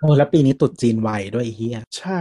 โอ้แล้วปีนี้ตรุดจีนไวด้วยไอ้เฮียใช่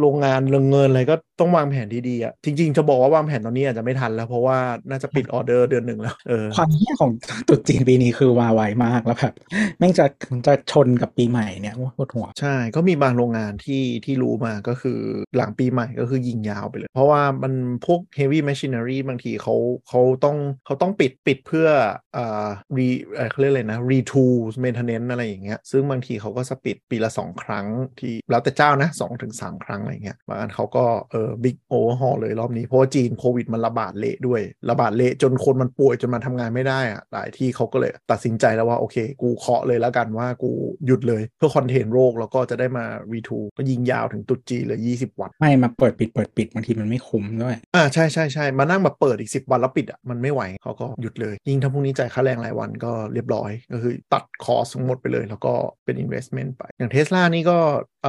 โรงงานเรื่องเงินอะไรก็ต้องวางแผนดีๆอะจริง ๆ จะบอกว่าวางแผนตอนนี้อาจจะไม่ทันแล้ว เพราะว่าน่าจะปิดออเดอร์เดือนหนึ่งแล้วเออความเฮียของตรุดจีนปีนี้คือมาไวมากแล้วแบบแม่งจะจะชนกับปีใหม่เนี่ยปวดหัว ใช่ก็มีบางโรงงานที่ที่รู้มาก็คือหลังปีใหม่ก็คือยิงยาวไปเลย เพราะว่ามันพวก heavy machinery บางทีเขาเขาต้องเขาต้องปิดปิดเพื่ออ่า re เอ่อเขาเรียกอะไรนะ retool maintenance อะไรอย่างเงี้ยซึ่งบางทีเขาก็สปิดปีละ 2 ครั้งที่แล้วแต่เจ้านะ2ถึง3ครั้งอะไรเงี้ยบางอันเขาก็เออ big overhaul เลยรอบนี้ เพราะว่าจีนโควิดมันระบาดเละด้วย ระบาดเละจนคนมันป่วยจนมันทำงานไม่ได้อะหลายที่เขาก็เลยตัดสินใจแล้วว่าโอเค กูเคาะเลยแล้วกันว่ากูหยุดเลยเพื่อคอนเทนโรคแล้วก็จะได้มา retool ก็ยิงยาวถึงตรุษจีนเลย20วัน ไม่มาเปิดปิดเปิดปิดบางทีมันไม่คุ้มด้วยอ่าใช่ใช่ใช่มานั่งแบบเปิดอีก10วันแล้วปิดอะมันไม่ไหวเขาก็หยุดเลย ยิ่งถ้าพรุ่งนี้จ่ายค่าแรงรายวันก็เรียบร้อยก็คือตัดคอสทั้งหมดไปเลย แล้วก็เป็น investment ไป อย่างเทสลานี่ก็เอ่อ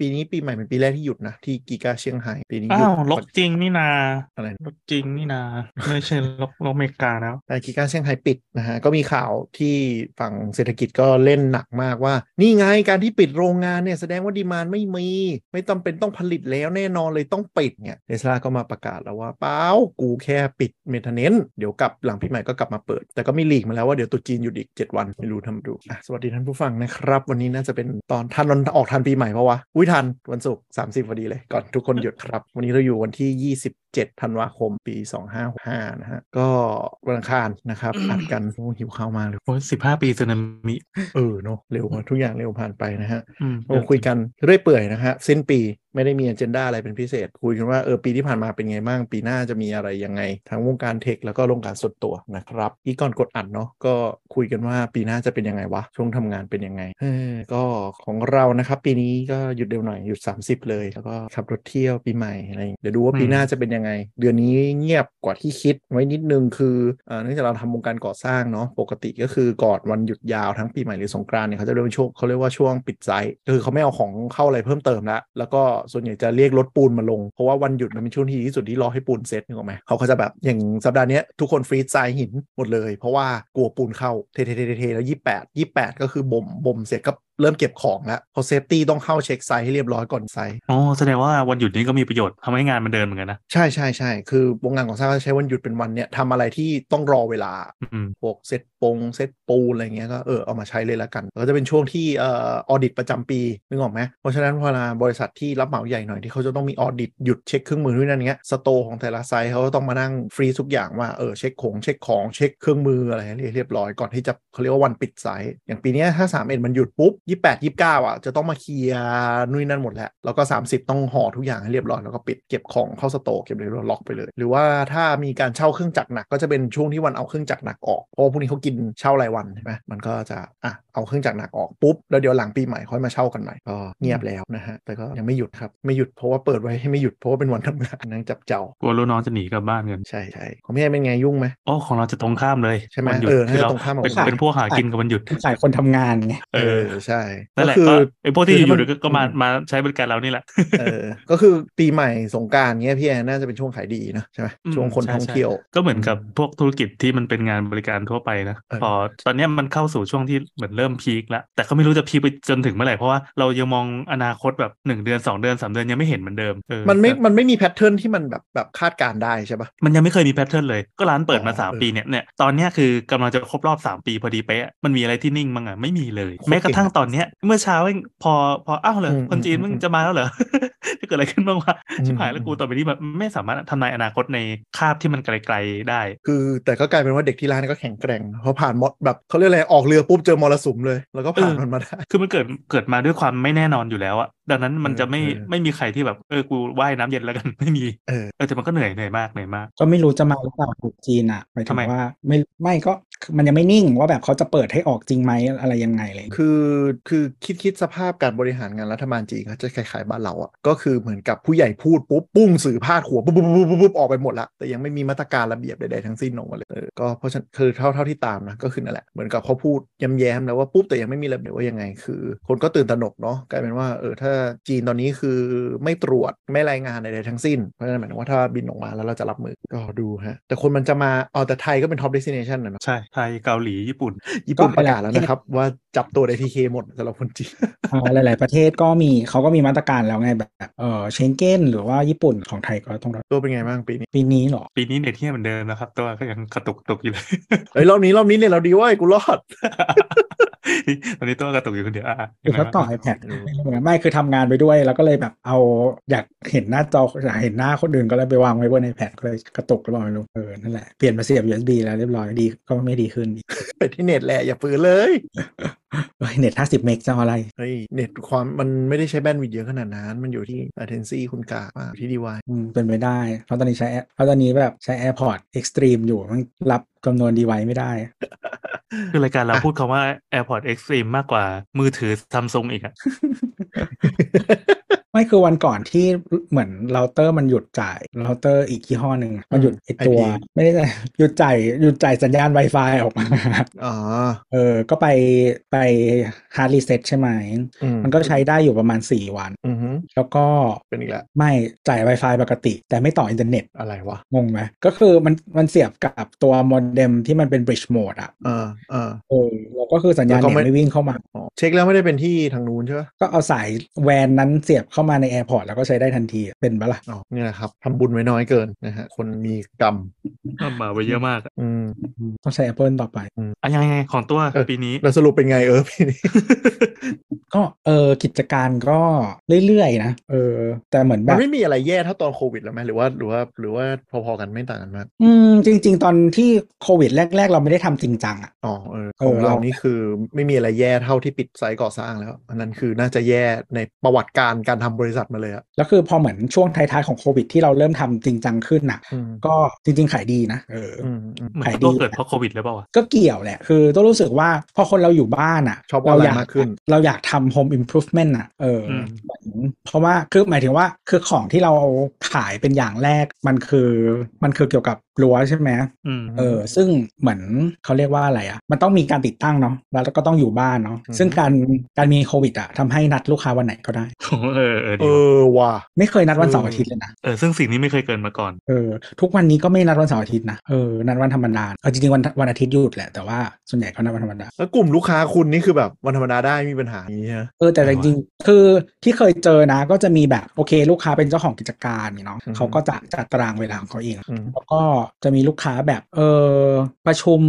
ปีนี้ปีใหม่เป็นปีแรกที่หยุดนะ ที่กิกาเชียงไฮ้ปีนี้หยุอ้าดวลกจริงนี่นาอะไรลกจริงนี่นาไม่ใช่ลกลกอเมริกาแล้วแต่กิกาเชียงไฮ้ปิดนะฮะก็มีข่าวที่ฝั่งเศรษฐกิจก็เล่นหนักมากว่า นี่ไงการที่ปิดโรงงานเนี่ยแสดงว่า demand ไม่มี ไม่ต้องเป็นต้องผลิตแล้วแน่นอนเลยต้องปิดเนี่ยเทสลาก็มาประกาศแล้วว่าเปล่ากูแค่ปิด maintenance เดี๋ยวกลับหลังปีใหม่ก็กลับมาเปิด แต่ก็มี leak มาแล้วว่าเดี๋ยวตรุษจีนหยุดอีก 7 วันไม่รู้ทำดูอะสวัสดีท่านผู้ฟังนะครับ วันนี้น่าจะเป็นตอนทันวันออกทันปีใหม่เพราะว่าอุ้ยทันวันศุกร์30พอดีเลย ก่อนทุกคนหยุดครับ วันนี้เราอยู่วันที่ 27ธันวาคม ปี 2565 นะฮะ ก็วันอังคารนะครับอัดกันโอ้หิวข้าวมากเลยโอ้สิบห้าปีสึนามิเออเนาะเร็วมากทุกอย่างเร็วผ่านไปนะฮะอืมเราคุยกันเรื่อยเปื่อยนะฮะสิ้นปีไม่ได้มีอ g e n d a อะไรเป็นพิเศษ คุยกันว่าเออปีที่ผ่านมาเป็นไงบ้าง ปีหน้าจะมีอะไรยังไง ทั้งวงการเทคแล้วก็วงการส่วนตัวนะครับอีก่อนกดอัดเนาะก็คุยกันว่าปีหน้าจะเป็นยังไงวะ ช่วงทำงานเป็นยังไงเออก็ของเรานะครับ ปีนี้ก็หยุดเร็วหน่อยหยุด 30 เลย แล้วก็ขับรถเที่ยวปีใหม่อะไรเดี๋ยวดูว่าปีหน้าจะเป็นยังไง เดือนนี้เงียบกว่าที่คิดไว้นิดนึงคือเอ่อเนื่องจากเราทำวงการก่อสร้างเนาะปกติก็คือก่อนวันหยุดยาวทั้งปีใหม่หรือสงกรานต์เนี่ยเขาจะเรียกว่าช่วงเขาเรียกว่าช่วงปิด site คือเขาไม่เอาของเข้าอะไรเพิ่มเติมแล้วแล้วก็ส่วนใหญ่จะเรียกรถปูนมาลง เพราะว่าวันหยุดมันเป็นช่วงที่ดีที่สุดที่รอให้ปูนเซ็ตนึกออกไหมเขาก็จะแบบอย่างสัปดาห์เนี้ยทุกคน freeze ทรายหินหมดเลย เพราะว่ากลัวปูนเข้าเทเทเทเทเทแล้วยี่แปดยี่แปดก็คือบ่มบ่มเสร็จก็เริ่มเก็บของแล้วเพราะ safety ต้องเข้าเช็ค site ให้เรียบร้อยก่อน siteอ๋อแสดงว่าวันหยุดนี้ก็มีประโยชน์ทำให้งานมันเดินเหมือนกันนะ ใช่ใช่ใช่คือวงงานของสร้างก็จะใช้วันหยุดเป็นวันเนี่ยทำอะไรที่ต้องรอเวลาอืมพวกเซต ปงเซตปูนอะไรเงี้ยก็เออเอามาใช้เลยละกัน ก็จะเป็นช่วงที่เอ่อ audit ประจำปีนึกออกไหมเพราะฉะนั้นเวลาบริษัทที่รับเหมาใหญ่หน่อยที่เขาจะต้องมี audit หยุดเช็คเครื่องมือด้วยนั่นเงี้ย store ของแต่ละ site เขาก็ต้องมานั่ง freeze ทุกอย่างว่าเออเช็คของเช็คของเช็คเครื่องมืออะไรเรียบร้อยก่อนที่จะเขาเรียกว่าวันปิด site อย่างปีนี้ถ้า3ามเอ็นมันหยุดปุ๊บ28 29อะจะต้องมาเคลียร์นู่นนั่นหมดแล้วแล้วก็ 30 ต้องห่อทุกอย่างให้เรียบร้อยแล้วก็ปิดเก็บของเข้า store เก็บเลยล็อกไปเลย หรือว่าถ้ามีการเช่าเครื่องจักรหนักก็จะเป็นช่วงที่วันเอาเครื่องจักรหนักออกเพราะว่าพวกนี้เขากินเช่ารายวันใช่ไหมมันก็จะอะเอาเครื่องจักรหนักออกปุ๊บแล้วเดี๋ยวหลังปีใหม่ค่อยมาเช่ากันใหม่ก็เงียบแล้วนะฮะแต่ก็ยังไม่หยุดครับไม่หยุดเพราะว่าเปิดไว้ให้ไม่หยุดเพราะว่าเป็นวันทำงานนั่งจับเจ้ากลัวลูกน้องจะหนีกลับบ้านกันใช่ใช่ของพี่ไอ้เป็นไงยุ่งไหมโอ้ของเราจะตรงข้ามเลยใช่ไหมวันหยุดเออน่าคือจะเราตรงข้ามกับเป็นวันหยุดเป็นพวกหากินกับวันหยุดสายคนทำงานไงเอเอออใช่นั่นแหละก็คือก็ไอ้พวกที่คือยู่มันก็ก็มามาใช้บริการเรานี่แหละเออก็คือปีใหม่สงกรานต์เงี้ยพี่แอนน่าจะเป็นช่วงขายดีนะใช่ไหมอืมช่วงคนใช่ท่องใช่เที่ยว ก็เหมือนกับพวกธุรกิจที่มันเป็นงานบริการทั่วไปนะเออพอตอนเนี้ยมันเข้าสู่ช่วงที่เหมือนเริ่ม peak แล้ว แต่ก็ไม่รู้จะ peak ไปจนถึงเมื่อไหร่ เพราะว่าเรายังมองอนาคตแบบหนึ่งเดือนสองเดือนสามเดือนยังไม่เห็นเหมือนเดิมเออมันไม่แต่มันไม่มี pattern ที่มันแบบแบบคาดการณ์ได้ใช่ปะมันยังไม่เคยมี pattern เลยก็ร้านเปิดมาอ๋อสามเออปีเนี่ยเนี่ยตอนเนี้ยคือกำลังจะครบรอบสามปีพอดีเป๊ะมันมีอะไรที่นิ่งมั้งอะไม่มีเลยโคตรแม้กระทั่งเก่งอะตอนเนี้ยเมื่อเช้าเองพอพออ้าวเหรออืมคนจีนอืมมึงอืมจะมาแล้วเหรอจะเกิดอะไรขึ้นบ้างวะอืมชิบหายแล้วกูต่อไปนี้แบบไม่สามารถทำนายอนาคตในคาบที่มันไกลๆได้ คือแต่ก็กลายเป็นว่าเด็กที่ร้านก็แข็งแกร่งเพราผ่านมดแบบเขาเรียกอะไรออกเรือปุ๊บเจอมรสุมเลย แล้วก็ผ่านมันมาได้ คือมันเกิดเกิดมาด้วยความไม่แน่นอนอยู่แล้วอะดังนั้นมันเออจะไม่เออไม่มีใครที่แบบเออกูว่ายน้ำเย็นแล้วกันไม่มีเออเออแต่มันก็เหนื่อยเหนื่อยมากเหนื่อยมาก ก็ไม่รู้จะมาหรือเปล่าถูกจีนอะหมายถึทำงไมว่าไม่ไม่ก็มันยังไม่นิ่งว่าแบบเขาจะเปิดให้ออกจริงไหมอะไรยังไงเลย คือคือคิดคิดสภาพการบริหารงานรัฐบาลจีนเขาจะคล้ายๆบ้านเราอะก็คือเหมือนกับผู้ใหญ่พูดปุ๊บปุ้งสื่อพาดหัวปุ๊บปุ๊บปุ๊บปุ๊บปุ๊บออกไปหมดละแต่ยังไม่มีมาตรการระเบียบใดๆทั้งสิ้นออกมาเลยเออก็เพราะฉะนั้นคือเท่าเท่าที่ตามนะก็คือนั่นแหละเหมือนกับเขาพูดย้ำแย้มๆแล้วว่าปุ๊บแต่ยังไม่มีระเบียบว่ายังไงคือ คนก็ตื่นตระหนกเนาะกลายเป็นว่าเออถ้าจีนตอนนี้คือไม่ตรวจไม่รายงานใดๆทั้งสิ้น เพราะฉะนั้นหมายถึงว่าถ้าบินออกมาแล้วเราจะรับมือก็ดูฮะ แต่คนมันจะมาเอาแต่ไทยก็เป็น top destination นะเนอะใช่ ไทยเกาหลี ญี่ปุ่น ญี่ปุ่นประกาศแล้วนะครับ ว่าจับตัวในทีเคหมดสำหรับคนจีนอ่าหลาย ๆ ประเทศก็มีเขาก็มีมาตรการแล้วไงแบบเออเชงเก้นหรือว่าญี่ปุ่นของไทยก็ต้องรับตัวเป็นไงบ้างปีนี้ปีนี้เหรอปีนี้เน็ตเที่ยเหมือนเดิมนะครับ ตัวก็ยังกระตุกกระตุกอยู่เลยเอ้ยรอบนี้รอบนี้เนี่ยเราดีเว่ากูรอดตอนนี้ตัวกระตุกอยู่คนเดียวอะคือเขาต่อยังไงวะ iPad อืมไม่รู้เหมือนกันไม่คือทำงานไปด้วย แล้วก็เลยแบบเอาอยากเห็นหน้าจออยากเห็นหน้าคนอื่นก็เลยไปวางไว้บนในแผ่นก็เลยกระตุกหรือเปล่าไม่รู้เออนั่นแหละเปลี่ยนมาเสียบ USB แล้วเรียบร้อยดีก็ไม่ดีขึ้นไปที่เน็ตแหละอย่าปืนเลย เฮ้ยเน็ตห้าสิบ meg จะเอาอะไร เฮ้ย เน็ตความมันไม่ได้ใช้ bandwidth เยอะขนาดนั้น มันอยู่ที่ latency คุณกากมากที่ดีวายอืมเป็นไปได้ เพราะตอนนี้ใช้ Air- เพราะตอนนี้แบบใช้ AirPort Extreme อยู่ มันรับจำนวน device ไม่ได้ คือรายการเราพูดคำว่า AirPod Extreme มากกว่ามือถือซัมซุงอีกอะ ไม่คือวันก่อนที่เหมือนเราเตอร์มันหยุดจ่ายเราเตอร์อีกยี่ห้อหนึ่งอะมันหยุดไอตัว IP ไม่ได้จ่ายหยุดจ่ายหยุดจ่ายสัญญาณ Wi-Fi ออกมาอ๋อเออ ก็ไปไป hard reset ใช่ไหมอืมมันก็ใช้ได้อยู่ประมาณ 4 วันอือฮึแล้วก็เป็นอีกแล้วไม่จ่าย Wi-Fi ปกติ แต่ไม่ต่ออินเทอร์เน็ตอะไรวะ งงไหมก็คือมันมันเสียบกับตัวโมเด็มที่มันเป็น bridge mode อะเออเออเออแล้วก็คือสัญญาณแล้วก็เน็ตไม่ไม่วิ่งเข้ามาอ๋อเช็คแล้วไม่ได้เป็นที่ทางนู้นใช่ปะก็เอาสาย WAN นั้นเสียบเข้ามาใน AirPort แล้วก็ใช้ได้ทันทีอะเป็นปะล่ะอ๋อนี่แหละครับทำบุญไว้น้อยเกินนะฮะคนมีกรรมมาไปเยอะมากอะอืมอืมต้องใช้ Apple ต่อไปอะยังไงของตัวเออปีนี้แล้วสรุปเป็นไงเออพี่นี่ก็เออกิจการก็เรื่อยๆนะเออแต่เหมือนแบมันบไม่มีอะไรแย่เท่าตอนโควิดแล้วไหมหรือว่าหรือว่าหรือว่าพอๆกันไม่ต่างกันมากอืมจริง ๆ ตอนที่โควิดแรก ๆ เราไม่ได้ทำจริงจังอะอ๋อเออเออของเราเรานี่คือไม่มีอะไรแย่เท่าที่ปิดไซต์ก่อสร้างแล้วอันนั้นคือน่าจะแย่ในประวัติการการทำบริษัทมาเลยอะแล้วคือพอเหมือนช่วงท้ายๆของโควิด ที่เราเริ่มทำจริงจังขึ้นน่ะอืมก็จริง ๆ ขายดีนะเออออืมอืมเหมือนขายดีตัวเกิดเพราะโควิดหรือเปล่าวะก็เกี่ยวแหละ คือต้องรู้สึกว่าพอคนเราอยู่บ้านอะชอบออเรานไลน์อยากมากขึ้น เราอยากทำ home improvement อะเอออมเหมือนเพราะว่าคือหมายถึงว่าคือของที่เราขายเป็นอย่างแรกมันคือมันคือเกี่ยวกับรั้วใช่ไหมอืมเออ ซึ่งเหมือนเขาเรียกว่าอะไรอะ มันต้องมีการติดตั้งเนาะ แล้วก็ต้องอยู่บ้านเนาะอืมซึ่งการการมีโควิดอะทำให้นัดลูกค้าวันไหนก็ได้ เออ เออเอดีว่ะอว่ะ ไม่เคยนัดวันเสาร์เออออาทิตย์เลยนะ เออ ซึ่งสิ่งนี้ไม่เคยเกิดมาก่อน เออ ทุกวันนี้ก็ไม่นัดวันเสาร์อาทิตย์นะ เออ นัดวันธรรมดา เออจริงๆวันวันอาทิตย์หยุดแหละ แต่ว่าส่วนใหญ่เขานัดวันธรรมดา แล้วกลุ่มลูกค้าคุณนี่คือแบบวันธรรมดาได้ไม่มีปัญหาอย่างนี้ใช่ไหมเออ แต่อะไรจวะริงๆคือที่เคยเจอนะ ก็จะมีแบบโอเค ลูกค้าเป็นเจ้าของกิจการนี่เนาะอืมเขาก็จะจัดตารางเวลาของเขาเองอืมแล้วก็จะมีลูกค้าแบบเออประชุม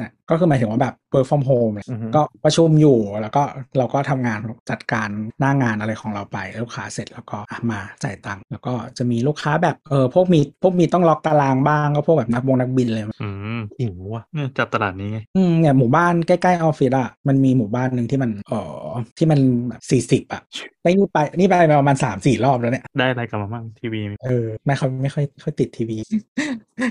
นะ ก็คือหมายถึงว่าแบบ work from home เลยอือฮึก็ประชุมอยู่แล้วก็เราก็ทำงานจัดการหน้างานอะไรของเราไปลูกค้าเสร็จแล้วก็อะมาจ่ายตังค์แล้วก็จะมีลูกค้าแบบเออพวกมีพวกมีต้องล็อกตารางบ้างก็พวกแบบนักบงนักบินเลยอืมอิงว่ะเนี่ยจัดตลาดนี้ไงอืมเนี่ยหมู่บ้านใกล้ๆออฟฟิศอะมันมีหมู่บ้านหนึ่งที่มันเออที่มันแบบสี่สิบ40อะไปนี่ไปนี่ไปประมาณสามสี่รอบแล้วเนี่ยได้อะไรกลับมาบ้างทีวีมีเออไม่ค่อยไม่ค่อยค่อยติดทีวี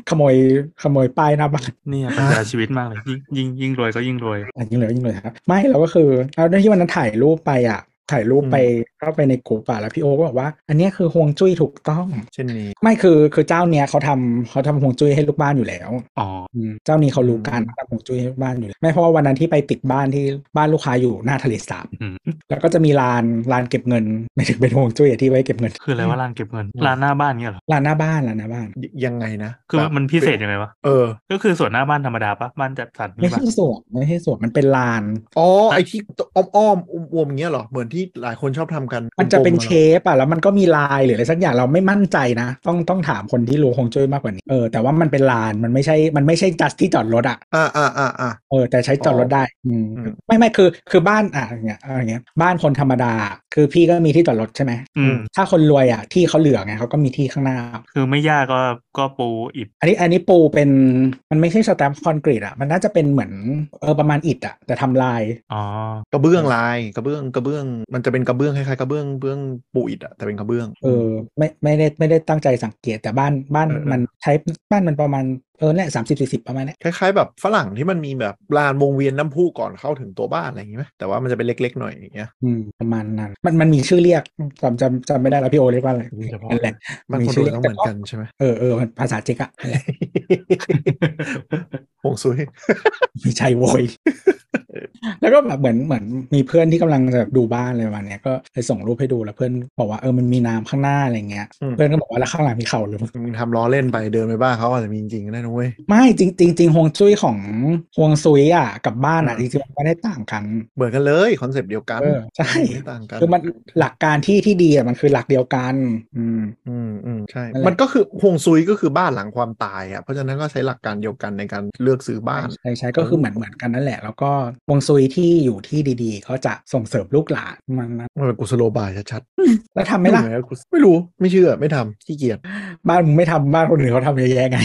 ขโมยขโมยป้ายหน้าบ้านเนี่ยปัญญาชีวิตมากเลยยิ่งยิ่งยิ่งรวยก็ยิ่งรวย อะยิ่งเลยยิ่งเลยครับ ไม่เราก็คือเอาด้วยที่วันนั้นถ่ายรูปไปอะ ถ่ายรูปไปเข้าไปในกลุ่มป่ะแล้วพี่โอก็บอกว่า อันเนี้ยคือฮวงจุ้ยถูกต้อง เช่นนี้ ไม่คือคือเจ้าเนี้ยเขาทำเขาทำฮวงจุ้ยให้ลูกบ้านอยู่แล้วอ๋ออืมเจ้านี้เขารู้การทำฮวงจุ้ยให้ลูกบ้านอยู่แล้วไม่เพราะว่าวันนั้นที่ไปติดบ้านที่บ้านลูกค้าอยู่หน้าทะเลสาบอืมแล้วก็จะมีลานลานเก็บเงินไม่ถึงเป็นฮวงจุ้ยอะที่ไว้เก็บเงิน คืออะไรว่าร้านเก็บเงินร้านหน้าบ้านเงี้ยเหรอลานหน้าบ้านลานหน้าบ้านยยังไงนะคือแบบมันพิเศษยังไงวะเออ ก็คือส่วนหน้าบ้านธรรมดาปะบ้านจัดสรรไม่นี่ปะใช่สวนไม่ใช่สวนมันเป็นลานอ๋อไอที่อ้อมอ้อมๆอวมๆอย่างเงี้ยเหรอเหมือนที่หลายคนชอบทำกัน มันจะเป็นกลมๆเชฟอะแล้วมันก็มีลายหรืออะไรสักอย่างเราไม่มั่นใจนะ ต้องต้องถามคนที่รู้ฮวงจุ้ยมากกว่านี้เออแต่ว่ามันเป็นลานมันไม่ใช่มันไม่ใช่จัดที่จอดรถอะอ่าอ่าอ่าอ่าเออแต่ใช้จอดรถได้อืมอืมไม่ไม่คือคือบ้านอะอย่างเงี้ยอะไรเงี้ยบ้านคนธรรมดา คือพี่ก็มีที่จอดรถใช่ไหมอืมถ้าคนรวยอะที่เขาเหลือไงเขาก็มีที่ข้างหน้า คือไม่ยากก็ก็ปูอิฐอันนี้อันนี้ปูเป็นมันไม่ใช่สแตมป์คอนกรีตอะมันน่าจะเป็นเหมือนเออประมาณอิฐอะแต่ทำลายอ๋อกระเบื้องลายกระเบื้องกระเบื้อง มันจะเป็นกระเบื้องคล้ายๆกระเบื้องเบื้องปูอิฐอะแต่เป็นกระเบื้องเออไม่ไม่ได้ไม่ได้ตั้งใจสังเกตแต่บ้านบ้านเออเออมันใช้บ้านมันประมาณ เออเนี่ยสามสิบสี่สิบประมาณเนี้ยคล้ายๆแบบฝรั่งที่มันมีแบบลานวงเวียนน้ำพุก่อนเข้าถึงตัวบ้านอะไรอย่างงี้ไหมแต่ว่ามันจะเป็นเล็กๆหน่อยอย่างเงี้ยอืมประมาณนั้นมันมันมีชื่อเรียกจำจำจำไม่ได้แล้วพี่โอเรียกว่าอะไรเฉพาะนั่นแหละบางคนชื่ดูต้องเหมือนกันใช่ไหมเออเออมันภาษาเจ๊กอะนั่นแหละฮวงซุยไม่ใช่โวย แล้วก็แบบเหมือนเหมือนมีเพื่อนที่กำลังจะดูบ้านเลยวันเนี้ยก็เลยส่งรูปให้ดูแล้วเพื่อนบอกว่าเออมันมีน้ำข้างหน้าอะไรเงี้ยอืมเพื่อนก็บอกว่าแล้วข้างหลังมีเขาหรือมึงทำล้อเล่นไปเดินไปบ้านเขาอาจจะมีจริงๆก็ได้นะเว้ยไม่จริงจริงจริงฮวงจุ้ยของฮวงซุยอะกับบ้านอะอืจมริงๆมันไม่ได้ต่างกันเหมือนกันเลยคอนเซปต์เดียวกันเออใช่ไม่ต่างกันคือมันหลักการที่ที่ดีอะมันคือหลักเดียวกัน อืมอืมอืมใช่นั่นแหละมันก็คือฮวงซุยก็คือบ้านหลังความตายอะเพราะฉะนั้นก็ใช้หลักการเดียวกันในการเลือกซื้อบ้านใช่ใช่ก็คือเหมือนเหมือนกันนั่นแหละแล้วก็ฮวงซุยที่อยู่ที่ดีๆเขาจะส่งเสริมลูกหลานมันนะมันเป็นกุศโลบายชัดแล้วทำๆไหมล่ะรู้กุศไม่รู้ไม่เชื่อไม่ทำขี้เกียจบ้านมึงไม่ทำบ้านคนอื่นเขาทำเยอะแยะไง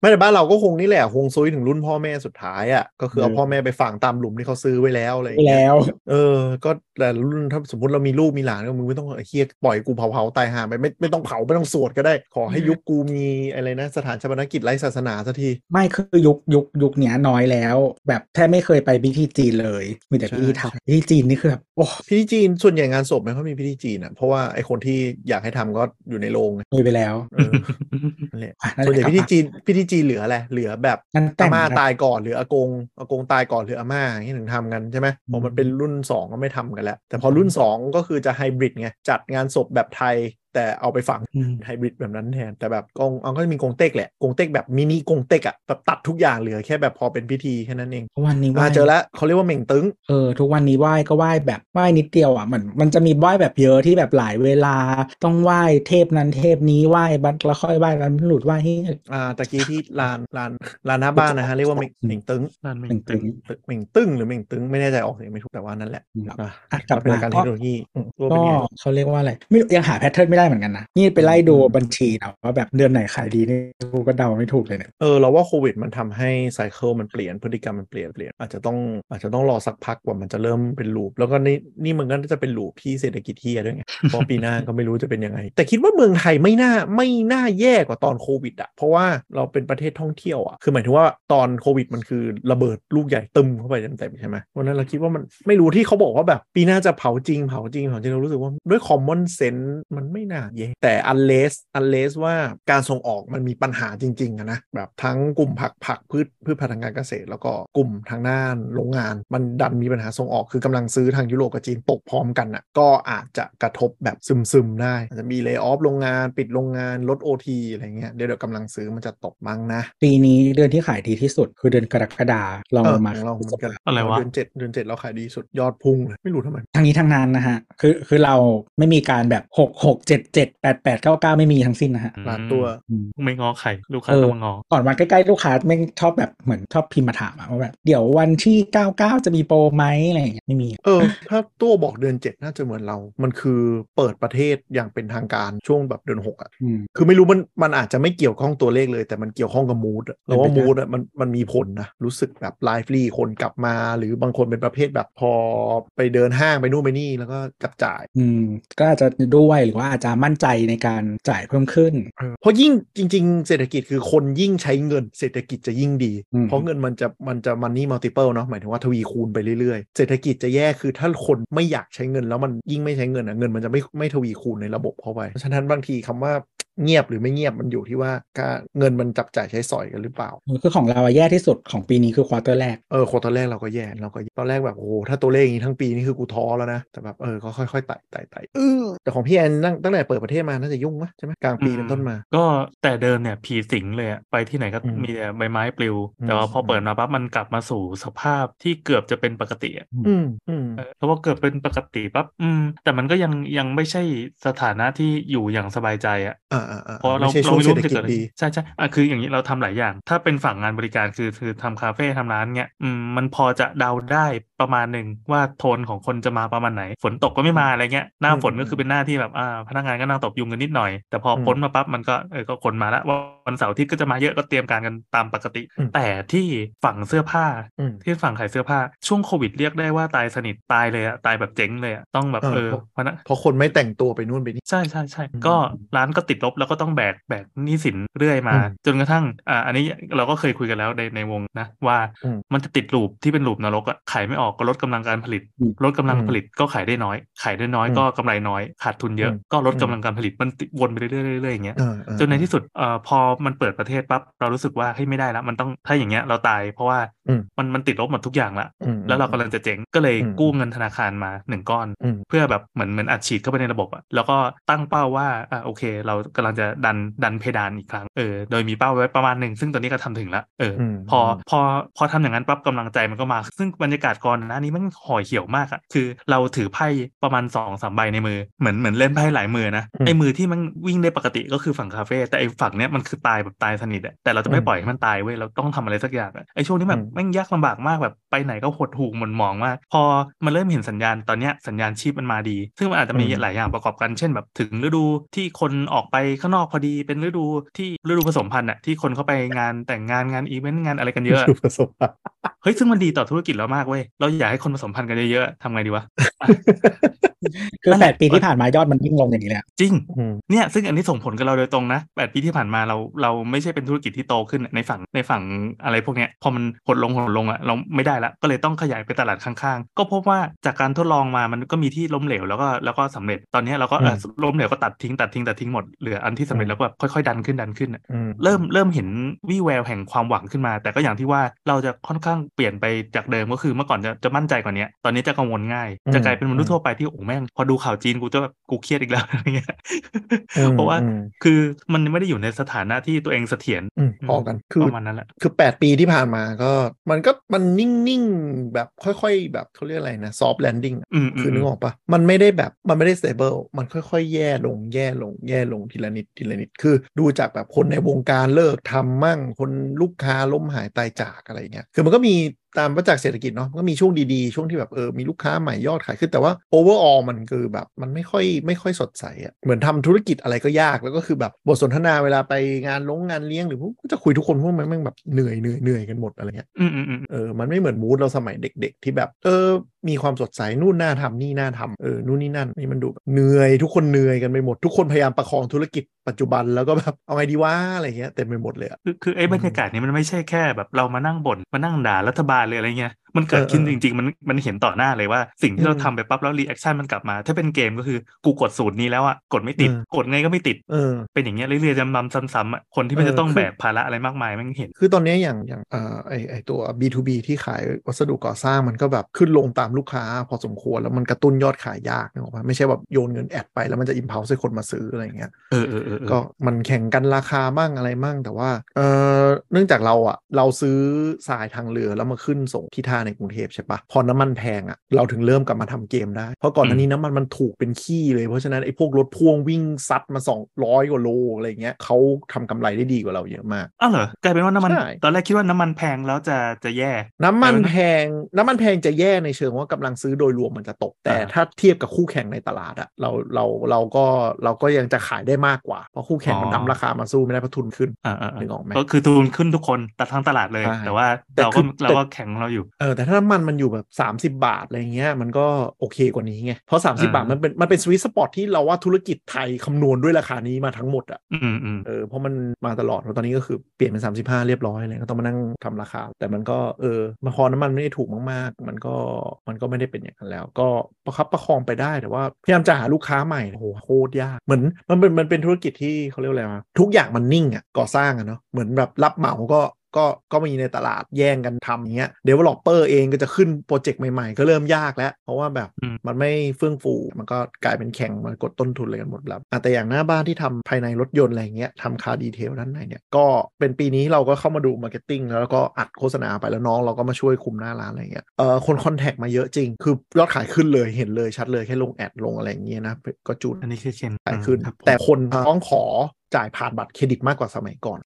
ไม่แต่บ้านเราก็คงนี่แหละฮวงซุยถึงรุ่นพ่อแม่สุดท้ายอะก็คือเอาเออพ่อแม่ไปฝังตามหลุมที่เขาซื้อไว้แล้วอะไรอย่างเงี้ยแล้ว เออ ก็แต่รุ่นถ้าสมมติเรามีลูกมีหลานก็มึงไม่ต้องไอ้เฮียปล่อยกูเผาเผาๆตายห่าไปไม่ไม่ต้องเผาไม่ต้องสวดก็ได้ ขอให้ยุคกูมีอะไรนะสถานชาปนกิจไร้ศาสนาสักทีไม่คือยุคยุคยุคเนี้ยน้อยแล้ว แบบแทบไม่เคยไปพิธีจีนเลยมีแต่ใช่พิธีไทยพิธีจีนนี่คือแบบโอ้พิธีจีนส่วนใหญ่งานศพไม่ค่อยมีพิธีจีนอะเพราะว่าไอ้คนที่อยากให้ทำก็อยู่ในโรงไงเลยไปแล้วเออนั่นแหละอะนั่นแหส่วนละใหญ่ครับพิธีจีนพิธีจีนเหลืออะไรเหลือแบบงั้นแต่อางม่าครับตายก่อนหรืออากงอากงตายก่อนหรืออาม่าอย่างนี้ถึงทำกันใช่ไหมพอมันเป็นรุ่นสองก็ไม่ทำกันแล้ว แต่พอรุ่นสองก็คือจะไฮบริดไงจัดงานศพแบบไทย แต่เอาไปฝังอืมไฮบริดแบบนั้นแทน แต่แบบกงเอาก็จะมีกงเต็กแหละกงเต็กแบบมินิกงเต็กอะแบบตัดทุกอย่างเหลือแค่แบบพอเป็นพิธีแค่นั้นเองทุกวันนี้ไหอ่าว้เจอแล้วเขาเรียกว่าเหม่งตึงเออทุกวันนี้ไหว้ก็ไหว้แบบไหว้นิดเดียวอะเหมือนมันจะมีไหว้แบบเยอะที่แบบหลายเวลาต้องไหว้เทพนั้นเทพนี้ไหว้บัตรแล้วค่อยไหว้บัตรหลุดไหว้ที่อ่าตะกี้ที่ลานลานลานหน้าบ้านนะฮะเรียกว่าเหม่งเหม่งตึงนั่นไม่เป็นตึตึงงเหม่งตึงหรือเหม่งตึงไม่แน่ใจออกเสียงไม่ถูกแต่ว่านั่นแหละครับอะอะกลับเป็นมาการเทก็คโนโลยีอืมว่าเป็ก็นไงเขาเรียกว่าอะไรไม่รู้ยังหาแพทเทิร์นไม่ได้เหมือนกันนะ นี่ไปไล่ดูบัญชีนะว่าแบบเดือนไหนขายดีนี่กูก็เดาไม่ถูกเลยเนี่ยเออเราว่าโควิดมันทำให้ไซเคิลมันเปลี่ยนพฤติกรรมมันเปลี่ยนเปลี่ยนอาจจะต้องอาจจะต้องรอสักพักกว่ามันจะเริ่มเป็นลูปแล้วก็นี่นี่มันก็จะเป็นลูปที่เศรษฐกิจเฮียด้วยไงพราะปีหน้าก็ไม่รู้จะเป็นยังไง แต่คิดว่าเมืองไทยไม่น่าไม่น่าแย่กว่าตอนโควิดอะเพราะว่าเราเป็นประเทศท่องเที่ยวอะคือหมายถึงว่าตอนโควิดมันคือระเบิดลูกใหญ่ตึมเข้าไปเต็มๆใช่ไหมวันนั้นเราคิดว่ามันไม่รู้ที่เขาบอกว่าแบบปีหน้าจะเผาจริงเผาจริงเผาจริงเรารู้สึกว่าด้วย common sense มันไม่น่าแย่แต่ unless unless ว่าการส่งออกมันมีปัญหาจริงๆอะนะแบบทั้งกลุ่มผักผักพืชพืชพันธุ์ทางการเกษตร แล้วก็กลุ่มทางด้านโรงงาน มันดันมีปัญหาส่งออกคือกำลังซื้อทางยุโรปกับจีนตกพร้อมกันอะก็อาจจะกระทบแบบซึมๆได้อาจจะมีเล y o อ f โรงงานปิดโรงงานลด OT อะไรเงี้ยเดี๋ยวเดี๋ยวกำลังซื้อมันจะตกมั้งนะ ปีนี้เดือนที่ขายดีที่สุด คือเดือนกรกฎาลองเอลองมาของเราเหมือนกันอะไรวะเดือนเจ็ดเดือนเจ็ดเราขายดีสุดยอดพุ่งเลยไม่รู้ทำไมทั้งนี้ทั้งนั้นนะฮะคือคือเราไม่มีการแบบหกหกเจ็ดเจ็ดแปดแปดเก้าเก้าไม่มีทั้งสิ้นนะฮะล้านตัวอืมไม่งอไข่ลูกค้าเออต้องมางอก่อนวันใกล้ๆลูกค้าไม่งชอบแบบเหมือนชอบพิมพ์มาถามอะว่าแบบเดี๋ยววันที่99จะมีโปรไหมอะไรอย่างเงี้ยไม่มีเออ ถ้าตัวบอกเดือนเจ็ดน่าจะเหมือนเรา มันคือเปิดประเทศอย่างเป็นทางการช่วงแบบเดือนหกอะอืมคือไม่รู้มันมันอาจจะไม่เกี่ยวข้องตัวเลขเลย แต่มันเกี่ยวข้องกับมูดเราว่าเป็นไปได้มูดอะมันมันมีผลนะรู้สึกแบบไลฟ์ลีคนกลับมา หรือบางคนเป็นประเภทแบบพอไปเดินห้างไปนู่นไปนี่แล้วก็จับจ่าย อืมก็อาจจะด้วยหรือว่าอาจจะมั่นใจในการจ่ายเพิ่มขึ้น เพราะยิ่งจริง ๆ เศรษฐกิจคือคนยิ่งใช้เงินเศรษฐกิจจะยิ่งดีอืมเพราะเงินมันจะมันจะมันนี่ multiply เนาะหมายถึงว่าทวีคูณไปเรื่อยๆ เศรษฐกิจจะแย่คือถ้าคนไม่อยากใช้เงินแล้วมันยิ่งไม่ใช้เงินอะเงินมันจะไม่ไม่ทวีคูณในระบบเข้าไปเพราะฉะนั้นบางทีคำว่า เงียบหรือไม่เงียบมันอยู่ที่ว่าการเงินมันจับจ่ายใช้สอยกันหรือเปล่า คือของเราอะแย่ที่สุดของปีนี้คือ quarter แรก เออ quarter แรกเราก็แย่เราก็ตอนแรกแบบโอ้โหถ้าตัวเลขอย่างนี้ทั้งปีนี่คือกูท้อแล้วนะ แต่แบบเออก็ค่อยๆไต่ไต่ไต่เออแต่ของพี่แอนตั้งตั้งแต่เปิดประเทศมาน่าจะยุ่งมะใช่ไหมกลางปีเป็นต้นมา ก็แต่เดิมเนี่ยผีสิงเลยอะไปที่ไหนก็อืมมีแต่ใบไม้ปลิวอืมแต่ว่าพอเปิดมาปั๊บมันกลับมาสู่สภาพที่เกือบจะเป็นปกติอะอืมอืมเออเพราะว่าเกือบเป็นปกติปั๊บอืมแต่มันก็ยังยังไม่ใช่สถานะที่อยู่อย่างสบายใจอะอ่าอ่าอ่าเพราะเราไม่ใช่เราช่วงเศรษฐกิจดีเราไม่เศรรู้จะเกิดอะไรใช่ใช่อะคืออย่างนี้เราทำหลายอย่าง ถ้าเป็นฝั่งงานบริการคือคือทำคาเฟ่ทำร้านเงี้ยอืมมันพอจะเดาได้ประมาณหนึ่งว่าโทนของคนจะมาประมาณไหน ฝนตกก็ไม่มาอะไรเงี้ยหน้าฝนก็คือเป็นหน้าที่แบบอ่าพนักงานก็นั่งตบยุงกันนิดหน่อย แต่พออืมพ้นมาปั๊บมันก็เออก็คนมาแล้วว่าวันเสาร์อาที่ก็จะมาเยอะก็เตรียมการกันตามปกติอืมแต่ที่ฝั่งเสื้อผ้าอืมที่ฝั่งขายเสื้อผ้าช่วงโควิดเรียกได้ว่าตายสนิทตายเลยอะตายแบบเจ๊งเลยอะต้องแบบเออเออเพราะพนักเพราะคนไม่แต่งตัวไปนู่นไปนี่ใช่ใช่ใช่อืมก็ร้านก็ติดลบแล้วก็ต้องแบกแบกหนี้สินเรื่อยมาอืมจนกระทั่งอ่าอันนี้เราก็เคยคุยกันแล้วในในวงนะว่าอืมมันจะติดลูปที่เป็นลูปนรกอะขายไม่ออกอกก็ลดกำลังการผลิตอืมลดกำลังอืมผลิตก็ขายได้น้อย ขายได้น้อยอืมก็กำไรน้อย ขาดทุนเยอะอืมก็ลดกำลังการผลิตมันติวนไปเรื่อยๆเรื่อยๆอย่างเงี้ยเออเออจนในที่สุดเอ่อพอมันเปิดประเทศปั๊บเรารู้สึกว่าเฮ้ยไม่ได้แล้วมันต้องถ้าอย่างเงี้ยเราตายเพราะว่าอืมมันมันติดลบหมดทุกอย่างละอืมแล้วเรากำลังจะเจ๊งก็เลยอืมกู้เงินธนาคารมาหนึ่งก้อนอืมเพื่อแบบเหมือนเหมือนอัดฉีดเข้าไปในระบบอะแล้วก็ตั้งเป้าว่าอะโอเค เรากำลังจะดันดันเพดานอีกครั้งเออโดยมีเป้าไว้ประมาณหนึ่งซึ่งตอนนี้ก็ทำถึงแล้วเอออมพอพอพอทำอย่างนั้นปั๊บกำลังใจมันก็มา ซึ่งบรรยากาศก่อนหน้านี้มันห่อเหี่ยวมากอะคือเราถือไพ่ประมาณสองสามใบในมือเหมือนเหมือนเล่นไพ่หลายมือนะอืมไอ้มือที่มันวิ่งได้ปกติก็คือฝั่งคาเฟ่แต่ไอ้ฝั่งเนี้ยมันคือตายแบบตายสนิทอะแต่เราจะไม่อืมปล่อยให้มันตายเว้ยเราต้องทำอะไรสักอย่างอะไอ้ช่วงนี้แบบอืมแม่งยากลำบากมากแบบไปไหนก็หดหูหม่นหมองมากพอมันเริ่มเห็นสัญญาณตอนเนี้ยสัญญาณชีพมันมาดี ซึ่งมันอาจจะมีอืมหลายอย่างประกอบกันเช่นแบบถึงฤดูที่คนออกไปข้างนอกพอดีเป็นฤดูที่ฤดูผสมพันธุ์อะที่คนเข้าไปงานแต่งงานงานอีเวนต์งานอะไรกันเยอะดูประสบการณ์เฮ้ยซึ่งมันดีต่อธุรกิจเรามากเว้ยเราราอยากให้คนผสมพันธุ์กันเยอะๆทำไงดีวะ คือนั่นแหแปละดปีที่ผ่านมายอดมันยิ่งลงอย่างนี้เลยอะจริงอืมเนี่ยซึ่งอันนี้ส่งผลกับเราโดยตรงนะแปดปีที่ผ่านมาเราเราไม่ใช่เป็นธุรกิจที่โตขึ้นในฝั่งในฝั่งอะไรพวกเนี้ยพอมันหดลงหดลงอะเราไม่ได้ละก็เลยต้องขยายไปตลาดข้างๆ ก็พบว่าจากการทดลองมามันก็มีที่ล้มเหลวแล้วก็แล้วก็สำเร็จตอนเนี้ยเราก็เอออืมล้มเหลวก็ตัดทิ้งตัดทิ้งตัดทิ้งหมดเหลืออันที่สำเร็จอืมแล้วก็แบบค่อยๆดันขึ้นดันขึ้นอะอืมเริ่มเริ่มเห็นวี่แววแห่งความหวังขึ้นมา แต่ก็อย่างที่ว่าเราจะค่อนข้างเปลี่ยนไปจากเดิมก็คือเมื่อก่อนจะจะมั่นใจกว่านี้ตอนนี้จะกังวลง่ายอืมจะกลายเป็นมนุษย์อืมทั่วไปที่โอ้แม่งพอดูข่าวจีนกูจะแบบกูเครียดอีกแล้วอะไรเงี้ยอืมเพราะว่าอืมคือมันไม่ได้อยู่ในสถานะที่ตัวเองเสถียรอืมพอกันคือประมาณนั้นแหละคือ 8 ปีที่ผ่านมาก็มันก็มันนิ่งๆแบบค่อยๆ แบบเขาเรียกอะไรนะซอฟต์แลนดิ้งอืมคือนึกออกปะมันไม่ได้แบบมันไม่ได้ stable มันค่อยๆ แย่ลงแย่ลงแย่ลงทีละนิดทีละนิดคือดูจากแบบคนในวงการเลิกทำมั่งคนลูกค้าล้มหายตายจากอะไรเงี้ยคือมันก็มีตามวัฏจักรเศรษฐกิจเนาะมันก็มีช่วงดีๆ ช่วงที่แบบเออมีลูกค้าใหม่ยอดขายขึ้นแต่ว่า overall มันคือแบบมันไม่ค่อยไม่ค่อยสดใสอะเหมือนทำธุรกิจอะไรก็ยากแล้วก็คือแบบบทสนทนาเวลาไปงานลงงานเลี้ยงหรือพวกก็จะคุยทุกคนพวกมันแม่งแบบเหนื่อยเหนื่อยเหนื่อยกันหมดอะไรเงี้ยอืมอืมอืมเออมันไม่เหมือน mood เราสมัยเด็ก ๆ ที่แบบเออมีความสดใสนู่นน่าทำนี่น่าทำเออนู่นนี่นั่นนี่มันดูแบบเหนื่อยทุกคนเหนื่อยกันไปหมดทุกคนพยายามประคองธุรกิจปัจจุบันแล้วก็แบบเอาไงดีวะอะไรเงี้ยเต็มไปหมดเลยอะคือคือไอ้บรรยากาศนี้มันไม่ใช่แค่แบบเรามานั่งบ่นมานั่งด่ารัฐบาลเลยอะไรเงี้ย มันเกิดขึ้นเออจเออริง ๆ มันมันเห็นต่อหน้าเลยว่า สิ่งที่เราอืมทำไปปั๊บแล้ว reaction มันกลับมา ถ้าเป็นเกมก็คือกูกดสูตรนี้แล้วอะกดไม่ติดอืมกดไงก็ไม่ติดเออเป็นอย่างเงี้ยเรื่อยๆซ้ำๆซ้ำๆอะคนที่มันเออจะต้องคือแบกภาระอะไรมากมายมันเห็น คือตอนนี้อย่างอย่างเอ่อไอไอตัว B2B ที่ขายวัสดุก่อสร้างมันก็แบบขึ้นลงตามลูกค้า พอสมควรแล้วมันกระตุ้นยอดขายยากนึกออกปะไม่ใช่แบบโยนเงินแอดไปแล้วมันจะอิมพ l ลให้คนมาซื้ออะไรเงี้ยเออเออเออเออก็มันแข่งกันราคามั่งอะไรมั่งแต่ว่าเออเนื่องจากเราอะเราซื้อทรายทางเรือแล้วมาขึ้นส่งที่ท่าในกรุงเทพใช่ปะพอน้ำมันแพงอะเราถึงเริ่มกลับมาทำเกมได้ เพราะก่อนหน้านี้น้ำมันมันถูกเป็นขี้เลยเพราะฉะนั้นไอ้พวกรถพ่วงวิ่งซัดมา 200 กว่าโลอะไรเงี้ยเขาทำกำไรได้ดีกว่าเราเยอะมากอ้าวเหรอกลายเป็นว่าน้ำมันใช่ตอนแรกคิดว่าน้ำมันแพงแล้วจะจะแย่ น้ำมันแต่ว่าแพงน้ำมันแพงจะแย่ในเชิงว่ากำลังซื้อโดยรวมมันจะตก แต่อ่าถ้าเทียบกับคู่แข่งในตลาดอะเราเราเราก็เราก็ยังจะขายได้มากกว่า เพราะคู่แข่งมันนำราคามาสู้ไม่ได้เพราะทุนขึ้นอ่าอ่านึกออกไหมก็คือทุนขึ้นทุกคนตัดทั้งตลาดเลยใช่แต่ว่าแต่เราคืก็อเราแต่ก็แข่งของเราอยู่เออแต่ถ้าน้ำมันมันอยู่แบบ 30 บาทอะไรเงี้ยมันก็โอเคกว่านี้ไง เพราะ 30อ่าบาทมันเป็นมันเป็นสวิตสปอตที่เราว่าธุรกิจไทยคำนวณด้วยราคานี้มาทั้งหมดอะอืมอืมเออเพราะมันมาตลอดตอนนี้ก็คือเปลี่ยนเป็น 35 เรียบร้อยเลยก็ต้องมานั่งทำราคา แต่มันก็เออมาพอน้ำมันไม่ได้ถูกมาก ๆ มันก็มันก็ไม่ได้เป็นอย่างนั้นแล้ว ก็ประคับประคองไปได้แต่ว่าพยายามจะหาลูกค้าใหม่โอ้โหโคตรยากเหมือนมันเป็นมันเป็นธุรกิจที่เขาเรียกว่าอะไรวะทุกอย่างมันนิ่งอะก่อสร้างอะเนาะเหมือนแบบรับเหมาก็ ก็ก็มีในตลาดแย่งกันทำอย่างเงี้ย developer เองก็จะขึ้นโปรเจกต์ใหม่ๆ ก็เริ่มยากแล้ว เพราะว่าแบบอืมมันไม่เฟื่องฟูมันก็กลายเป็นแข่งมากดต้นทุนเลยกันหมดแล้วอะแต่อย่างหน้าบ้านที่ทำภายในรถยนต์อะไรเงี้ยทำ car detail ด้านในเนี่ยก็เป็นปีนี้เราก็เข้ามาดู marketing แล้วก็อัดโฆษณาไปแล้วน้องเราก็มาช่วยคุมหน้าร้านอะไรเงี้ยเออคน contact มาเยอะจริง คือยอดขายขึ้นเลยเห็นเลยชัดเลยแค่ลง ad ลงอะไรอย่างเงี้ยนะก็จูนอันนี้คือเคนขายขึ้นครับผมแต่คนต้องขอจ่ายผ่านบัตรเครดิตมากกว่าสมัยก่อน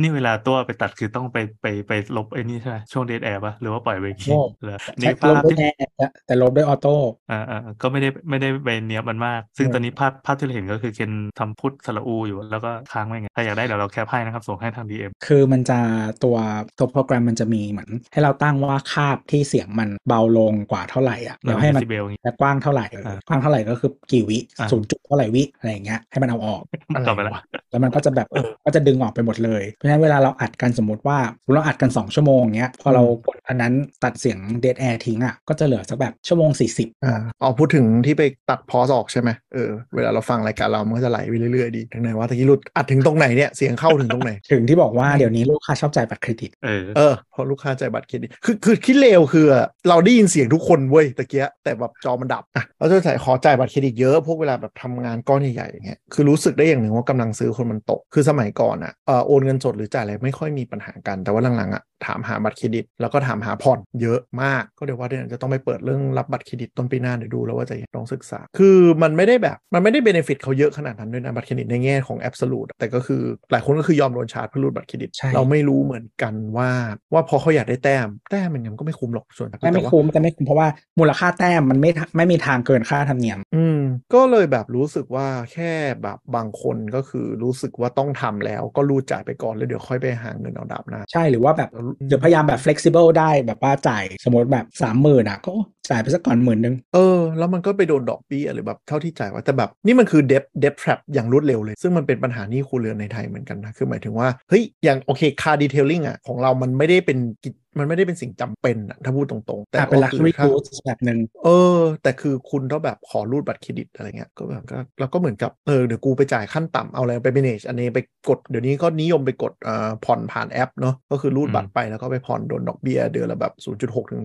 นี่เวลาตัวไปตัดคือต้องไปไปไปลบไอ้นี่ใช่ไหมช่วง dead air ป่ะหรือว่าปล่อยไว้โอ้เหรอใช้นี่ลภาบพด้วยที่แอร์แต่ลบด้วย autoอ่าอ่าก็ไม่ได้ไม่ได้ไปเนี้ยบมันมาก ซึ่งอืมตอนนี้ภาพภาพที่เราเห็นก็คือเคนทำพุทธสระอูอยู่ แล้วก็ค้างไว้ไงถ้าอยากได้เดี๋ยวเรา cap ให้นะครับส่งให้ทาง DM คือมันจะตัวตัวโปรแกรมมันจะมีเหมือน ให้เราตั้งว่า gap ที่เสียงมันเบาลงกว่าเท่าไหร่อะแล้วให้มันเดซิเบลอย่างงี้และกว้างเท่าไหร่อ่ากว้างเท่าไหร่ก็คือกี่วิอ่าศูนย์จุดเท่าไหร่วิอะไรอย่างเงี้ยให้มันเอาออกอะไรต่อไปละวะแล้วมันก็จะแบบก็จะดึงออกไปหมดเลยเพราะฉะนั้นเวลาเราอัดกันสมมติว่าเราอัดกัน 2 ชั่วโมงเงี้ยพอเรากดอันนั้นตัดเสียงเด a แอร์ทิ้งอะก็จะเหลือสักแบบชั่วโมง 40อ่าอ๋อพูดถึงที่ไปตัด pause ออกใช่ไหมเออเวลาเราฟังรายการเรามันก็จะไหลไปเรื่อยๆดีถึงไหนว่าตะกี้หลุดอัดถึงตรงไหนเนี่ยเสียงเข้าถึงตรงไหน ถึงที่บอกว่าเดี๋ยวนี้ลูกค้าชอบจ่ายบัตรเครดิตเออเออเพราะลูกค้าจ่ายบัตรเครดิตคือคือคิดเลวคือเราได้ยินเสียงทุกคนเว้ยตะเกียแต่แบบจอมันดับอะเราจะจ่ายขอจ่ายบัตรเครดิตเยอะพวกเวลาแบบทำงานก้อนใหญ่ๆอย่างเงี้ยคือรู้สึกได้อย่างหนึ่งว่ากำลังซื้อคนมันตกคือสมัยก่อนอะเออโอนเงินสดหรือจ่ายอะไรไม่ค่อยมีปัญหากัน แต่ว่าหลังๆอะถามหาบัตรเครดิต แล้วก็ถามหาผ่อนเยอะมาก ก็เดี๋ยวว่าเดี๋ยวจะต้องไปเปิดเรื่องรับบัตรเครดิตต้นปีหน้าเดี๋ยวดูแล้วว่าจะลองศึกษา คือมันไม่ได้แบบมันไม่ได้ benefit เขาเยอะขนาดนั้นด้วยนะบัตรเครดิตในแง่ของแอบสูตแต่ก็คือหลายคนก็คือยอมโดนชาร์จเพื่อรูดบัตรเครดิตใช่เราไม่รู้เหมือนกันว่าว่าพอเขาอยากได้แต้มแต้มมันยังก็ไม่คุ้มหรอกส่วนแต่ไม่ว่าคุ้มแต่ไม่คุ้มเพราะว่ามูลค่าแต้มมันไม่ทะไม่มีทางเกินค่าธรรมเนียม อืมก็เลยแบบรู้สึกว่าแค่แบบบางคนก็คือรู้สึกว่าต้องทำแล้วก็รูดจ่ายไปก่อนแล้วเดี๋ยวค่อยไปหาเงินเอาดาบหน้าใช่หรือว่าแบบเดี๋ยวพยายามแบบ flexible ได้แบบว่าจ่ายสมมติแบบสามหมื่นอะก็จ่ายไปสักก่อนหมื่นนึงเออแล้วมันก็ไปโดนดอกเบี้ยหรือแบบเท่าที่จ่ายไว่าแต่แบบนี่มันคือเดฟเดฟทรัพอย่างรวดเร็วเลย ซึ่งมันเป็นปัญหาหนี้ครัวเรือนในไทยเหมือนกันนะคือหมายถึงว่าเฮ้ยอย่างโอเค car detailing อะของเรามันไม่ได้เป็นกิจ มันไม่ได้เป็นสิ่งจำเป็นอะถ้าพูดตรงๆ แต่อะเป็นก็คือ luxury ถ้า goods แบบหนึ่งเออ แต่คือคุณต้องแบบขอรูดบัตรเครดิตอะไรเงี้ยก็แบบก็เราก็เหมือนกับเออเดี๋ยวกูไปจ่ายขั้นต่ำเอาอะไรไป manage อันนี้ไปกดเดี๋ยวนี้ก็นิยมไปกดเอ่อผ่อนผ่านแอปเนาะก็คือรูดบัตรไปแล้วก็ไปผ่อนโดนดอกเบี้ยเดือนละแบบ 0.6ถึง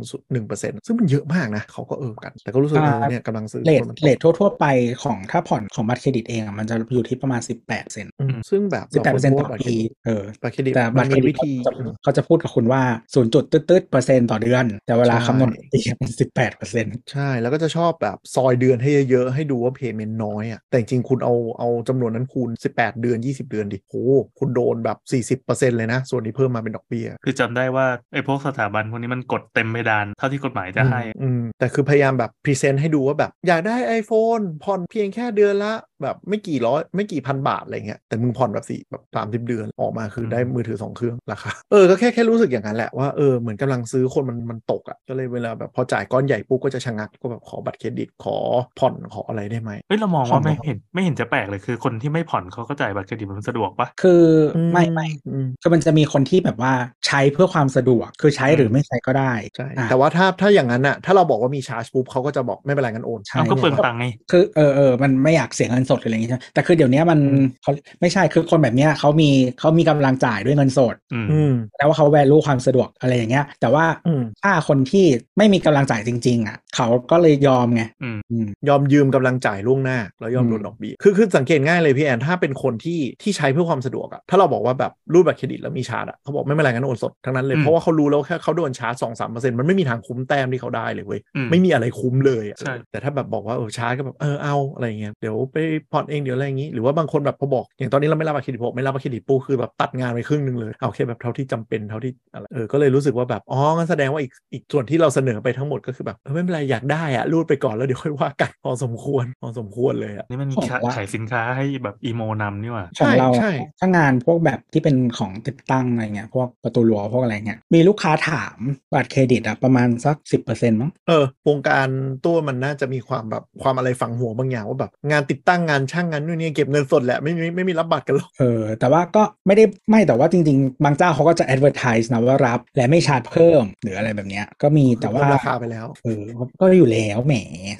1%ซึ่งมันเยอะมากนะเขาก็เออกัน แต่ก็รู้สึกว่าเออเนี่ยกำลังซื้อ rate คนมันตก rate ทั่วๆไปของถ้าผ่อนของบัตรเครดิตเองอะมันจะอยู่ที่ประมาณ 18เซนอืมซึ่งแบบสิบแปดเปอร์เซ็นต์ต่อบัตรเครปีดิตเออบัตรเครดิตแต่บัตรเครดิตวิธีเขาจะเขาจะพูดกับคุณว่า0จุดตืดๆเปอร์เซ็นต์ต่อเดือน แต่เวลาใช่คำนวณตีเป็น18เปอร์เซ็นต์ใช่ แล้วก็จะชอบแบบซอยเดือนให้เยอะๆ ให้ดูว่า payment น้อยอะแต่จริงๆคุณเอาเอาจำนวนนั้นคูณ 18 เดือน 20 เดือนดิโหคุณโดนแบบ 40%เลยนะ ส่วนนี้เพิ่มมาเป็นดอกเบี้ย คือจำได้ว่าไอ้พวกสถาบันพวกนี้มันกดเต็มเพดานเท่าที่กฎหมายจะให้อืมแต่คือพยายามแบบพรีเซนต์ให้ดูว่าแบบ อยากได้ iPhone ผ่อนเพียงแค่เดือนละแบบไม่กี่ร้อยไม่กี่พันบาทอะไรเงี้ยแต่มึงผ่อนแบบสี่แบบสามสิบเดือนออกมาคือได้มือถือสองเครื่องราคาเออก็แค่แค่รู้สึกอย่างนั้นแหละว่าเออเหมือนกำลังซื้อคนมันมันตกอะก็เลยเวลาแบบพอจ่ายก้อนใหญ่ปุ๊บก็จะชะงักก็แบบขอบัตรเครดิตขอผ่อนขออะไรได้ไหมเฮ้ยเรามองว่าไม่ของเห็นไม่เห็นจะแปลกเลยคือคนที่ไม่ผ่อนเขาก็จ่ายบัตรเครดิตมันสะดวกปะคืออมไม่ไม่อืมคือมันจะมีคนที่แบบว่าใช้เพื่อความสะดวกคือใช้หรือไม่ใช้ก็ได้ใช่อะแต่ว่าถ้าถ้าอย่างนั้นอะถ้าเราบอกว่ามีชาร์จปุ๊บเขาก็จะบอกไม่เป็นไรกันโอนใช่เอาก็เปลืองตังค์ไงคือเออเออมันไม่อยากเสียเงินสดหรืออะไรอย่างเงี้ยใช่ไหมแต่คือเดี๋ยวนี้มันอืมเขาไม่ใช่คือคนแบบเนี้ยเขามีเขามีกำลังจ่ายด้วยเงินสดอืมอืมแล้วว่าเขาแวลูความสะดวกอะไรอย่างเงี้ย แต่ว่าอืมถ้าคนที่ไม่มีกำลังจ่ายจริง ๆ อะ เขาก็เลยยอมไงอืมอืมยอมยืมกำลังจ่ายล่วงหน้า แล้วยอมอืมโดนดอกเบี้ยคือคือสังเกตง่ายเลยพี่แอนถ้าเป็นคนที่ที่ใช้เพื่อความสะดวกอะถ้าเราบอกว่าแบบรูดบัตรเครดิตแล้วมีชาร์จอะเขาบอกไม่เป็นไรงั้นโอนสดทั้งนั้นเลยอืมเพราะว่าเขารู้แล้วแค่เขาโดนชาร์จสองสามเปอร์เซ็นต์มันไม่มีทางคุ้มแต้มที่เขาได้เลยเว้ยอืมไม่มีอะไรคุ้มเลยอะใช่แต่ถ้าแบบบอกว่าเออชาร์จก็แบบเออเอาอะไรเงี้ยเดี๋ยวไปผ่อนเองเดี๋ยวอะไรอย่างงี้หรือว่าบางคนแบบพอบอกอย่างตอนนี้เราไม่รับบัตรเครดิตผมไม่รับบัตรเครดิตปูคือแบบตัดงานไปครึ่งหนึงเลยเอาแค่แบบเท่าที่จำเป็นเท่าที่อะไรเออก็เลยรู้สึกว่าแบบอ๋องั้นแสดงว่าอีกอีกส่วนที่เราเสนอไปทั้งหมดก็คือแบบเออไม่เป็นไรอยากได้อะรูดไปก่อนแล้วเดี๋ยวค่อยว่ากันพอสมควรพอสมควรเลยอะนี่มันของขายเราขายสินค้าให้แบบอีโมนำนี่หว่าของเราใช่ถ้างานพวกแบบที่เป็นของติดตั้งอะไรเงี้ยพวกประตูรั้วพวกอะไรเงี้ยมีลูกค้าถามบัตรเครดิตอะประมาณสักสิบเปอร์เซ็นต์มั้งเออวงการตัวมันน่าจะมีความแบบความอะไรฝังหัวบางอย่างว่าแบบงานติดตั้งงานช่างงานนู่นนี่เก็บเงินสดแหละไม่มีไม่มีรับบัตรกันหรอกเออแต่ว่าก็ไม่ได้ไม่แต่ว่าจริง ๆ บางเจ้าเขาก็จะ advertise นะว่ารับและไม่ชาร์จเพิ่มหรืออะไรแบบเนี้ยก็มีแต่ว่าเพิ่มราคาไปแล้วเออก็อยู่แล้วแหม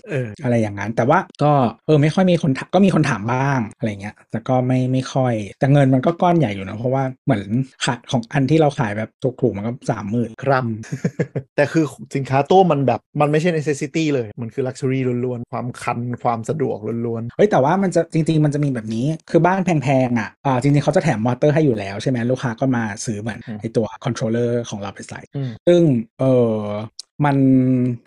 เอออะไรอย่างนั้น แต่ว่าก็เออไม่ค่อยมีคนถามก็มีคนถามบ้างอะไรเงี้ยแต่ก็ไม่ไม่ค่อย แต่เงินมันก็ก้อนใหญ่อยู่นะเพราะว่าเหมือนขายของอันที่เราขายแบบถูกๆมันก็สามหมื่นครับ แต่คือสินค้าตัวมันแบบมันไม่ใช่ necessity เลย มันคือ luxury ล้วนๆ ความคันความสะดวกล้วนเฮ้ย แต่ว่ามันจะจริง ๆ มันจะมีแบบนี้คือบ้านแพง ๆ อะอ่าจริง ๆ เขาจะแถมมอเตอร์ให้อยู่แล้วใช่ไหมลูกค้าก็มาซื้อเหมือนอืมไอตัว controller ของเราไปใส่ๆอืมซึ่งเออ มัน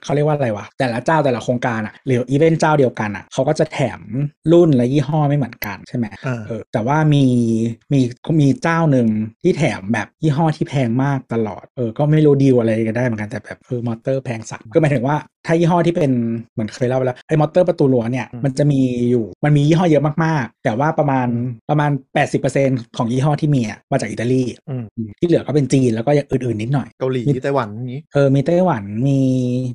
เขาเรียกว่าอะไรวะแต่ละเจ้าแต่ละโครงการอะหรืออีเวนต์เจ้าเดียวกันอะเขาก็จะแถมรุ่นและยี่ห้อไม่เหมือนกันใช่ไหมอ่าเออแต่ว่ามีมีมีเจ้าหนึ่งที่แถมแบบยี่ห้อที่แพงมากตลอดเออก็ไม่รู้ดีลอะไรกันได้เหมือนกันแต่แบบเออมอเตอร์แพงสักก็หมายถึงว่าถ้ายี่ห้อที่เป็นเหมือนเคยเล่าไปแล้วไอ้มอเตอร์ประตูรั้วเนี่ยอืมมันจะมีอยู่มันมียี่ห้อเยอะมากๆ แต่ว่าประมาณประมาณ 80%ของยี่ห้อที่มีอะมาจากอิตาลีอืมอืมที่เหลือก็เป็นจีนแล้วก็อย่างอื่นๆนิดหน่อยเกาหลีมีไต้หวันอย่างนี้เออมีไต้หวันมี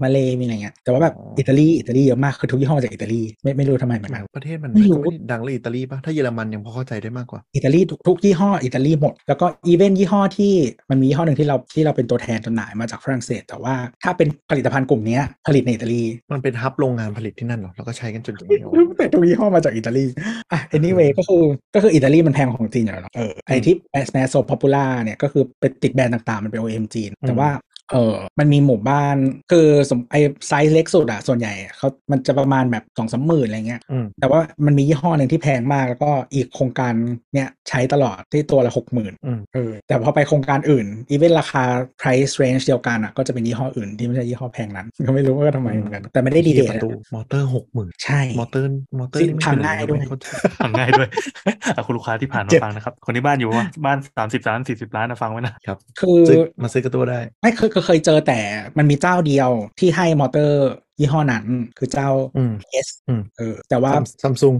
มาเลมีอะไรเงี้ยแต่ว่าแบบอ๋ออิอิตาลีอิตาลีเยอะมากคือทุกยี่ห้อมาจากอิตาลีไม่ไม่รู้ทำไมเหมือนกันประเทศมันไม่รู้ก็ด้ดังเลยอิตาลีป่ะถ้าเยอรมันยังพอเข้าใจได้มากกว่าอิตาลีทุกทุกยี่ห้ออิตาลีหมด แล้วก็อีเวนต์ยี่ห้อที่มันมียี่ห้อหนึ่งที่เราที่เราเป็นตัวแทนจำหน่ายมาจากฝรั่งเศส แต่ว่าถ้าเป็นผลิตภัณฑ์กลุ่มเนี้ยผลิตในอิตาลีมันเป็น hub โรงงานผลิตที่นั่นเหรอแล้วก็ใช้กันจนถึงนี้เหรอแต่ทุกยี่ห้อมาจากอิตาลีอะ anyway ก็คือก็คืออิตาลีมันแพงของจีนอยู่แล้วเนอะเออไอที่แอสแมโซพ o ปูล่าเนี่ยก็คือเป็นติดแบรนด์ต่างๆมันเป็น OEM จีนแต่ว่า เออมันมีหมู่บ้านคือสมไอไซส์เล็กสุดอะส่วนใหญ่เขามันจะประมาณแบบสองสามหมื่นอะไรเงี้ยอืมแต่ว่ามันมียี่ห้อหนึ่งที่แพงมากแล้วก็อีกโครงการเนี่ยใช้ตลอดที่ตัวละหกหมื่นอืมเออแต่พอไปโครงการอื่นอีเวนต์ราคา price range เดียวกันอะก็จะเป็นยี่ห้ออื่นที่ไม่ใช่ยี่ห้อแพงนั้นก็ไม่รู้ว่าทำไมเหมือนกัน แต่ไม่ได้ detail ประตูมอเตอร์หกหมื่นใช่มอเตอร์มอเตอร์ซึ่งนี่ไม่พังเป็นไรง่ายด้วยไม่เข้าใจฟังง่ายด้วยอะคุณลูกค้าที่ผ่านมาเจ็บฟังนะครับคนที่บ้านอยู่ว่าบ้านสามสิบล้านสี่สิบล้านนะฟังไว้นะครับคือซื้อมาซื้อกระตัวได้ไม่เคยเคยเคยเจอแต่มันมีเจ้าเดียวที่ให้มอเตอร์ยี่ห้อนั้น คือเจ้าอืม S อืมเออแต่ว่าซัมซุง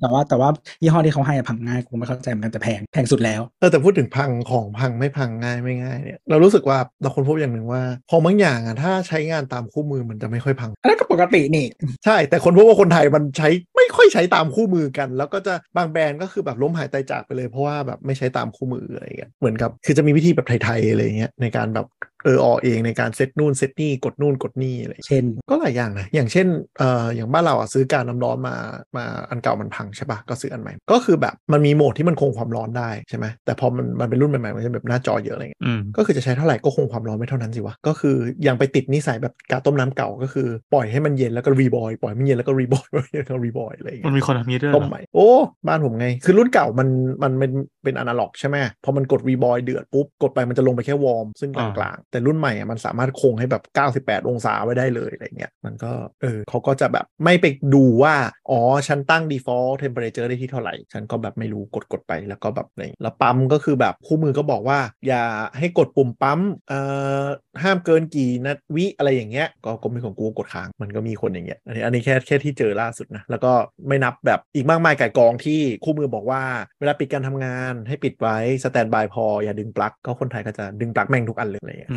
แต่ว่าแต่ว่ายี่ห้อที่เขาให้อะพังง่ายกูไม่เข้าใจเหมือนกันแต่แพงแพงสุดแล้วเออแต่พูดถึงพังของพังไม่พังง่ายไม่ง่ายเนี่ยเรารู้สึกว่าเราคนพบอย่างหนึ่งว่าของบางอย่างอะถ้าใช้งานตามคู่มือมันจะไม่ค่อยพังอันนั้นก็ปกตินี่ใช่แต่คนพบว่าคนไทยมันใช้ไม่ค่อยใช้ตามคู่มือกัน แล้วก็จะบางแบรนด์ก็คือแบบล้มหายตายจากไปเลยเพราะว่าแบบไม่ใช้ตามคู่มืออะไรอย่างเงี้ยเหมือนกับคือจะมีวิธีแบบไทยๆอะไรอย่างเงี้ยในการแบบ เออออกเองในการเซตนู่นเซตนี่กดนู่นกดนี่อะไรอย่างเงี้ยเช่น ก็หลายอย่างนะอย่างเช่นเอ่ออย่างบ้านเราอะซื้อการน้ำร้อนมามาอันเก่ามันพังใช่ปะก็ซื้ออันใหม่ ก็คือแบบมันมีโหมดที่มันคงความร้อนได้ใช่ไหมแต่พอมันมันเป็นรุ่นใหม่ๆมันจะแบบหน้าจอเยอะอะไรเงี้ยอืมก็คือจะใช้เท่าไหร่ก็คงความร้อนไม่เท่านั้นสิวะก็คือยังไปติดนิสัยแบบกาต้มน้ำเก่าก็คือปล่อยให้มันเย็นแล้วก็รีบอยปล่อยให้มันเย็นแล้วก็รีบอยปล่อยให้มันรีบอยอะไรอย่างมัเงี้นยมีคนทำนี้ด้วยเหรต้มอใหม่โอ้บ้านผมไง คือรุ่นเก่ามันมันเป็นเป็นอนาล็อกใช่ไหมพอมันกดรีบอยเดือดปุ๊บกดไปมันจะลงไปแค่วอร์มซึ่งกลางๆแต่รุ่นใหม่อะมันสามารถคงให้แบบ 98 องศาไว้ได้เลยอะไรเงี้ยมันก็เออเขาก็จะแบบไม่ไปดูว่า อ๋อ ฉันตั้ง default temperature ได้ที่เท่าไหร่ ฉันก็แบบไม่รู้กดกดไปแล้วก็แบบอะไรแล้วปั๊มก็คือแบบคู่มือก็บอกว่า อย่าให้กดปุ่มปั๊มเอ่อห้ามเกินกี่นาวิอะไรอย่างเงี้ยก็ก็ม่ของกูกดค้างมันก็มีคนอย่างเงี้ยอันนี้อันนี้แค่แค่ที่เจอล่าสุดนะแล้วก็ไม่นับแบบอีกมากมายไก่กองที่คู่มือบอกว่า เวลาปิดการทำงานให้ปิดไว้ standby พออย่าดึงปลั๊กก็คนไทยก็จะดึงปลั๊กแม่งทุกอันเลยอะไรอย่างเงี้ย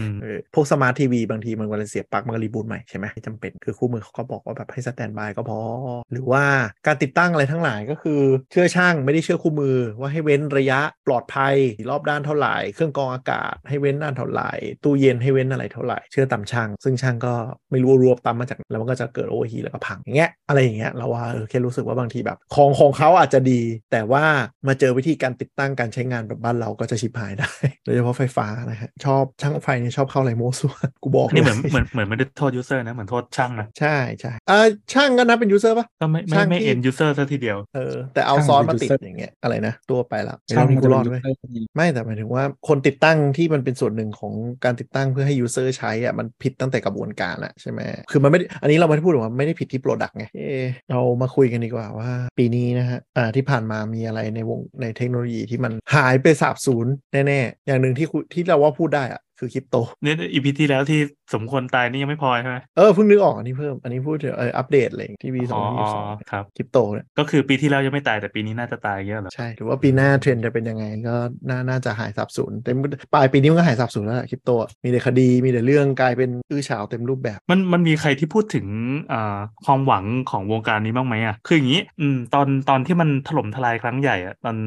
พวก smart TV บางทีมันเวลาเสียบปลั๊กมันก็ reboot ใหม่ใช่ไหมจำเป็นคือคู่มือเขาก็บอกว่าแบบให้ standby ก็พอ หรือว่าการติดตั้งอะไรทั้งหลายก็คือเชื่อช่างไม่ได้เชื่อคู่มือ ว่าให้เว้นระยะปลอดภัยรอบด้านเท่าไหร่เครื่องกรองอากาศให้เว้นด้านเท่าไหร่ตู้เย็นให้เว้นอะไรเท่าไหร่เชื่อตามช่าง ซึ่งช่างก็ไม่รู้ว่ารวบตามมาจากแล้วมันก็จะเกิดโอเวอร์ฮีแล้วก็พังอย่างเงี้ยอะไรอย่างเงี้ยเราว่าเออแค่รู้สึกว่าบางทีแบบ ของของเขาอาจจะดี แต่ว่ามาเจอวิธีการติดตั้งการใช้งานแบบบ้านเราก็จะชิบหายได้โดยเฉพาะไฟฟ้านะฮะชอบช่างไฟเนี่ยชอบเข้าอะไรโม้ส่วนกูบอกนี่เหมือนลยเหมือนเหมือนไม่ได้โทษยูเซอร์นะ เหมือนโทษช่างนะใช่ใช่เออช่างก็นับเป็นยูเซอร์ปะก็ไม่ไม่ช่างไม่ที่เอ็นยูเซอร์ซะทีเดียวเออแต่เอาช่างซอสเป็นมาติด user อย่างเงี้ยอะไรนะตัวไปละช่างเดี๋ยวมันกูจะรเป็อนดยูด้วยเซอร์พอดีไม่แต่หมายถึงว่าคนติดตั้งที่มันเป็นส่วนหนึ่งของการติดตั้งเพื่อให้ user ใช้อะมันผิดตั้งแต่กระบวนการอะใช่ไหมคือมันไม่ได้อันนี้เราไม่ได้พูดถึงว่าไม่ได้ผิดที่ product ไงเอะเรามาคุยกันดีกว่าว่า ปีนี้นะฮะอ่าที่ผ่านมามีอะไรในวงในเทคโนโลยีที่มันหายไปสาบสูญแน่ๆอย่างหนึ่งที่คุที่เราว่าพูดได้อะ คือคริปโตเนี่ย EP ที่แล้วที่สมควรตายนี่ยังไม่พอใช่ไหมเออเพิ่งนึกออกอันนี้เพิ่มอันนี้พูดถึงเอออัปเดตเลยที่ปีสองอ๋อพันยี่สิบสองครับคริปโตเนี่ยก็คือปีที่แล้วยังไม่ตายแต่ปีนี้น่าจะตายเยอะเหรอใช่หรือว่าปีหน้าเทรนด์จะเป็นยังไงก็น่าน่าจะหายสับสูญแต่ปลายปีนี้มันก็หายสับสูญแล้วแหละคริปโตอะมีแต่คดีมีแต่เรื่องกลายเป็นอื้อฉาวเต็มรูปแบบ มันมันมีใครที่พูดถึงอ่าความหวังของวงการนี้บ้างไหมอะคืออย่างนี้อืมตอนตอนที่มันถล่มทลายครั้งใหญ่อะตอน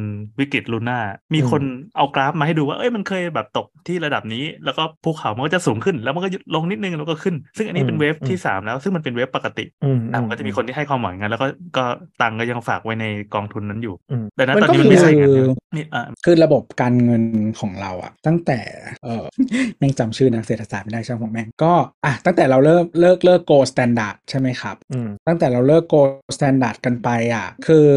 วิกฤตลูน่ามีอืมคนเอากราฟมาให้ดูว่าเอ้ยมันเคยแบบตกที่ระดับนี้แล้วก็ภูเขามันก็จะสูงขึ้น แล้วมันก็ลงนิดนึงแล้วก็ขึ้น ซึ่งอันนี้เป็นเวฟที่สามแล้ว ซึ่งมันเป็นเวฟปกติอืมอะมันก็จะมีคนที่ให้ความหวังงั้นแล้วก็ก็ตังค์ก็ยังฝากไว้ในกองทุนนั้นอยู่อืมแต่นั้นมันตอนก็นี้มันไม่มีใช่กันคือนี่อ่าคือระบบการเงินของเราอะตั้งแต่เออแม่งจำชื่อนักเศรษฐศาสตร์ไม่ได้ช่างของแม่งก็อะตั้งแต่เราเลิกเลิกเลิก gold standard ใช่ไหมครับอืมตั้งแต่เราเลิก gold standard กันไปอะ คือ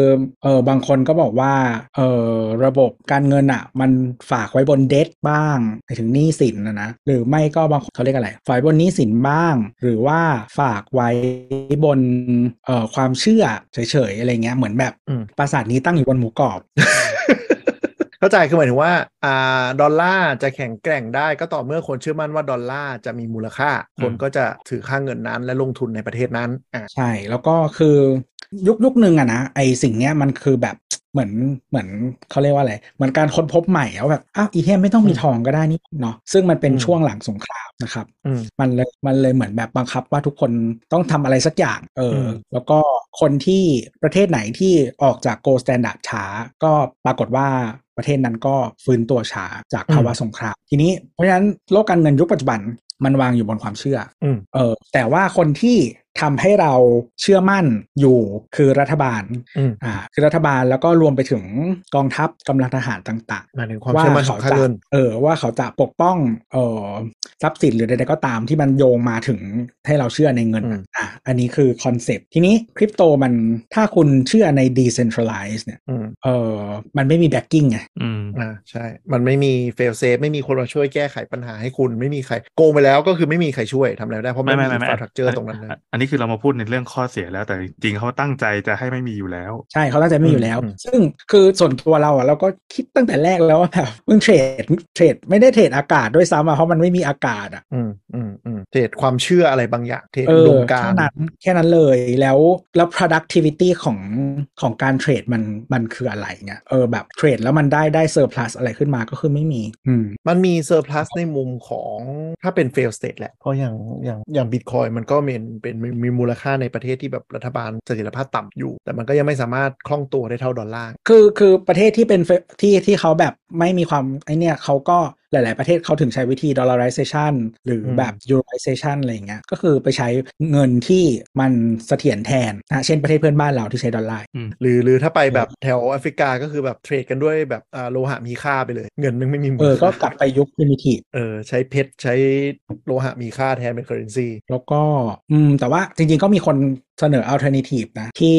เออบางคนก็บอกว่าเออระบบการเงินอะ มันฝากไว้บนเดทบ้างไปถึงหนี้สินนะนะ หรือไม่ก็บางคนเขาเรียกอะไรฝากไว้บนหนี้สินบ้าง หรือว่าฝากไว้บนเอ่อความเชื่อเฉยๆอะไรเงี้ยเหมือนแบบอืมปราสาทนี้ตั้งอยู่บนหมูกรอบเข้าใจคือหมายถึงว่าอ่าดอลลาร์จะแข็งแกร่งได้ก็ต่อเมื่อคนเชื่อมั่นว่าดอลลาร์จะมีมูลค่า คนก็จะถือค่าเงินนั้นและลงทุนในประเทศนั้นอ่าใช่ แล้วก็คือยุคยุคหนึ่งอะนะไอสิ่งเนี้ยมันคือแบบ เหมือนเหมือนเขาเรียกว่าอะไรเหมือนการค้นพบใหม่ว่าแบบอ้าวอีเฮียไม่ต้องมีทองก็ได้นี่เนาะซึ่งมันเป็นอืมช่วงหลังสงครามนะครับอืมมันเลยมันเลยเหมือนแบบบังคับว่าทุกคนต้องทำอะไรสักอย่างเอออมแล้วก็คนที่ประเทศไหนที่ออกจาก gold standard ช้า ก็ปรากฏว่าประเทศนั้นก็ฟื้นตัวช้าจากภาวะสงคราม ทีนี้เพราะฉะนั้นโลกการเงินยุคปัจจุบัน มันวางอยู่บนความเชื่ออืมเออแต่ว่าคนที่ทำให้เราเชื่อมั่นอยู่คือรัฐบาลอืมอ่าคือรัฐบาลแล้วก็รวมไปถึงกองทัพกำลังทหารต่างหมายถึงความๆว่าเชื่อมั่นขอเขางค่าจะเงินเออว่าเขาจะปกป้องเออ ทรัพย์สินหรือใดๆก็ตามที่มันโยงมาถึงให้เราเชื่อในเงินอืมอะอันนี้คือ concept ทีนี้คริปโตมันถ้าคุณเชื่อใน decentralized เนี่ยอืมเออมันไม่มี backing ไงอืมอ่าใช่ มันไม่มี fail safe ไม่มีคนมาช่วยแก้ไขปัญหาให้คุณไม่มีใครโกงไปแล้วก็คือไม่มีใครช่วยทำอะไรไม่ได้เพราะไม่ไม่ไม่มีไม่ไม่ infrastructure ตรงนั้นเลยอัอันนี้คือเรามาพูดในเรื่องข้อเสียแล้วแต่จริงๆเขาตั้งใจจะให้ไม่มีอยู่แล้ว ใช่เขาตั้งใจไม่อยู่แล้วอืมซึ่งคือส่วนตัวเราอะเราก็คิดตั้งแต่แรกแล้วว่าแบบมึงเทรดเทรดไม่ได้เทรดอากาศด้วยซ้ำอะเพราะมันไม่มีอากาศอะอืมอืมอืมเทรดความเชื่ออะไรบางอย่างเทรดเอออุดมการณ์แค่ณ์นั้นแค่นั้นเลยแล้วแล้ว productivity ของของการเทรดมันมันคืออะไรเงี้ยเออแบบเทรดแล้วมันได้ได้ surplus อะไรขึ้นมาก็คือไม่มีอืมมันมี surplus ในมุมของถ้าเป็น failed state แหละ เพราะอย่างอย่างอย่างบิตคอยน์มันก็เป็นเป็นมีมีมูลค่าในประเทศที่แบบรัฐบาลเสถียรภาพต่ำอยู่ แต่มันก็ยังไม่สามารถคล่องตัวได้เท่าดอลลาร์คือคือประเทศที่เป็นเฟที่ที่เขาแบบไม่มีความไอเนี่ยเขาก็ หลาย ๆ ประเทศเขาถึงใช้วิธี dollarization หรือแบบ euroization อะไรอย่างเงี้ยก็คือไปใช้เงินที่มันเสถียรแทนนะเช่นประเทศเพื่อนบ้านเราที่ใช้ดอลลาร์หรือหรือถ้าไปแบบแถวแอฟริกาก็คือแบบเทรดกันด้วยแบบอ่าโลหะมีค่าไปเลย เงินมันไม่มีมูลเออก็ค่ากลับไปยุค primitive เออใช้เพชรใช้โลหะมีค่าแทนเป็น currency แล้วก็อืมแต่ว่าจริง ๆ ก็มีคนเสนอ alternative นะที่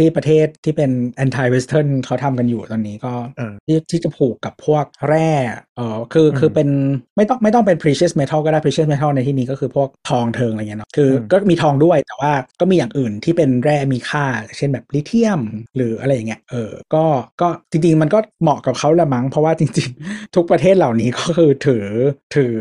ที่ประเทศที่เป็น anti western เขาทำกันอยู่ตอนนี้ก็เออที่ที่จะผูกกับพวกแร่เออคืออืมคือเป็นไม่ต้องไม่ต้องเป็น precious metal ก็ได้ precious metal ในที่นี้ก็คือพวกทองเทิงอะไรเงี้ยเนาะคืออมก็มีทองด้วยแต่ว่าก็มีอย่างอื่นที่เป็นแร่มีค่า เช่นแบบลิเธียมหรืออะไรอย่างเงี้ยเออก็ก็จริง ๆ มันก็เหมาะกับเขาละมั้ง เพราะว่าจริง ๆ ทุกประเทศเหล่านี้ก็คือถือถือ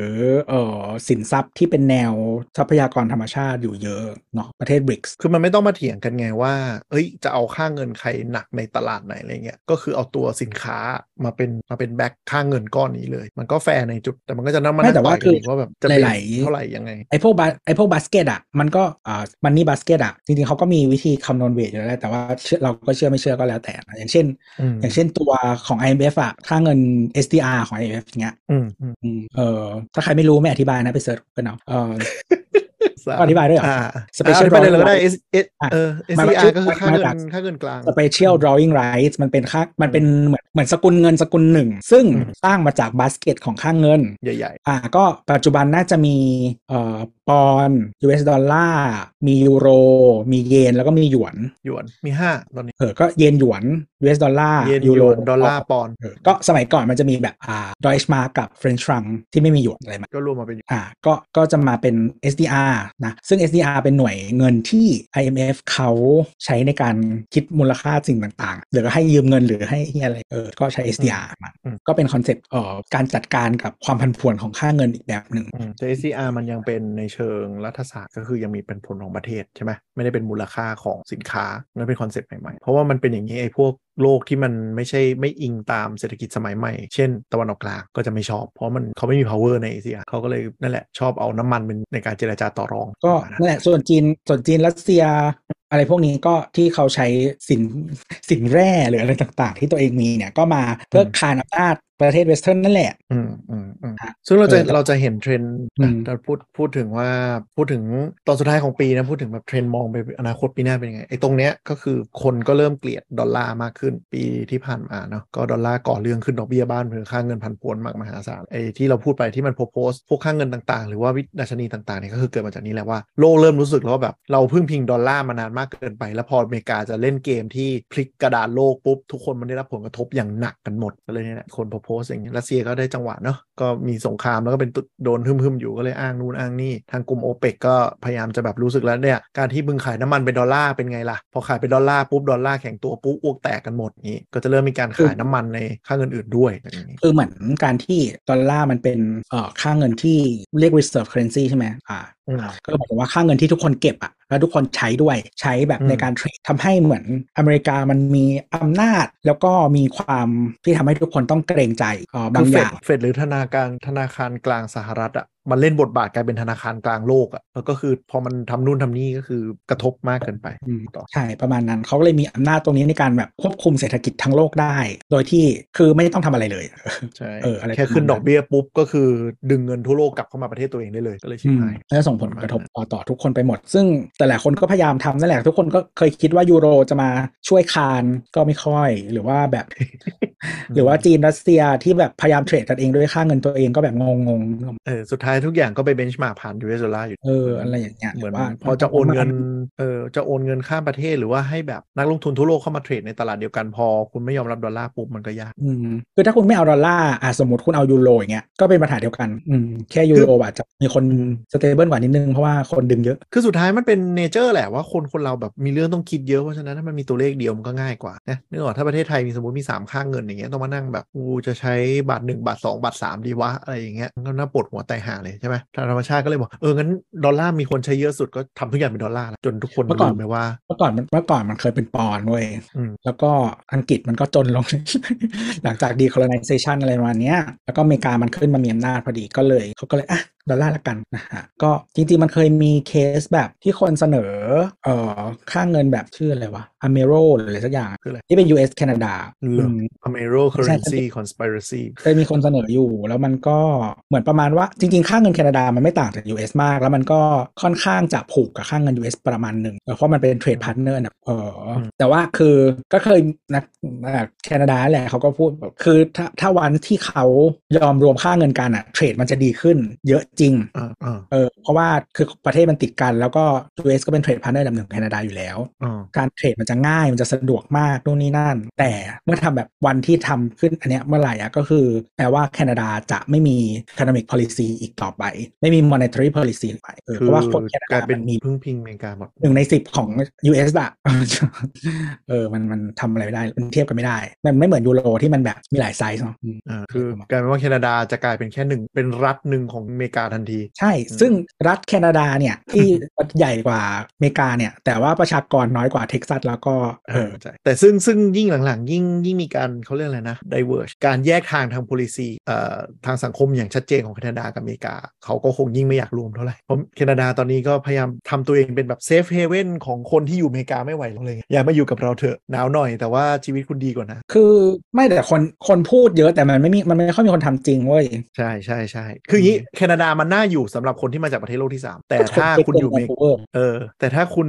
เอ่อสินทรัพย์ที่เป็นแนวทรัพยากรธรรมชาติอยู่เยอะเนาะประเทศบริกส์คือมันไม่ต้องมาเถียงกันไงว่า เอ้ยจะเอาค่าเงินใครหนักในตลาดไหนอะไรเงี้ยก็คือเอาตัวสินค้ามาเป็นมาเป็น back ค่าเงินก้อนนี้เลย มันก็แฟร์ในจุดแต่มันก็จะนั่งมาไม่นั่งแต่ว่าต่อยกันอีกคือว่าแบบจะเป็นหลายๆเท่าไหร่ยังไงไอพวกบาไอพวกบาสเกตอะมันก็อ่ามันนี่บาสเกตอะจริงๆเขาก็มีวิธีคำนวณ weight อยู่แล้วแต่ว่าเชื่อเราก็เชื่อไม่เชื่อก็แล้วแต่นะอย่างเช่นอืมอย่างเช่นตัวของ IMF อะค่าเงิน SDR ของ IMF อย่างเงี้ยอืมอืมอืมเออถ้าใครไม่รู้ไม่อธิบายนะไป search กันเอาเออ อธิบายด้วยเหรออ่า Special อธิบายเลยเราก็ได้ drawing S S อะเออมันมา SDR ก็คือมาจากค่าเงินกลาง Special Drawing Rights มันเป็นค่ามันเป็นเหมือนเหมือนสกุลเงินสกุลหนึ่ง ซึ่งอืมสร้างมาจากบาสเกตของค่าเงิน ใหญ่อ่าก็ปัจจุบันน่าจะมีเอ่อ ปอนด์ US ดอลลาร์มียูโร มีเยนแล้วก็มีหยวนๆหยวนมีห้าตอนนี้เออก็เยนหยวน US ดอลลาร์เยนหยวนยูโรดอลลาร์ปอนด์เออก็สมัยก่อนมันจะมีแบบอ่า Deutsche Mark กับ French franc ที่ไม่มีหยวนอะไรมาก็รวมมาเป็นอ่าก็ก็จะมาเป็น SDR นะซึ่ง SDR เป็นหน่วยเงินที่ IMF เขาใช้ในการคิดมูลค่าสิ่งต่างๆ หรือก็ให้ยืมเงินหรือให้เหี้ยอะไรเออก็ใช้ SDR มาอืมก็เป็น concept เอ่อการจัดการกับความผันผวนของค่าเงินอีกแบบหนึ่งอืมแต่ SDR มันยังเป็นในเชิงรัฐศาสตร์ก็คือยังมีเป็นผลของประเทศใช่ไหมไม่ได้เป็นมูลค่าของสินค้านั่นเป็น concept ใหม่ๆ เพราะว่ามันเป็นอย่างนี้ไอ้พวกโลกที่มันไม่ใช่ไม่อิงตามเศรษฐกิจสมัยใหม่ เช่น ตะวันออกกลางก็จะไม่ชอบ เพราะมันเขาไม่มี power ในเอเชียเขาก็เลยนั่นแหละชอบเอาน้ำมันเป็นในการเจรจาต่อรอง ก็ประมาณนั่นแหละส่วนจีนส่วนจีนรัสเซียอะไรพวกนี้ก็ที่เขาใช้สินสินแร่หรืออะไรต่างๆ ที่ตัวเองมีเนี่ยก็มาเพื่อคานอำนาจ ประเทศ Western นั่นแหละ อืมอืมอืมซึ่งเราจะเออแต่เราจะเห็นเทรนด์อืมเราพูดพูดถึงว่าพูดถึงตอนสุดท้ายของปีนะ พูดถึงแบบเทรนด์มองไปอนาคตปีหน้าเป็นยังไงไอ้ตรงเนี้ยก็คือคนก็เริ่มเกลียดดอลลาร์มากขึ้นปีที่ผ่านมาเนาะก็ดอลลาร์ก่อเรื่องขึ้นดอกเบี้ยบ้านเพื่อค่าเงินผันผวนมากมหาศาลไอ้ที่เราพูดไปที่มัน propose พวกค่าเงินต่าง ๆ หรือว่าวิดัชนีต่างๆเนี่ยก็คือเกิดมาจากนี้แหละว่าโลกเริ่มรู้สึกแล้วว่าแบบเราพึ่งพิงดอลลาร์มานานมากเกินไป แล้วพออเมริกาจะเล่นเกมที่พลิกกระดานโลกปุ๊บทุกคนมันได้รับผลกระทบอย่างหนักกันหมดก็เลยเนี่ยแหละคน propose อย่างเงี้ยรัสเซียก็ได้จังหวะเนาะ ก็มีสงครามแล้วก็เป็นตุโดนหึมๆอยู่ก็เลยอ้างนู่นอ้างนี่ ทางกลุ่มโอเปกก็พยายามจะแบบรู้สึกแล้วเนี่ย การที่มึงขายน้ำมันเป็นดอลลาร์เป็นไงล่ะ พอขายเป็นดอลลาร์ปุ๊บดอลลาร์แข็งตัวปุ๊บอ้วกแตกกันหมดนี้ ก็จะเริ่มมีการขายน้ำมันในค่าเงินอื่นด้วยอย่างนี้คือเหมือนการที่ดอลลาร์มันเป็นเอ่อค่าเงินที่เรียก reserve currency ใช่ไหมอ่าอืมก็หมายถึงว่าค่าเงินที่ทุกคนเก็บอะแล้วทุกคนใช้ด้วยใช้แบบอืมในการเทรดทำให้เหมือนอเมริกามันมีอำนาจ แล้วก็มีความที่ทำให้ทุกคนต้องเกรงใจเอ่อบาคืงออเฟดย่างเฟดหรือธนาการธนาคารกลางสหรัฐอะ มันเล่นบทบาทกลายเป็นธนาคารกลางโลกอะแล้วก็คือพอมันทำนู่นทำนี่ก็คือกระทบมากเกินไปอืมต่อใช่ประมาณนั้นเขาก็เลยมีอำนาจตรงนี้ในการแบบควบคุมเศรษฐกิจทั้งโลกได้ โดยที่คือไม่ต้องทำอะไรเลยใช่เอออะไรแค่ขึ้นประมาณนั้นดอกเบี้ยปุ๊บก็คือดึงเงินทั่วโลกกลับเข้ามาประเทศตัวเองได้เลยก็เลยชิบอืมหายแล้วจะส่งผลกระทบต่อต่อทุกคนไปหมด ซึ่งแต่หลายคนก็พยายามทำนั่นแหละทุกคนก็เคยคิดว่ายูโรจะมาช่วยคานก็ไม่ค่อย หรือว่าแบบ หรือว่าจีนรัสเซียที่แบบพยายามเทรดกันเองด้วยค่าเงินตัวเองก็แบบงงๆเออสุดท้ายทุกอย่างก็ไป benchmark ผ่าน US ดอลลาร์อยู่ เออ อะไรอย่างเงี้ย เหมือนว่าพอจะโอนเงิน เออ จะโอนเงินข้ามประเทศหรือว่าให้แบบนักลงทุนทั่วโลกเข้ามาเทรดในตลาดเดียวกันพอ คุณไม่ยอมรับดอลลาร์ปุ๊บมันก็ยาก อืม คือถ้าคุณไม่เอาดอลลาร์ อะสมมติคุณเอายูโรอย่างเงี้ย ก็เป็นปัญหาเดียวกัน อืม แค่ยูโรอาจจะมีคน stable กว่านิดนึงเพราะว่าคนดึงเยอะ คือสุดท้ายมันเป็น nature แหละว่าคนคนเราแบบมีเรื่องต้องคิดเยอะ เพราะฉะนั้นถ้ามันมีตัวเลขเดียวมันก็ง่ายกว่านะนึกออกถ้าประเทศไทยมีสมมติมี3ค่าเงินอย่างเงี้ยต้องมานั่งแบบกูจะใช้บาท1บาท2บาท3ดีวะอะไรอย่างเงี้ยมันก็น่าปวดหัวไตายหาเลยใช่ไหมทางธรรมชาติก็เลยบอกเอองั้นดอลลาร์มีคนใช้เยอะสุดก็ทำทุกอย่างเป็นดอลลาร์ละจนทุกคนเมื่อก่อนลืมไปว่าเมื่อก่อนมันเมื่อก่อนมันเคยเป็นปอนด์เว้ยอืมแล้วก็อังกฤษมันก็จนลง หลังจาก decolonization อะไรประมาณเนี้ยแล้วก็อเมริกามันขึ้นมามีอำนาจพอดีก็เลยเขาก็เลยอะ ดอลลาร์ละกันนะฮะก็จริงๆ มันเคยมีเคสแบบที่คนเสนอเอ่อค่าเงินแบบชื่ออะไรวะ Amero หรืออะไรสักอย่างคืออะไรที่เป็น US แคนาดาเหรอ Amero Currency Conspiracy เคยมีคนเสนออยู่แล้วมันก็เหมือนประมาณว่าจริงๆ ค่าเงินแคนาดามันไม่ต่างจาก US มาก แล้วมันก็ค่อนข้างจะผูกกับค่าเงิน US ประมาณหนึ่งเพราะมันเป็น trade partner นะเอออมแต่ว่าคือก็เคยนักนักแคนาดาแหละเขาก็พูดแบบคือถ้าถ้าวันที่เขายอมรวมค่าเงินกันอะ trade มันจะดีขึ้นเยอะจริงอ่าอ่าเออเพราะว่าคือประเทศมันติดกัน แล้วก็ US ก็เป็น trade partner ลำดับหนึ่งของแคนาดาอยู่แล้วอ่าการเทรดมันจะง่ายมันจะสะดวกมากนู่นนี่นั่น แต่เมื่อทำแบบวันที่ทำขึ้นอันเนี้ยเมื่อไหร่อะก็คือ แปลว่าแคนาดาจะไม่มี economic policy อีกต่อไป ไม่มี monetary policy ไปเออคืเพอราะว่าคนแคนากลาดายเป็มันนมีพึ่งพิงอเมริกาหมดหนึ่งในสิบของ US อะเออมันมันทำอะไรไม่ได้มันเทียบกันไม่ได้มันไม่เหมือนยูโรที่มันแบบมีหลายไซส์เนาะอืมอ่าคือกลายเป็นว่าแคนาดาจะกลายเป็นแค่หนึ่งเป็นรัฐหนึ่งของอเมริกาทันที ใช่ ซึ่งรัฐแคนาดาเนี่ยที่ใหญ่กว่าอเมริกาเนี่ย แต่ว่าประชากรน้อยกว่าเท็กซัสแล้วก็เออใช่แต่ซึ่งซึ่งยิ่งหลังๆ ยิ่งยิ่งมีการเขาเรียกอะไรนะ diverge การแยกทางทาง policy เอ่อทางสังคมอย่างชัดเจนของแคนาดากับอเมริกา เขาก็คงยิ่งไม่อยากรวมเท่าไหร่เพราะแคนาดาตอนนี้ก็พยายามทำตัวเองเป็นแบบ safe haven ของคนที่อยู่อเมริกาไม่ไหวแล้วเลย อย่ามาอยู่กับเราเถอะหนาวหน่อยแต่ว่าชีวิตคุณดีกว่านะ คือไม่แต่คนคนพูดเยอะแต่มันไม่มีมันไม่ค่อยมีคนทำจริงเว้ยใช่ใช่ใช่คืออย่างนี้แคนาดามันน่าอยู่สำหรับคนที่มาจากประเทศโลกที่ 3 แต่ถ้าคุณอยู่อเมริกาเออ แต่ถ้าคุณ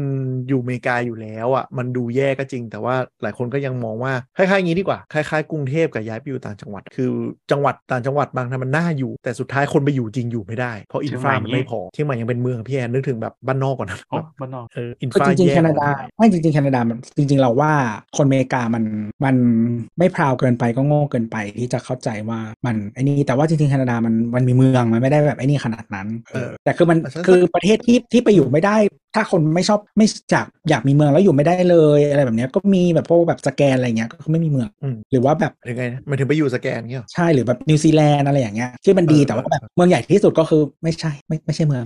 อยู่อเมริกาอยู่แล้วอะมันดูแย่ก็จริง แต่ว่าหลายคนก็ยังมองว่าคล้ายๆอย่างนี้ดีกว่าคล้ายๆกรุงเทพกับย้ายไปอยู่ต่างจังหวัด คือจังหวัดต่างจังหวัดบางทีมันน่าอยู่ แต่สุดท้ายคนไปอยู่จริงอยู่ไม่ได้เพราะอินฟรามันไม่พอเชียงใหม่ยังเป็นเมืองพี่แอนนึกถึงแบบบ้านนอกก่อนนะโอ้แบบบ้านนอกเอออินคือฟราจริงๆแย่แคนาดาไม่จริงๆแคนาดามันจริง ๆ เราว่าคนอเมริกามันมันไม่ proud เกินไปก็โง่เกินไปที่จะเข้าใจว่ามันไอ้นี่แต่ว่าจริงๆแคนาดามันมันมีเมืองมันไม่ได้แบบไอ้นี่ขนาดนั้น เออ แต่คือมันคือประเทศที่ที่ไปอยู่ไม่ได้ ถ้าคนไม่ชอบไม่จากอยากมีเมืองแล้วอยู่ไม่ได้เลยอะไรแบบเนี้ยก็มีแบบพวกแบบสแกนอะไรเงี้ยก็คือไม่มีเมืองอืมหรือว่าแบบยังไงนะมันถึงไปอยู่สแกนเงี้ยเหรอใช่หรือแบบนิวซีแลนด์อะไรอย่างเงี้ยที่มันดีเออแต่ว่าแบบเมืองใหญ่ที่สุดก็คือไม่ใช่ไม่ไม่ใช่เมือง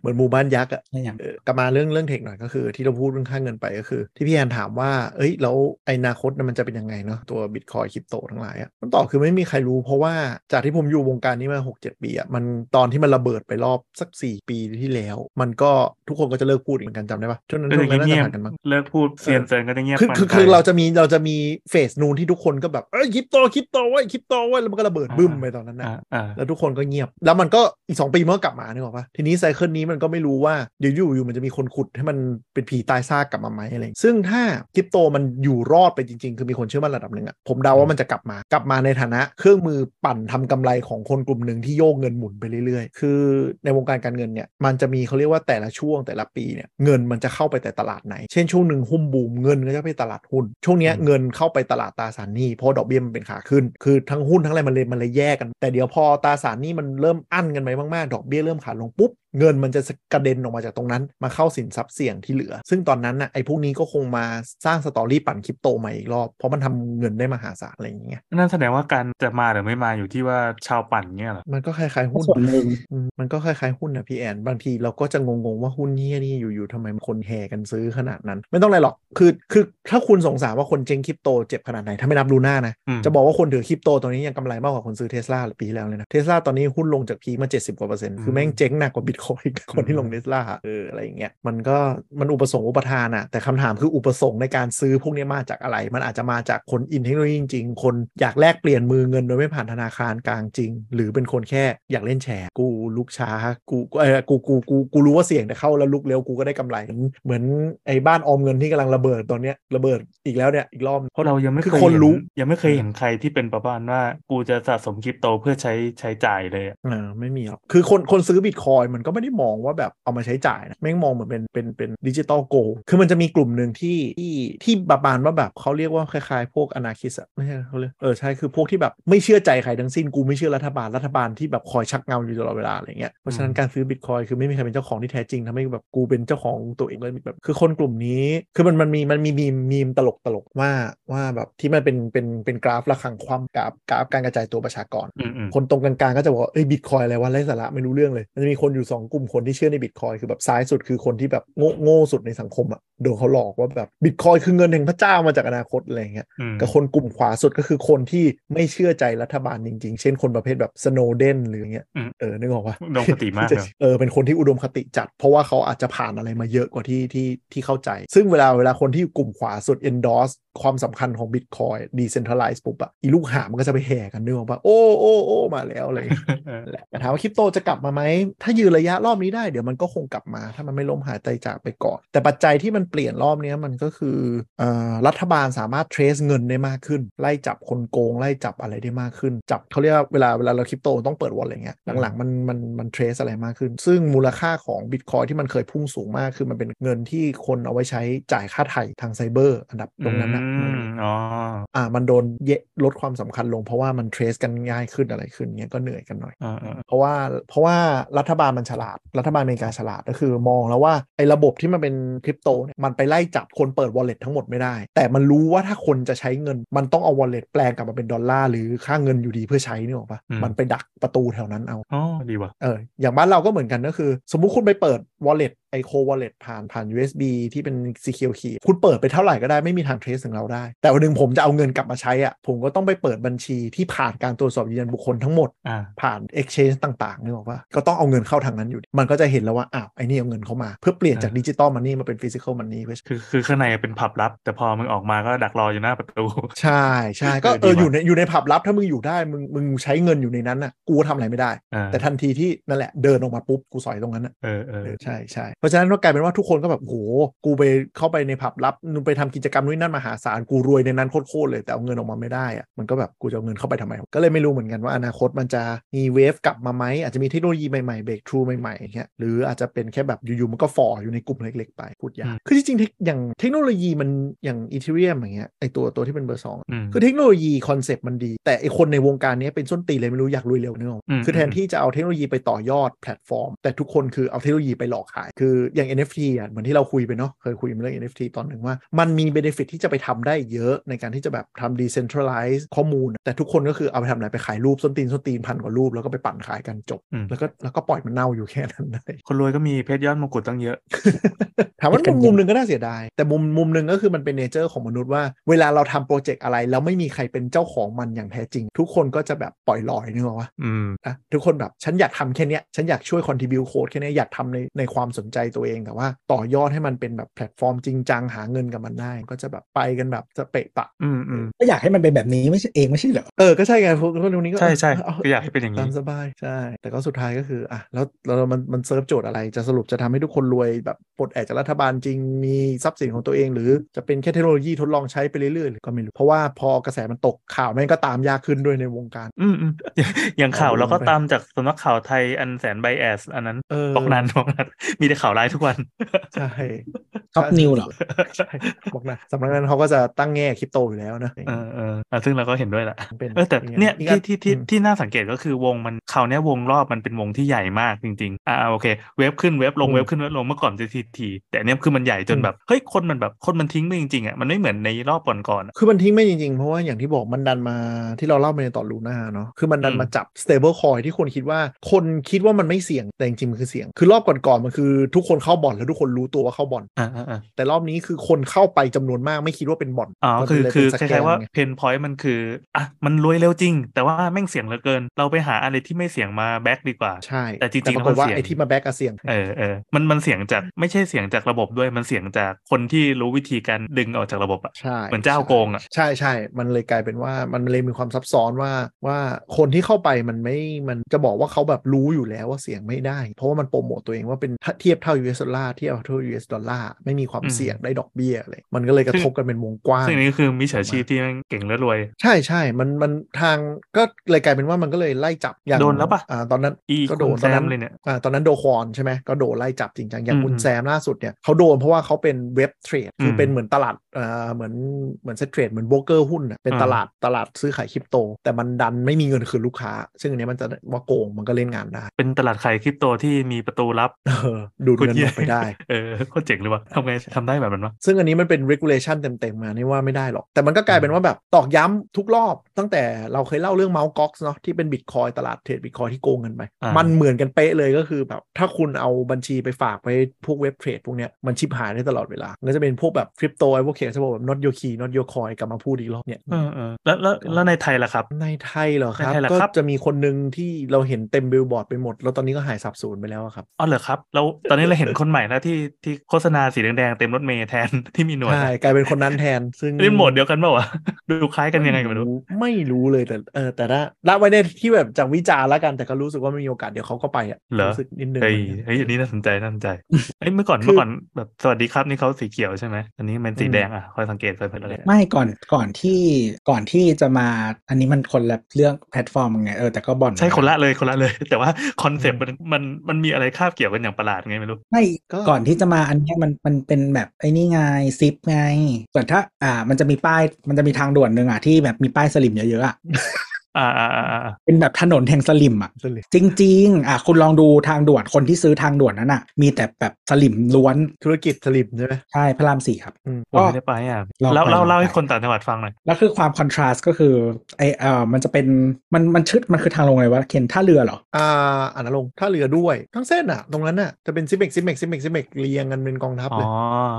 เหมือนหมู่บ้านยักษ์อะอะไรอย่างเออกลับมาเรื่องเรื่องเทคหน่อยก็คือ ที่เราพูดเรื่องค่าเงินไปก็คือ ที่พี่แอนถามว่า เอ้ยแล้วไออนาคตน่ะมันจะเป็นยังไงเนาะตัวบิตคอยคริปโตทั้งหลายอะคำตอบคือไม่มีใครรู้เพราะว่าจากที่ผมอยู่วงการนี้มา 6-7 ปีอะมันตอนที่มันระเบิดไปรอบสัก 4 ปีที่แล้ว มันก็ทุกคนก็จะเลิกพูดเหมือนกันจำได้ปะช่วงนั้นเป็นช่อวงย่างนั้นน่าเงีจะยบผ่านกันมั้งเลิกพูดเซียนเซินก็จะเงียบคือมันคือไปคือเราจะมีเราจะมีเฟสนูนที่ทุกคนก็แบบเอ้ยคริปโตคริปโตไว้ยคริปโตไว้ยแล้วมันก็ระเบิดบึ้มไปตอนนั้นนะอ่าอ่าแล้วทุกคนก็เงียบ แล้วมันก็อีก 2 ปีมันก็กลับมานึกออกปะทีนี้ไซเคิลนี้มันก็ไม่รู้ว่าเดี๋ยวอยู่อยู่มันจะมีคนขุดให้มันเป็นผีตายซากกลับมาไหมอะไรอย่างเงี้ยซึ่งถ้าคริปโตมันอยู่รอดไปจริง ๆ คือมีคนเชื่อมั่นระดับหนึ่งอะผมเดาว่ามันจะกลับมากลับมาในฐานะ เครื่องมือปั่นทำกำไรของคนกลุ่มหนึ่งที่โยกเงินหมุนไปเรื่อยๆ คือในวงการการเงินเนี่ยมันจะมีเขาเรียกว่าแต่ละช่วงแต่ละปีเนี่ยเงินมันจะเข้าไปแต่ตลาดไหน เช่นช่วงหนึ่งหุ้นบูมเงินก็จะไปตลาดหุ้น ช่วงเนี้ยเงินเข้าไปตลาดตราสารหนี้เพราะดอกเบี้ยมันเป็นขาขึ้น คือทั้งหุ้นทั้งอะไรมันเลยมันเลยแยกกัน แต่เดี๋ยวพอตราสารหนี้มันเริ่มอั้นกันไปมากๆ ดอกเบี้ยเริ่มขาลงปุ๊บ เงินมันจะกระเด็นออกมาจากตรงนั้น มาเข้าสินทรัพย์เสี่ยงที่เหลือ ซึ่งตอนนั้นน่ะไอ้พวกนี้ก็คงมาสร้าง story ปั่นคริปโตใหม่อีกรอบ เพราะมันทำเงินได้มหาศาลอะไรอย่างเงี้ยนั่นแสดงว่าการจะมาหรือไม่มาอยู่ที่ว่าชาวปั่นเงี้ยเหรอมันก็คล้ายๆหุ้นส่วนหนึ่งอืมมันก็คล้ายๆหุ้นนะพี่แอนบางทีเราก็จะงงๆว่าหุ้นเนี้ยนี่อยู่ๆทำไมคนแห่กันซื้อขนาดนั้น ไม่ต้องอะไรหรอกคือคือถ้าคุณสงสารว่าคนเจ๊งคริปโตเจ็บขนาดไหนถ้าไม่นับลูน่านะอืมจะบอกว่าคนถือคริปโตตัวนี้ยังกำไรมากกว่าคนซื้อเทสลาปีที่แล้วเลยนะเทสลาตอนนี้หุ้นลงจาก peak มา 70กว่าเปอร์เซ็นต์คือแม่งเจ๊งหนักกว่าบิตคอยน์คนที่ลงเทสลาเอออะไรอย่างเงี้ยมันก็มันอุปสงค์อุปทานอะแต่คำถามคืออุปสงค์ในการซื้อพวกนี้มาจากอะไร มันอาจจะมาจากคนอินเทคโนโลยีจริงๆ คนอยากแลกเปลี่ยนมือเงินโดยไม่ผ่านธนาคารกลางจริง หรือเป็นคนแค่อยากเล่นแชร์กูลุกช้ากูเออกูกูกูกูรู้ว่าเสี่ยงแต่เข้าแล้วลุกเร็วกูก็ได้กำไรเหมือนเหมือนไอ้บ้านออมเงินที่กำลังระเบิดตอนเนี้ยระเบิดอีกแล้วเนี่ยอีกรอบเพราะเรายังไม่คือเคยคนเห็นรู้ยังไม่เคยเห็นใครที่เป็นประมาณว่ากูจะสะสมคริปโตเพื่อใช้ใช้จ่ายเลยอะเออไม่มีหรอกคือคนคนซื้อบิตคอยน์มันก็ไม่ได้มองว่าแบบเอามาใช้จ่ายนะแม่งมองเหมือนเป็นเป็นเป็น digital gold คือมันจะมีกลุ่มหนึ่งที่ที่ที่ประมาณว่าแบบเขาเรียกว่าคล้ายๆ พวก anarchist อะไม่ใช่เขาเรียกเออใช่คือพวกที่แบบไม่เชื่อใจใครทั้งสิ้นกูไม่เชื่อรัฐบาลรัฐบาลที่แบบคอยชักเงาอยู่ตลอดเวลาอะไรเงี้ยเพราะฉะนั้นการซื้อบิตคอยน์คือไม่มีใครเป็นเจ้าของที่แท้จริงทำให้แบบกูเป็นเจ้าของตัวเองเลยแบบคือคนกลุ่มนี้คือมันมันมีมันมี meme meme ตลกตลกว่าว่าแบบที่มันเป็นเป็นเป็นกราฟระฆังคว่ำกราฟกราฟการกระจายตัวประชากรอืมอืมคนตรงกลางๆก็จะบอกว่าเอ้ยบิตคอยน์อะไรวะไร้สาระไม่รู้เรื่องเลยมันจะมีคนอยู่2องกลุ่มคนที่เชื่อในบิตคอยน์คือแบบซ้ายสุดคือคนที่แบบโง่โง่สุดในสังคมอะ่ะโดนเขาหลอกว่าแบบบิตคอยน์คือเงินแห่งพระเจ้ามาจากอนาคตอะไรอย่างเงี้ยอืมกับคนกลุ่มขวาสุดก็คือคนที่ไม่เชื่อใจรัฐบาลจริง ๆ เช่นคนประเภทแบบ Snowden หรืออย่างเงี้ยอืมเออนึกออกปะอุดมคติมากที่เลยจะเออเป็นคนที่อุดมคติจัด เพราะว่าเขาอาจจะผ่านอะไรมาเยอะกว่าที่ที่ที่เข้าใจ ซึ่งเวลาเวลาคนที่อยู่กลุ่มขวาสุด endorse ความสำคัญของ Bitcoin decentralized ปุ๊บอะอีลูกหามันก็จะไปแห่กันนึกออกปะโอ้โอ้โอ้มาแล้วอะไรอย่างเงี้ยเออนั่นแหละแต่ถามว่าคริปโตจะกลับมาไหมถ้ายืนระยะรอบนี้ได้เดี๋ยวมันก็คงกลับมา ถ้ามันไม่ล้มหายตายจากไปก่อน แต่ปัจจัยที่มันเปลี่ยนรอบเนี้ยมันก็คือเอ่อรัฐบาลสามารถ trace เงินได้มากขึ้น ไล่จับคนโกง ไล่จับอะไรได้มากขึ้น จับเขาเรียกว่าเวลาเวลาเราคริปโตต้องเปิดวอลอะไรเงี้ยหลังๆมันมันมัน trace อะไรมากขึ้น ซึ่งมูลค่าของ Bitcoin ที่มันเคยพุ่งสูงมากคือมันเป็นเงินที่คนเอาไว้ใช้จ่ายค่าไถ่ทางไซเบอร์อันดับตรงนั้นนะอืมอ๋ออ่ามันโดนเยะลดความสำคัญลงเพราะว่ามัน trace กันง่ายขึ้นอะไรขึ้นเงี้ยก็เหนื่อยกันหน่อยอ่าอ่าเพราะว่าเพราะว่ารัฐบาลมันฉลาด รัฐบาลอเมริกาฉลาดก็คือมองแล้วว่าไอ้ระบบที่มันเป็นคริปโตเนี่ยมันไปไล่จับคนเปิด wallet ทั้งหมดไม่ได้ แต่มันรู้ว่าถ้าคนจะใช้เงิน มันต้องเอา wallet แปลงกลับมาเป็นดอลลาร์หรือค่าเงินอยู่ดีเพื่อใช้นี่หรอกปะมันไปดักประตูแถวนั้นเอาอ๋อดีว่ะเอออย่างบ้านเราก็เหมือนกันก็คือ สมมุติคุณไปเปิด wallet ไอโค wallet ผ่านผ่าน USB ที่เป็น secure key คุณเปิดไปเท่าไหร่ก็ได้ไม่มีทาง trace ถึงเราได้ แต่วันหนึ่งผมจะเอาเงินกลับมาใช้อะผมก็ต้องไปเปิดบัญชีที่ผ่านการตรวจสอบยืนยันบุคคลทั้งหมดอ่าผ่าน exchange ต่างๆนึกออกว่าก็ต้องเอาเงินเข้าทางนั้นอยู่ดีมันก็จะเห็นแล้วว่าอ้าวไอ้นี่เอาเงินเข้ามา เพื่อเปลี่ยนจากอ่า digital money มาเป็น physical money เพื่อคือคือข้างในเป็นผับลับ แต่พอมึงออกมาก็ดักรออยู่หน้าประตู ใช่ใช่ก็เออเออดีว่ะอยู่ในอยู่ในผับลับถ้ามึงอยู่ได้มึงมึงใช้เงินอยู่ในนั้นน่ะกูก็ทำอะไรไม่ได้อ่าแต่ทันทีที่นั่นแหละเดินออกมาปุ๊บกูสอยตรงนั้นน่ะเออเออเออใช่ใช่เพราะฉะนั้นก็กลายเป็นว่าทุกคนก็แบบโหกูไปเข้าไปในผับลับนูนไปทำกิจกรรมนู่นนนั่นมหาศาลกูรวยในนั้นโคตรๆเลยแต่เอาเงินออกมาไม่ได้อะมันก็แบบกูจะเอาเงินเข้าไปทำไม ก็เลยไม่รู้เหมือนกันว่าอนาคตมันจะมี wave กลับมาไหมอาจจะมีเทคโนโลยีใหม่ๆ breakthrough ใหม่ๆอย่างเงี้ยหรืออาจจะเป็นแค่แบบอยู่ๆมันก็ฟออยู่ในกลุ่มเล็กๆไปพูดยากคือจริงๆ tech อย่างเทคโนโลยีมันอย่าง Ethereum อย่างเงี้ยไอตัวตัวที่เป็นเบอร์สองอืมคือเทคโนโลยี concept มันดี แต่ไอคนในวงการเนี้ยเป็นส้นตีนเลยไม่รู้อยากรวยเร็วนึกออกอืมคือแทนที่จะเอาเทคโนโลยีไปต่อยอดแพลตฟอร์ม แต่ทุกคนคือเอาเทคโนโลยีไปหลอกขายคืออย่าง NFT อะเหมือนที่เราคุยไปเนาะเคยคุยเรื่อง NFT ตอนหนึ่งว่า มันมี benefit ที่จะไปทำได้เยอะในการที่จะแบบทำ decentralize ข้อมูล แต่ทุกคนก็คือเอาไปทำอะไรไปขายรูปส้นตีนส้นตีนพันกว่ารูปแล้วก็ไปปั่นขายกันจบอืมแล้วก็แล้วก็ปล่อยมันเน่าอยู่แค่นั้นเลยคนรวยก็มีเพชรยอดมงกุฎตั้งเยอะ ถามว่าเป็นมุมมุมหนึ่งก็น่าเสียดาย แต่มุมมุมหนึ่งก็คือมันเป็น nature ของมนุษย์ว่า เวลาเราทำ project อะไรแล้วไม่มีใครเป็นเจ้าของมันอย่างแท้จริง ทุกคนก็จะแบบปล่อยลอยนึกออกปะอืมอะทุกคนแบบฉันอยากทำแค่เนี้ยฉันอยากช่วย contribute code แค่เนี้ยอยากทำในในความสนใจตัวเอง แต่ว่าต่อยอดให้มันเป็นแบบแพลตฟอร์มจริงจังหาเงินกับมันได้ ก็จะแบบไปกันแบบสเปะปะอืมอืมก็อยากให้มันเป็นแบบนี้ไม่ใช่เองไม่ใช่เหรอเออก็ใช่ไงพวกพวกนี้ก็ใช่ใช่เอก็อยากให้เป็นอย่างตานี้มสบายใช่แต่ก็สุดท้ายก็คืออะแล้วแล้วมันมันเซิร์ฟโจทย์อะไรจะสรุปจะทำให้ทุกคนรวยแบบปลดแอกจากรัฐบาลจริงมีทรัพย์สินของตัวเอง หรือจะเป็นแค่เทคโนโลยีทดลองใช้ไปเรื่อยๆหรือก็ไม่รู้เพราะว่าพอกระแสมันตกข่าวแม่งก็ตามยากขึ้นด้วยในวงการ อืมอืมอย่างข่าวเอาดูเราก็ไปตามจากสำนักข่าวไทยอันแสน bias อันนั้นเออบอกนั้นบอกนั้นมีแต่ข่าวร้ายทุกวัน ใช่ Top News เหรอใช่บอกนะสำนักนั้นเขาก็จะตั้งแง่คริปโตอยู่แล้วนะเออเอออะซึ่งเราก็เห็นด้วยแหละเป็นเออแต่อย่างเนี่ยอีกอัที่ที่ที่อืมที่น่าสังเกตก็คือวงมันคราวเนี้ยวงรอบมันเป็นวงที่ใหญ่มากจริงๆอ่าโอเค เว็บขึ้นเว็บลงอืมเว็บขึ้นเว็บลงเมื่อก่อนจะทีทีแต่อันเนี้ยคือมันใหญ่จนอืมแบบเฮ้ยคนมันแบบคนมันทิ้งไปจริงๆอะมันไม่เหมือนในรอบก่อนๆอะคือมันทิ้งไม่จริงๆ เพราะว่าอย่างที่บอกมันดันมาที่เราเล่าไปในตอนลูน่าเนาะคือมันดันอืมมาจับ stable coin ที่คนคิดว่าคนคิดว่ามันไม่เสี่ยงแต่จริงๆมันคือเสี่ยง คือรอบก่อนๆมันคือทุกคนเข้าบ่อนแล้วทุกคนรู้ตัวว่าเข้าบ่อนอ่าอ่าอ่าแต่รอบนี้คือคนเข้าไปจำนวนมากไม่คิดว่าเป็นบ่อนอ๋อมันคือเลยคือเป็นคสแกล้ายมๆว่าไงpain point มันคืออะมันรวยเร็วจริง แต่ว่าแม่งเสี่ยงเหลือเกิน เราไปหาอะไรที่ไม่เสี่ยงมา back ดีกว่าใช่แต่จริงๆปรากฏว่าแล้วมันเสี่ยงไอ้ที่มา back อะเสี่ยงเออเออมันมันเสี่ยงจากไม่ใช่เสี่ยงจากระบบด้วยมันเสี่ยงจากคนที่รู้วิธีการดึงออกจากระบบอะใช่เหมือนเจ้าโกงอะใช่ใช่มันเลยกลายเป็นว่ามันเลยมีความซับซ้อนว่าว่าคนที่เข้าไปมันไม่มันจะบอกว่าเขาแบบรู้อยู่แล้วว่าเสี่ยงไม่ได้ เพราะว่ามันโปรโมตตัวเองว่าเป็นเทียบเท่า US ดอลลาร์เทียบเท่า US ดอลลาร์ไม่มีความอืมเสี่ยงได้ดอกเบี้ยเลยมันก็เลยกระทบกันเป็นวงกว้างซึ่งอันนี้ก็คือมิจฉาชีพที่แม่งเก่งและรวย ใช่ใช่มันมันทางก็เลยกลายเป็นว่ามันก็เลยไล่จับอย่างโดนแล้วปะอ่าตอนนั้นอีก็โดควอนตอนนั้นแซมเลยเนี่ยอ่าตอนนั้นโดควอนใช่ไหมก็โดนไล่จับจริงจังอย่างคุณอืมแซมล่าสุดเนี่ยเขาโดนเพราะว่าเขาเป็นเว็บเทรดคืออมเป็นเหมือนตลาดอ่าเหมือนเหมือน Settrade เหมือนโบรกเกอร์หุ้นน่ะเป็นอ่าตลาดตลาดซื้อขายคริปโต แต่มันดันไม่มีเงินคืนลูกค้า ซึ่งอันเนี้ยมันจะว่าโกงมันก็เล่นงานได้ เป็นตลาดขายคริปโตที่มีประตูลับเออดูดเงินเหี้ยออกไปได้ เออโคตรเจ๋งเลยว่ะทำไงทำได้แบบนั้นวะซึ่งอันนี้มันเป็น regulation เต็มๆมานี่ว่าไม่ได้หรอก แต่มันก็กลายเป็นว่าแบบตอกย้ำทุกรอบ ตั้งแต่เราเคยเล่าเรื่อง Mt. Gox เนาะที่เป็นบิตคอยน์ตลาดเทรดบิตคอยน์ที่โกงเงินไปอ่ามันมันเหมือนกันเป๊ะเลยก็คือแบบถ้าคุณเอาบัญชีไปฝากไปพวกเว็บเทรดพวกเนี้ยมันชิบหายได้ตลอดเวลาแล้วจะเป็นพวกแบบคริปโตไอพวกเคจะบอกแบบ not your key not your coin กลับมาพูดอีกรอบเนี่ยเออเออแล้วแล้วแล้วในไทยล่ะครับ ในไทยเหรอครับในไทยเหรอก็ครับจะมีคนหนึ่งที่เราเห็นเต็มบิลบอร์ดไปหมด แล้วตอนนี้ก็หายสาบสูญไปแล้วอะครับอ๋อเหรอครับเราตอนนี้เราเห็นคนใหม่แล้วที่ที่โฆษณาสีแดงๆเต็มรถเมล์แทนที่มีหนวดใช่กลายเป็นคนนั้นแทน ซึ่งเล่นโหมดเดียวกันเปล่าวะดูคล้ายกันยังไงก็ไม่รู้ไม่รู้เลยแต่เออแต่ละละไว้ในที่แบบจากวิจารณ์แล้วกันแต่ก็รู้สึกว่าไม่มีโอกาสเดี๋ยวเขาก็ไปอะเหรอรู้สึกนิดนึงเฮ้ยหมือนกันเฮ้ยอันนี้น่าสนใจน่าสนใจเอ้ยเมื่อก่อนคือเมื่อก่อนแบบสวัสดีครับนี่เขาสีเขียวใช่ไหมอันนี้เป็นสีอืมแดงอะคอยสังเกตไปเป็นอะไรไม่ก่อนก่อนที่ก่อนที่จะมาอันนี้มันคนละเรื่องแพลตฟอร์มไงเออแต่ก็บ่อนใช่คนละเลยคนละเลย แต่ว่า concept มันมันมันมีอะไรคาบเกี่ยวกันอย่างประหลาดไงไม่รู้ไม่ก็ก่อนที่จะมาอันนี้มันมันเป็นแบบไอ้นี่ไง Zip ไงแต่ถ้า อ่า มันจะมีป้ายมันจะมีทางด่วนหนึ่งอะที่แบบมีป้ายสลิ่มเยอะๆอะ อ่าอ่าอ่าอ่าเป็นแบบถนนแห่งสลิ่มอะสลิ่มจริงๆอะคุณลองดูทางด่วนคนที่ซื้อทางด่วนนั้นอะ มีแต่แบบสลิ่มล้วนธุรกิจสลิ่มใช่ไหมใช่พระรามสี่ครับอืมผมไม่ได้ไปอะลองไปเล่าเล่าลองไปเล่าให้คนต่างจังหวัดฟังหน่อยแล้วคือความคอนทราสต์ก็คือไอเออมันจะเป็นมันมันชื่อมันคือทางลงเลยวะเคนท่าเรือเหรออ่าอ่านลงท่าเรือด้วยทั้งเส้นอะ ตรงนั้นอะจะเป็นซิเมกซิเมกซิเมกซิเมกเรียงกันเป็นกองทัพอ๋เลอย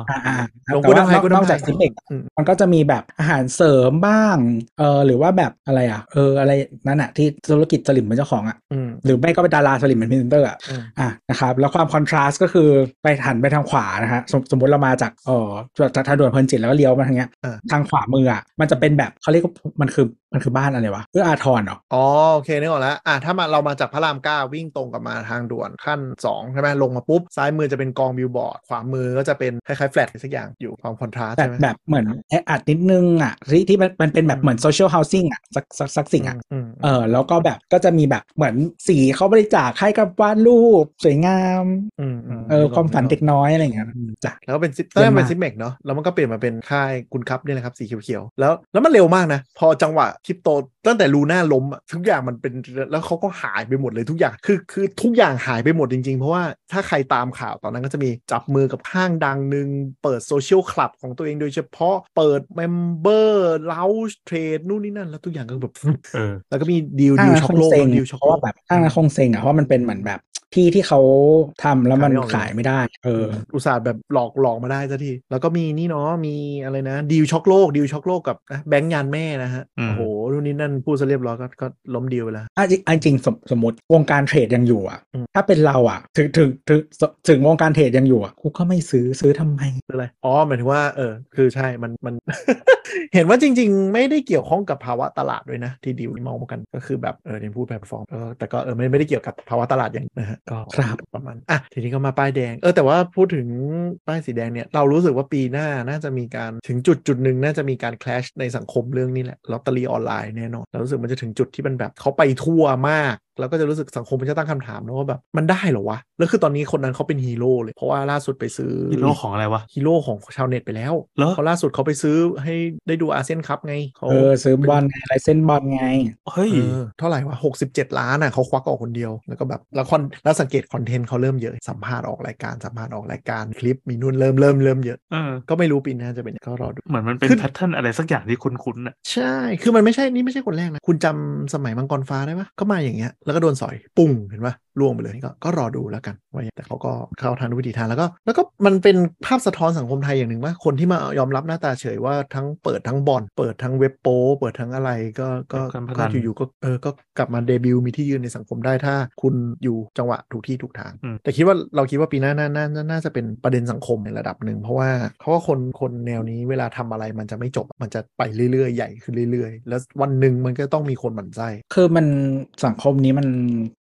อ่าอ่าลงแต่กุว่าดังไฮนอกกุดังนอกจากไฮซิมเอกอืมมันก็จะมีแบบอาหารเสริมบ้างเออหรือว่าแบบอะไรอะเอออะไรนั่นอะที่ธุรกิจสลิมเป็นเจ้าของอะอืมหรือไม่ก็เป็นดาราสลิมเป็นพรีเซนเตอร์อะอืมอะนะครับแล้วความคอนทราสต์ก็คือไปหันไปทางขวานะฮะสมสมมติเรามาจากเออจากทางด่วนเพลินจิตแล้วก็เลี้ยวมาทางเนี้ยอ่าทางขวามืออะมันจะเป็นแบบเขาเรียกว่ามันคือมันคือบ้านอะไรวะเอื้ออาทรเหรออ๋อโอเคนึกออกแล้วอะถ้ามาเรามาจากพระรามเก้าวิ่งตรงกลับมาทางด่วนขั้น2ใช่ไหมลงมาปุ๊บ ซ้ายมือจะเป็นกองบิลบอร์ด ขวามือก็จะเป็นคล้ายๆแฟลตสักอย่างอยู่ความคอนทราสต์แบใช่ไหมแบบเหมือนแออัดนิดนึงอะที่ที่มันมันเป็นแบบอืมเหมือน social housing อะสักสักสักสิ่งอะอืมเออแล้วก็แบบก็จะมีแบบเหมือนสีเขาบริจาคให้กับวาดรูปสวยงามอืมอืมเออความฝันเด็กน้อยอะไรอย่างเงี้ยจ้ะแล้วก็เป็นซิตอนแรกเยี่ยมเป็นมากซิปเมกเนาะแล้วมันก็เปลี่ยนมาเป็นค่ายคุณครับเนี่ยแหละครับสีเขียวๆแล้วแล้วมันเร็วมากนะ พอจังหวะคริปโตตั้งแต่ลูน่าล้มอะทุกอย่างมันเป็นแล้วเขาก็หายไปหมดเลยทุกอย่างคือคือทุกอย่างหายไปหมดจริงๆ เพราะว่าถ้าใครตามข่าวตอนนั้นก็จะมีจับมือกับห้างดังหนึ่งเปิดโซเชียลคลับของตัวเองโดยเฉพาะเปิดเมมเบอร์เลาเทรดนู่นนี่นั่น แล้วทุกอย่างก็แบบเออแล้วก็มีดีลห้าดีงลนั้นช็อคกงโลกเซ็งดีลช็อกเพราะโลว่ากแบบห้างนั้นคงเซ็งอะเพราะมันเป็นเหมือนแบบ ที่ที่เขาทำแล้วมันขายไม่ออกเลยขายไม่ได้ เออ อุตส่าห์แบบหลอกหลอกมาได้สักที แล้วก็มีนี่เนาะ มีอะไรนะดีลช็อกโลกดีลช็อกโลกกับนะแบงก์ยานแม่นะฮะอืมโอ้โหนู่นนี่นั่นพูดซะเรียบร้อยก็ก็ล้มดีลไปแล้วอะจริงอะจริงสมสมมติวงการเทรดยังอยู่อะอืมถ้าเป็นเราอะ ถึงถึงถึงถึงวงการเทรดยังอยู่อะกูก็ไม่ซื้อซื้อทำไมคืออะไรอ๋อหมายถึงว่าเออคือใช่มันมัน เห็นว่าจริง ๆ ไม่ได้เกี่ยวข้องกับภาวะตลาดด้วยนะ ที่ดิวมองกันก็คือแบบเออเรียนพูดแพลตฟอร์มเออแต่ก็เออไม่ไม่ได้เกี่ยวกับภาวะตลาดอย่างนะฮะก็ครับประมาณอะทีนี้ก็มาป้ายแดง เออแต่ว่าพูดถึงป้ายสีแดงเนี่ยเรารู้สึกว่าปีหน้าน่าจะมีการถึงจุดจุดหนึ่งน่าจะมีการ clash ในสังคมเรื่องนี้แหละลอตเตอรี่ออนไลน์แน่นอนเรารู้สึกมันจะถึงจุดที่มันแบบเขาไปทั่วมาก แล้วก็จะรู้สึกสังคมมันจะตั้งคำถามนะว่าแบบมันได้เหรอวะ แล้วคือตอนนี้คนนั้นเขาเป็นฮีโร่เลย เพราะว่าล่าสุดไปซื้อฮีโร่ของอะไรวะฮีโร่ของชาวเน็ตไปแล้วเหรอเขาล่าสุดเขาไปซื้อให้ได้ดูอาเซียนคัพไงเขาเออซื้อบอลไง license บอลไงเฮ้ยเออเท่าไหร่วะหกสิบเจ็ดล้านอะเขาควักออกคนเดียวแล้วก็แบบแล้วคอนแล้วสังเกต content เขาเริ่มเยอะสัมภาษณ์ออกรายการสัมภาษณ์ออกรายการคลิปมีนู่นเริ่มเริ่มเริ่มเยอะเออก็ไม่รู้ปีหน้าจะเป็นยังไงก็รอดูเหมือนมันเป็นขึ้นแพทเทิร์นอะไรสักอย่างที่คุ้นๆน่ะใช่คือมันไม่ใช่นี่ไม่ใช่คนแรกนะคุณจำสมัยมังกรฟ้าได้ปะก็มาอย่างเงี้ยแล้วก็โดนสอยปุ้งเห็นปะ ล่วงไปเลยก็ก็รอดูแล้วกันว่าแต่เขาก็เข้าทางวิธีทางแล้วก็ แล้วก็มันเป็นภาพสะท้อนสังคมไทยอย่างหนึ่งว่าคนที่มายอมรับหน้าตาเฉยว่าทั้งเปิดทั้งบอลเปิดทั้งเว็บโป้เปิดทั้งอะไรก็ก็การพนัก็นอยู่ๆก็เออก็กลับมาเดบิวต์มีที่ยืนในสังคมได้ถ้าคุณอยู่จังหวะถูกที่ถูกทางอืมแต่คิดว่าเราคิดว่าปีหน้าน่าน่าน่าน่าจะเป็นประเด็นสังคมในระดับหนึ่งเพราะว่าเพราะว่าคนคนแนวนี้เวลาทำอะไรมันจะไม่จบมันจะไปเรื่อยๆ ใหญ่ขึ้นเรื่อยๆ แล้ววันหนึ่งมันก็ต้องมีคนหมั่นไส้คือมันสังคมนี้มัน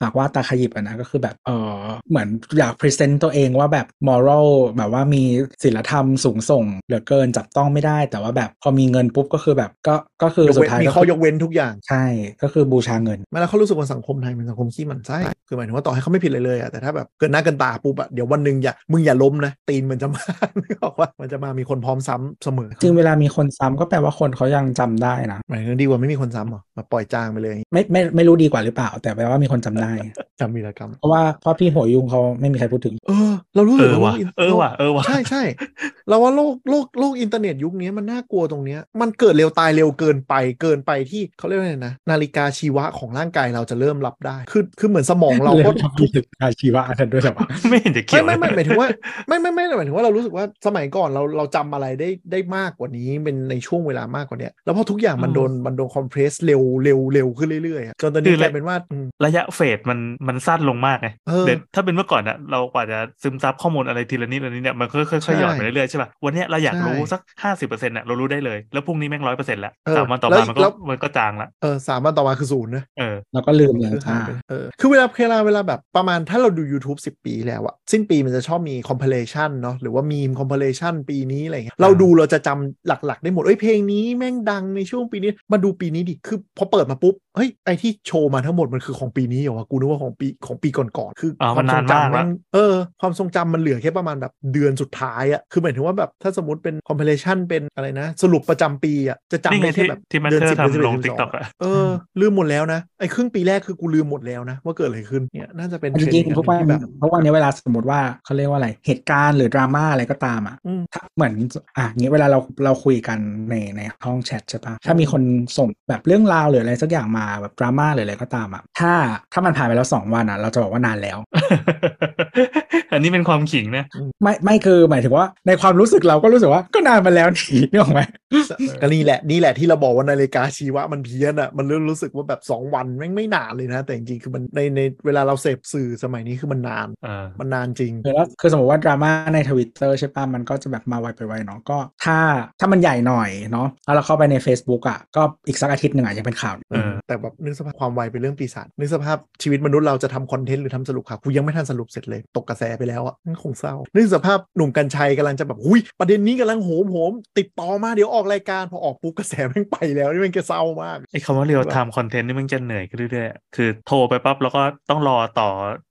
หากว่าตาขยิบอะนะ ก็คือแบบเออเหมือนอยากพรีเซนต์ตัวเองว่าแบบมอรัลแบบว่ามีศีลธรรมสูงส่งเหลือเกินจับต้องไม่ได้ แต่ว่าแบบพอมีเงินปุ๊บก็คือแบบก็ก็คือยกสุเว้ดนท้ายมีก็ข้อคืยกเว้นทุกอย่างใช่ก็คือบูชาเงินไม่แล้วเขารู้สึกว่าสังคมไทยเป็นสังคมขี้หมันไส้คือหมายถึงว่าต่อให้เขาไม่ผิดเลยเลยอะแต่ถ้าแบบเกินหน้าเกินตาปุ๊บอะเดี๋ยววันหนึ่งอย่ามึงอย่าล้มนะตีนมันจะมานึกออกว่ามันจะมามีคนพร้อมซ้ำเสมอจริงเวลามีคนซ้ำก็แปลว่าคนเขายังจำได้นะหมายถึงดีกว่าไม่มีคนซ้ำเหรอมาปล่อยจางไปเลย ไม่ไม่ไม่รู้ดีกว่าหรือเปล่า แต่แปลว่ามีคนจำได้จำวีรกรรม เพราะว่าเพราะพี่หัวยุงเขาไม่มีใครพูดถึง เออ เรารู้เอสึกอว่าว่ะโลกอินเออว่ะเออว่ะใช่ใช่เราว่าโลกโลกโลกอินเทอร์เน็ตยุคนี้มันน่ากลัวตรงเนี้ยมันเกิดเร็วตายเร็วเกินไปเกินไปที่เขาเรียกว่าไงนะนาฬิกาชีวะของร่างกายเราจะเริ่มรับได้คือคือเหมือนสมองเราก็เลยมีถึงอาชีวะอันนั้นด้วยเหรอวะไม่เห็นจะเกี่ไม่ยวไม่ไม่หเลมายยถึงว่าไม่ไม่ไม่หมายถึงว่าเรารู้สึกว่าสมัยก่อนเราเราจำอะไรได้ได้มากกว่านี้เป็นในช่วงเวลามากกว่าเนี้ยแล้วพอทุกอย่างมันโดนมันโดนคอมเพรสเร็วเร็วเร็วขึ้นเรื่อยๆอะจนตอนนี้กลายเป็นว่าอืมระยะเฟสมันมันสั้นลงมากไงเออเดี๋ยวถ้าเป็นเมื่อก่อนอะเรากว่าจะซึมซับข้อมูลอะไรทีละนิดละนิดเนี่ยมันค่อยๆค่อยๆหย่อนไปเรื่อยๆใช่ป่ะวันเนี้ยเราอยากใช่รู้สักห้าสิบเปอร์เซ็นต์อะเรารู้ได้เลยแล้วพรุ่งนี้แม่งร้อยเปอร์เซ็นต์ละเออสามวันต่อแล้วมามันก็แล้วมันก็จางละเออสามวันต่อมาคือศูนย์นะเออเราก็ลืมเลยคือหาจ้ายไปเออคือเวลาเวลาเวลาแบบประมาณถ้าเราดู YouTube 10 ปีแล้วอะสิ้นปีมันจะชอบมี compilation เนาะหรือว่ามีม compilation ปีนี้อะไรเงี้ยเราดูเราจะจำหลักๆ ได้หมดเอ้ยเพลงนี้แม่งดังในช่วงปีนี้มาดูปีนี้ดิคือพอเปิดมาปุ๊บเฮ้ยไอที่โชว์มาทั้งหมดมันคือของปีนี้เหรอวะกูนึกว่าของปีของปีก่อนๆคืออ๋อความมันทรนางนจำมากแม่ละงเออความทรงจำมันเหลือแค่ประมาณแบบเดือนสุดท้ายอะคือหมายถึงว่าแบบถ้าสมมติเป็น compilation เป็นอะไรนะ สรุปประจำปีอะจะจำนี่ไงได้แค่ที่แบบที่มันเดือนเธอสิบเดือนสิบทำเอ็ลดงสิบติ๊กสต็อองกอะเออลืมหมดแล้วนะไอ้ครึ่งปีแรกคือกูลืมหมดแล้วนะว่าเกิดอะไรขึ้นเนี่ยน่าจะเป็นจริงเทนด์ๆทุกวันที่แบบทุกวันนี้เวลาสมมติว่าเขาเรียกว่าอะไรเหตุการณ์หรือดราม่าอะไรก็ตามอะอืมถ้าเหมือนอะงี้เวลาเราเราคุยกันในในห้องแชทใช่ปะถ้ามีคนส่งแบบเรื่องราวหรืออะไรสักอย่างมาแบบดราม่าหรืออะไรก็ตามอะถ้าถ้ามันผ่านไปแล้วสองวันอะเราจะบอกว่านานแล้ว อันนี้เป็นความขิงนะไม่ไม่คือหมายถึงว่าในความรู้สึกเราก็รู้สึกว่าก็นานมาแล้วนี่นึกออกไหมก็นี่แหละนี่แหละที่เราบอกว่านาฬิกาชีวะมันเพี้ยนอะมันเริ่มรู้สึกว่าแบบ 2 วันแม่งไม่นานเลยนะ แต่จริงๆคือมันในในเวลาเราเสพสื่อสมัยนี้คือมันนานเออมันนานจริงคือแล้วคือสมมติว่าดราม่าในทวิตเตอร์ใช่ปะมันก็จะแบบมาไวไปไวเนาะก็ ถ้าถ้ามันใหญ่หน่อยเนาะแล้วเราเข้าไปใน Facebook อะก็อีกสักอาทิตย์หนึ่งอะยังเป็นข่าวเออแต่แบบนึกสภาพความไวเป็นเรื่องปีศาจนึกสภาพชีวิตมนุษย์เราจะทำคอนเทนต์หรือทำสรุปข่าวกูยังไม่ทันสรุปเสร็จเลย ตกกระแสไปแล้วอะนั่นคงเศร้านึกสภาพหนุ่มกัญชัยกำลังจะแบบหุยประเด็นนี้กำลังโหมโหมติดต่อมาเดี๋ยวออกรายการพอออกปุ๊บกระแสแม่งไปแล้วนี่แม่งแกเศร้ามากไอ้คำว่า real-time content นี่มันจะเหนื่อยขึ้นเรื่อยๆอะคือโทรไปปั๊บแล้วก็ต้องรอต่อ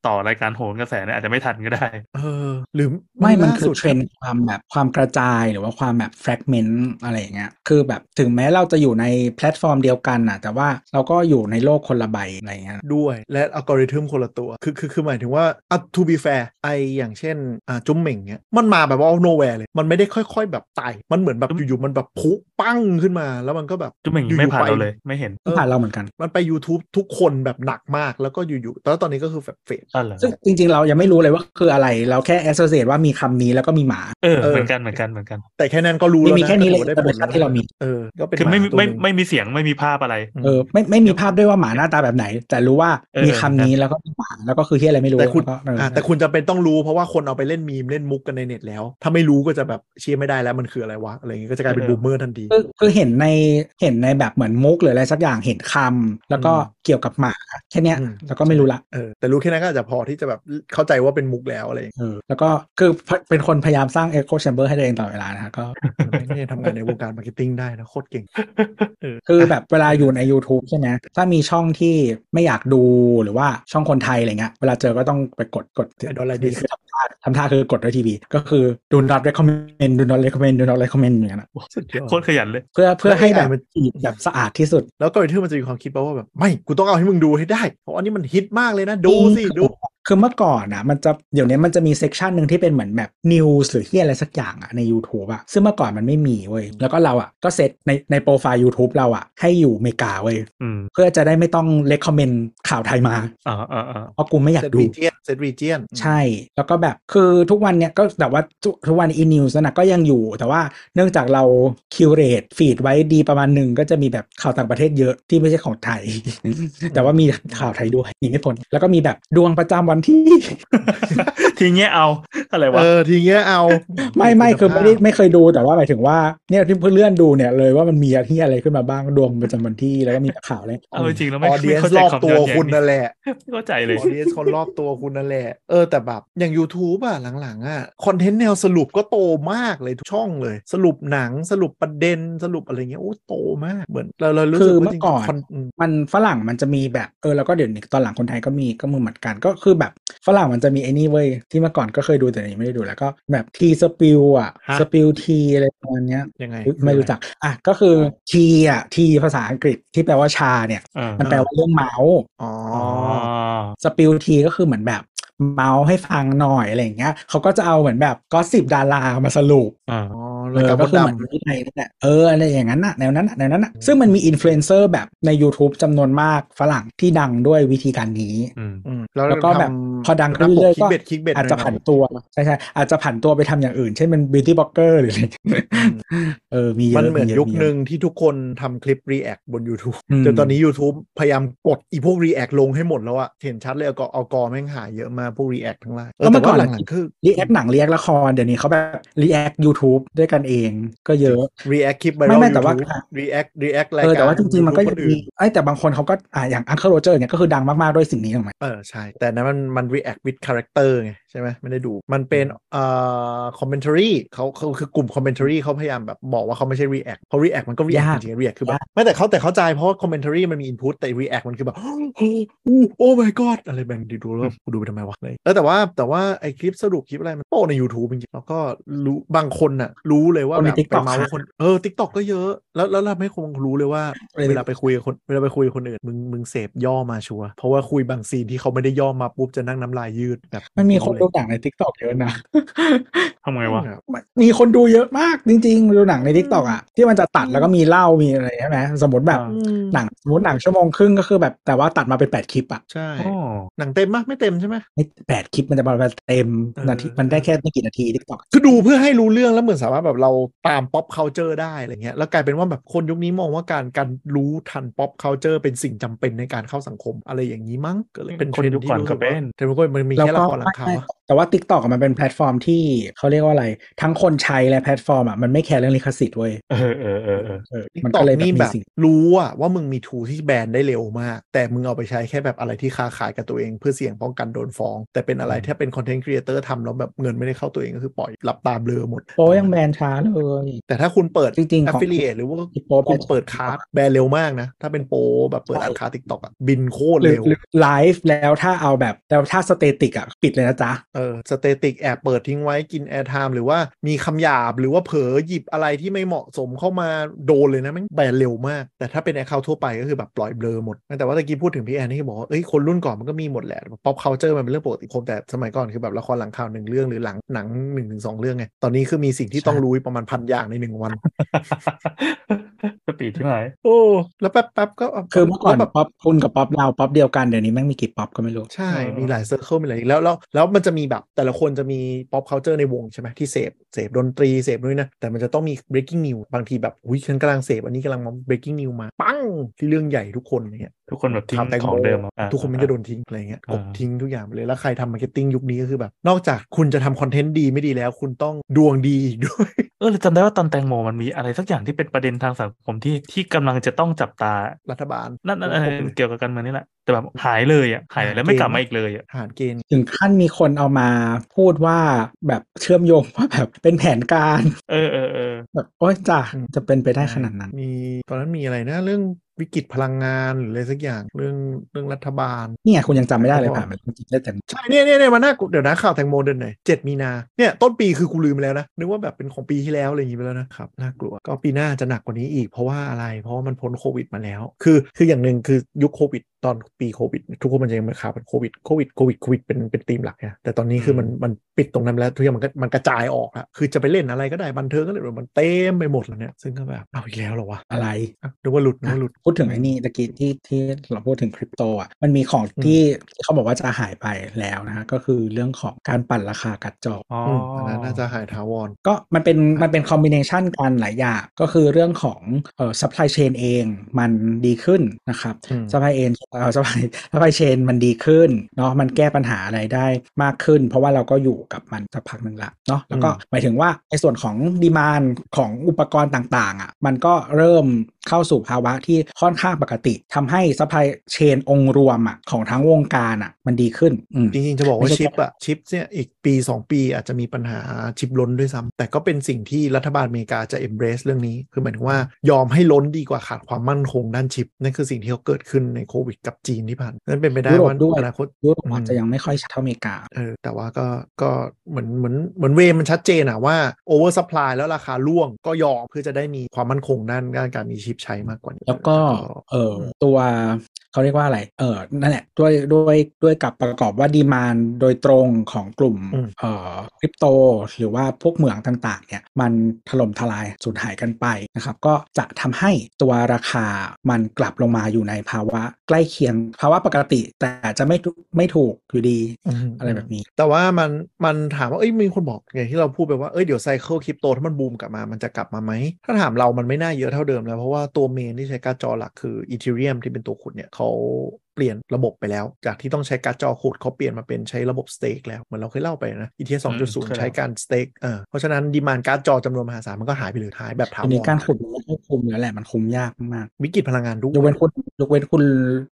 ต่อรายการโหนกระแสเนี่ยอาจจะไม่ทันก็ได้ เออ หรือไม่มันคือล่าสุดเทรนด์ความแบบความกระจายหรือว่าความแบบ fragment อะไรอย่างเงี้ยคือแบบถึงแม้เราจะอยู่ในแพลตฟอร์มเดียวกันน่ะแต่ว่าเราก็อยู่ในโลกคนละใบอะไรอย่างเงี้ยด้วยและอัลกอริทึมคนละตัว คือคือคือหมายถึงว่าอะ to be fair ไออย่างเช่นอ่าจุ้มเหม่งเนี้ยมันมาแบบว่า out nowhere เลย มันไม่ได้ค่อย ๆ แบบไต่มันเหมือนแบบจุ๊มอยู่ๆมันแบบพุปั้งขึ้นมา แล้วมันก็แบบจุ๊บเหม่งอยู่ๆไม่ผ่านไปเราเลยไม่เห็นเออผ่านเราเหมือนกัน มันไป YouTube ทุกคนแบบหนักมากแล้วก็อยู่ๆแล้วตอนนี้ก็คือแบบเฟดอ๋อเหรอซึ่งจริง ๆ เรายังไม่รู้เลยว่าคืออะไรเราแค่แอสโซเ e ว่ามีคำนี้แล้วก็มีหมาเออเออเหมือนกันเหมือนกันเหมือนกัน แต่แค่นั้นก็รู้มีแล้วมีนะแค่นี้เลยก็ถือว่าได้แต่ผเป็นลชัดที่เรามีเออก็เป็นคือไม่มีหตัวไม่หนึ่งไม่มีเสียงไม่มีภาพอะไร เออไม่ไม่มีภาพด้วยว่าหมาหน้าตาแบบไหน แต่รู้ว่าเออมีคำนี้แล้วก็มีหมามาแล้วก็คือที่อะไรไม่รู้แต่คุณล้วก็เออออ่าแต่คุณจะเป็นต้องรู้เพราะว่าคนเอาไปเล่นมีมเล่นมุกกันในเน็ตแล้ว ถ้าไม่รู้ก็จะแบบเชียร์ไม่ได้แล้วมันคืออะไรวะอะไรอย่างงี้ก็จะกลายเป็นเออ boomer ทันทีคือคือเห็นในเห็นในแบบเหมือนมุกหรืออะไรสักอย่างเห็นคำแล้วก็อืมเกี่ยวกับหมาแค่เนี้ยอืมแล้วก็ไม่รู้ละเออแต่รู้แค่นั้นก็อาจจะพอที่จะแบบเข้าใจว่าเป็นมุกแล้วอะไรอย่างเงี้ยเออแล้วก็คือเป็นคนพยายามสร้าง Echo Chamber ให้ตัวเองตลอดเวลานะฮะก็ไม่ได้ทำงานในวงการ marketing ได้นะโคตรเก่งเออคือแบบเวลาอยู่ใน YouTube ใช่ไหมถ้ามีช่องที่ไม่อยากดูหรือว่าช่องคนไทยอะไรเงี้ยเวลาเจอก็ต้องไปกดกดไอ้ Don't Like This คือทำท่าทำท่าคือกดด้วยทีวีก็คือ do not recommend do not recommend do not recommend อย่างนั้นอะสุดยอดโคตรขยันเลย เพื่อเพื่อให้แบบ AI มัน feed แบบสะอาดที่สุด แล้วก็ไอ้ที่มันจะมีความคิดป่าว่าแบบไม่กูต้องเอาให้มึงดูให้ได้เพราะอันนี้มันฮิตมากเลยนะดูสิดู คือเมื่อก่อนนะมันจะเดี๋ยวนี้มันจะมี section หนึ่งที่เป็นเหมือนแบบ news หรือที่อะไรสักอย่างอะใน YouTube อะซึ่งเมื่อก่อนมันไม่มีเว้ยแล้วก็เราอะก็เซตในในโปรไฟล์ YouTube เราอะให้อยู่อเมริกาเว้ยอืมเพื่อจะได้ไม่ต้อง recommendข่าวไทยมาอ่าอ่าอ่าเพราะกูไม่อยากเซตดู region set region ใช่ แล้วก็แบบคือทุกวันเนี่ยก็แต่ว่าทุกทุกวันอี news นะก็ยังอยู่ แต่ว่าเนื่องจากเรา curate feed ไว้ดีประมาณหนึ่งก็จะมีแบบข่าวต่างประเทศเยอะที่ไม่ใช่ของไทย แต่ว่ามีข่าวไทยด้วยหนีไม่พ้นแล้วก็มีแบบดวงประจำวันที่ ทีเงี้ยเอาอะไรวะเออทีเงี้ยเอา ไม่ไม่คือไม่ได้ไม่เคยดูแต่ว่าหมายถึงว่าเนี่ยที่เพื่อนเลื่อนดูเนี่ยเลยว่ามันมีที่อะไรขึ้นมาบ้างดวงประจำวันที่แล้วก็มีข่าวอะไรเอาจริงๆแล้วอไม่อเดีไม่ยนเข้ารใจอบความตัวย้อนแย้งคุณนั่นแหละไม่เข้าใจเลยออเดียนคนรอบตัวคุณนั่นแหละเออแต่แบบอย่าง YouTube อะหลังๆอะคอนเทนต์แนวสรุปก็โตมากเลยทุกช่องเลย สรุปหนังสรุปประเด็นสรุปอะไรเงี้ยโอ้โตมากเหมือนเราเรารู้คืสึกอว่าเมื่จอริงก่อนๆคอนอืมมันฝรั่งมันจะมีแบบเออแล้วก็เดี๋ยวนี้ตอนหลังคนไทยก็มีก็มือเหมือนกันก็คือแบบฝรั่งมันจะมีไอ้นี่เว้ยที่เมื่อก่อนก็เคยดูแต่เดี๋ยวนี้ไม่ได้ดูแล้วก็แบบทีสปิลอะฮะสปิลทีอะไรประมาณเนี้ยยังไงไม่รู้จักอะก็คือ tea อะ tea ภาษาอังกฤษที่แปลว่าชาเนี่ยอ่ามันแปลว่าเรื่องเมาส์อ๋ออ๋อ spill tea ก็คือเหมือนแบบ เมาส์ให้ฟังหน่อยอะไรอย่างเงี้ยเขาก็จะเอาเหมือนแบบก็สิบดารามาสรุปอ่าอ๋อเอรายอการก็มดคือเหมือนดำที่ไทยนั่นแหละเอออะไรอย่างนั้นน่ะแนวนั้นน่ะแนวนั้นน่ะซึ่งมันมีอินฟลูเอนเซอร์แบบใน YouTube จำนวนมากฝรั่งที่ดังด้วยวิธีการนี้อืมอืมแล้วก็แบบทำพอดังขึ้นเรื่อยๆคิกก็ bait clickbait อาจจะหน่ผัยนตัวใช่ใช่อาจจะผันตัวไปทำอย่างอื่น เช่นเป็น beauty blogger หรืออะไรเออมีเยอะมันเหมือนยะยุคเอะหนึ่งที่ทุกคนทำคลิป React บน YouTube อืมจนตอนนี้ YouTube พยายามกดอีพวก React ลงให้หมดแล้วอะเห็นชัดเลยเอากอเอากอแม่งหายเยอะมากพวก React ทั้งหลายเออก็เมื่แต่อก่อนว่าหลังๆคือ react หนัง react ละครเดี๋ยวนี้เขาแบบรีแอค YouTube ด้วยกันเองก็เยอะ React คลิปไม่ viral ไม่แต่ว่า YouTube React React รายเออการแต่ว่าจริงๆมันก็ YouTube ยังมีไอ้ยแต่บางคนเขาก็อ่าอย่าง Uncle Roger เนี่ยก็คือดังมากๆด้วยสิ่งนี้ถูกไหมเออใช่ แต่นั้นมันมัน react with character ไงใช่ไหมไม่ได้ดูมันเป็นเอ่อ commentary เขาเขาคือกลุ่ม commentary เขาพยายามแบบบอกว่าเขาไม่ใช่ react เพราะ react มันก็ react ยากจริงๆ react คือแบบยากไม่แต่เขาแต่เข้าใจเพราะว่า commentary มันมี input แต่ react มันคือแบบโอ้ my god อะไรแบบนี้ดูแล้วกูดูไปทำไมวะเลยเออแต่ว่าแต่ว่าไอ้คลิปสรุปคลิปอะไรมันโตใน YouTube จริงๆแล้วก็รู้บางคนน่ะรู้เลยว่าคนในแบบไป TikTok เมาส์ค่ะคนเออ TikTok ก็เยอะ แล้วแล้วเราไม่คงรู้เลยว่าเออเวลาไปคุยกับคนเวลาไปคุยกับคนอื่นมึงมึงเสพย่อมาชัวร์เพราะว่าคุยบางซีนที่เขาไม่ได้ย่อมาปุ๊บจะนั่งน้ำลายยืดแบบมันมีคนดูเลยหนังใน t ิ k t o k เยอะนะทำไงวะมีคนดูเยอะมากจริงๆดูหนังใน t ิ k t o k อะที่มันจะตัดแล้วก็มีเล่ามีอะไรใช่ไหมสมมติแบบอ่าอืมหนังสมมติหนังชั่วโมงครึ่งก็คือแบบแต่ว่าตัดมาเป็นแปดคลิปอะใช่อ๋อหนังเต็มปะไม่เต็มใช่ไหมไม่แปดคลิปมันจะมาเต็มเออนาทีมันได้แค่ไม่กี่นาที t ิ k t o k คือดูเพื่อให้รู้เรื่องแล้วเหมือนสามารถแบบเราตาม pop culture ได้อะไรเงี้ยแล้วกลายเป็นว่าแบบคนยุคนี้มองว่าการการรู้ทัน pop culture เป็นสิ่งจำเป็นในการเข้าสังคมอะไรอย่างนี้มั้งก็เลยเป็นคนยุคก่อนก็เป็นเทรนด์ที่รู้สึว่ามันมีแล้วแค่ละก็ครหลังข่าวไม่อะแต่ว่า t ิ k t o k มันเป็นแพลตฟอร์มที่เขาเรียกว่าอะไร ทั้งคนใช้และแพลตฟอร์มอะมันไม่แคร์เรื่องลิขสิทธิ์เว้ยเออเออเออเออเออ TikTok มันก็เลยแบบนี่มีแบบสิ่งรู้อะว่ามึงมีทูที่แบนได้เร็วมาก แต่มึงเอาไปใช้แค่แบบอะไรที่ค้าขายกับตัวเอง เพื่อเสี่ยงป้องกันโดนฟ้อง แต่เป็นอะไรถ้าเป็นคอนเทนต์ครีเอเตอร์ทำแล้วแบบเงินไม่ได้เข้าตัวเองก็คือปล่อยหลับตาเบลอหมดโปยังแบนช้าเลยแต่ถ้าคุณเปิดจริงๆของ affiliate หรือว่าโป๊แบนคุณเปิดคาร์ดแบนเร็วมากนะ ถ้าเป็นโปรแบบเปิดอัดคาร์ทิกตอกอะบินโคตรหรือเร็วหรือไลฟ์แล้วถ้าเอาแบบแล้วถ้า static อะปิดเลยนะจ๊ะเออ static แอบเปิดทิ้งไว้กิน airtime หรือว่ามีคำหยาบหรือว่าเผลอหยิบอะไรที่ไม่เหมาะสมเข้ามาโดนเลยนะแม่งแบนเร็วมาก แต่ถ้าเป็น account ทั่วไปก็คือแบบปล่อยเบลอหมด แต่ว่าตะกี้พูดถึงพี่แอนนี่บอกว่าเอ้ยคนรุ่นก่อนมันก็มีหมดแหละ pop culture มันเป็นเรื่องปกติผมแต่สมัยก่อนคือแบบละครหลังข่าวหนึ่งเรื่องหรือหลังหนังหนึ่งถึงสองเรื่องไงตอนนี้คือมีสิ่งที่ต้องรู้ประมาณพันอย่างในหนึ่งวัน ติที่ไหนโอ้แล้วแป๊บแป๊บก็าคือเมื่อก่อนแล้วแบบป๊อปคุณกับป๊อปเราป๊อปเดียวกันเดี๋ยวนี้แม่งมีกี่ป๊อปก็ไม่รู้ใช่เออมีหลาย circle มีหลายแล้วแล้วแล้วมันจะมีแบบแต่ละคนจะมี pop culture ในวงใช่ไหมที่เสพเสพดนตรีเสพนู่นนนะแต่มันจะต้องมี breaking news บางทีแบบอุ้ยฉันกำลังเสพอันนี้กำลังมา breaking news มาปังที่เรื่องใหญ่ทุกคนอะไรเงี้ยทุกคนแบบทิ้งข่าวแตงขโมองเดิมอะอะทุกคนมันจะโดนทิ้งอะไรเงี้ยอ่ากบทิ้งทุกอย่างไปเลยแล้วใครทำ marketing ยุคนี้ก็คือแบบ นอกจากคุณจะทำคอนเทนต์ดีไม่ดีแล้ว คุณต้องดวงดีอีกด้วย เออจำได้ว่าตอนแตงโมมันมีอะไรสักอย่างที่เป็นประเด็นทางสังคมที่ที่กำลังจะต้องจับตารัฐบาลนั่นนั่นเออเกี่ยวกับการเมืองนี่แหละแต่แบบหายเลยอะหายแล้วไม่กลับมาอีกเลยอะทหารเกณฑ์ถึงขั้นมีคนเอามาพูดว่าแบบเชื่อมโยงว่าแบบเป็นแผนการ เออเออเออแบบโอ๊ยจ้ะจะเป็นไปได้ขนาดนั้น มีตอนนั้นมีอะไรนะเรื่อง วิกฤตพลังงานหรืออะไรสักอย่างเรื่องเรื่องรัฐบาลนี่ไงคุณยังจำไม่ได้เลยผ่านมาจริงๆได้แต่ใช่เนี่ยเนี่ยเนี่ยมันน่ากูเดี๋ยวนะข่าวแตงโมเดือนไหนเจ็ดมีนาเนี่ยต้นปีคือกูลืมไปแล้วนะนึกว่าแบบเป็นของปีที่แล้วอะไรอย่างงี้ไปแล้วนะครับน่ากลัวก็ปีหน้าจะหนักกว่านี้อีกเพราะว่าอะไร เพราะว่ามันพ้นโควิดมาแล้ว คือคืออย่างหนึ่งคือยุคโควิด ตอนปีโควิด ทุกคนมันจะยังเป็นข่าวเป็นโควิดโควิดโควิดโควิดเป็นเป็นธีมหลักนะแต่ตอนนี้คือมันมันปิดตรงนั้นไปแล้วทุกอย่างมันก็มันกระจายออกละคือจะไปเล่นอะไรก็ได้บันเทิงก็ได้มันเต็มไปหมดแล้วเนี่ยซึ่งก็แบบเอาอีกแล้วเหรอวะอะไรอะนึกว่าหลุดนึกว่าหลุดพูดถึงไอ้นี่ตะกี้ที่ที่เราพูดถึงคริปโตอะมันมีของที่ที่เขาบอกว่าจะหายไปแล้วนะฮะก็คือเรื่องของการปั่นราคากัดจอกอ๋ออือมอันนั้นน่าจะหายถาวรก็มันเป็นมันเป็นคอมบิเนชันกันหลายอย่างก็คือเรื่องของเอ่อ supply chain เองมันดีขึ้นนะครับอืม supply chain เอ่อ supply supply chain มันดีขึ้นเนาะมันแก้ปัญหาอะไรได้มากขึ้น เพราะว่าเราก็อยู่กับมันสักพักหนึ่งละเนาะแล้วก็หมายถึงว่าในส่วนของดีมานของอุปกรณ์ต่างๆอะมันก็เริ่ม เข้าสู่ภาวะที่ค่อนข้างปกติทำให้ supply chain องค์รวมอะของทั้งวงการอะมันดีขึ้นอืมจริงๆจะบอกว่าไม่ใช่ชิปอะชิปเนี่ยอีกปี 2 ปีอาจจะมีปัญหาชิปล้นด้วยซ้ำแต่ก็เป็นสิ่งที่รัฐบาลอเมริกาจะ embrace เรื่องนี้ คือหมายถึงว่ายอมให้ล้นดีกว่าขาดความมั่นคงด้านชิป นั่นคือสิ่งที่เขาเกิดขึ้นในโควิดกับจีนที่ผ่านนั่นเป็นไปได้ยุโรปว่าด้วยอนาคตยุโรปอืมอาจจะยังไม่ค่อยชัดเท่าอเมริกาเออแต่ว่าก็ก็เหมือนเหมือนเหมือนเวย์มันชัดเจนอะว่า over supply แล้วราคาร่วงก็ยอมเพื่อจะได้มีความมั่นคงด้านด้านการมีชิปใช้มากกว่านี้แล้วก็เออตัว เขาเรียกว่าอะไร เออนั่นแหละด้วยด้วยด้วยกับประกอบว่าดีมานโดยตรงของกลุ่มอืมเอ่อคริปโต หรือว่าพวกเหมืองต่างๆเนี่ยมันถล่มทลายสูญหายกันไปนะครับ ก็จะทำให้ตัวราคามันกลับลงมาอยู่ในภาวะใกล้เคียงภาวะปกติ แต่จะไม่ทุไม่ถูกอยู่ดีมอะไรแบบนี้ แต่ว่ามันมันถามว่าเอ้ยมีคนบอกอย่างที่เราพูดไปว่าเอ้ยเดี๋ยว cycle คริปโตถ้ามันบูมกลับมามันจะกลับมาไหมถ้าถามเรามันไม่น่าเยอะเท่าเดิมแล้วเพราะว่าตัว main ที่ใช้การ์ดจอหลักคือ Ethereum ที่เป็นตัวขุดเนี่ยเขา头เปลี่ยนระบบไปแล้ว จากที่ต้องใช้การ์ดจอขุดเขาเปลี่ยนมาเป็นใช้ระบบ stake แล้วเหมือนเราเคยเล่าไปนะ ETH อืมเคย2.0เล่าใช้การ stake เออเพราะฉะนั้น demand การ์ดจอจำนวนมหาศาลมันก็หายไปเลยหายแบบถาทีวนี้รการขุดมันไม่ค่อยคุ้มแล้วแหละมันคุ้มยากมากวิกฤตพลังงานด้วยๆยกเว้นคุณยกเว้นคุณ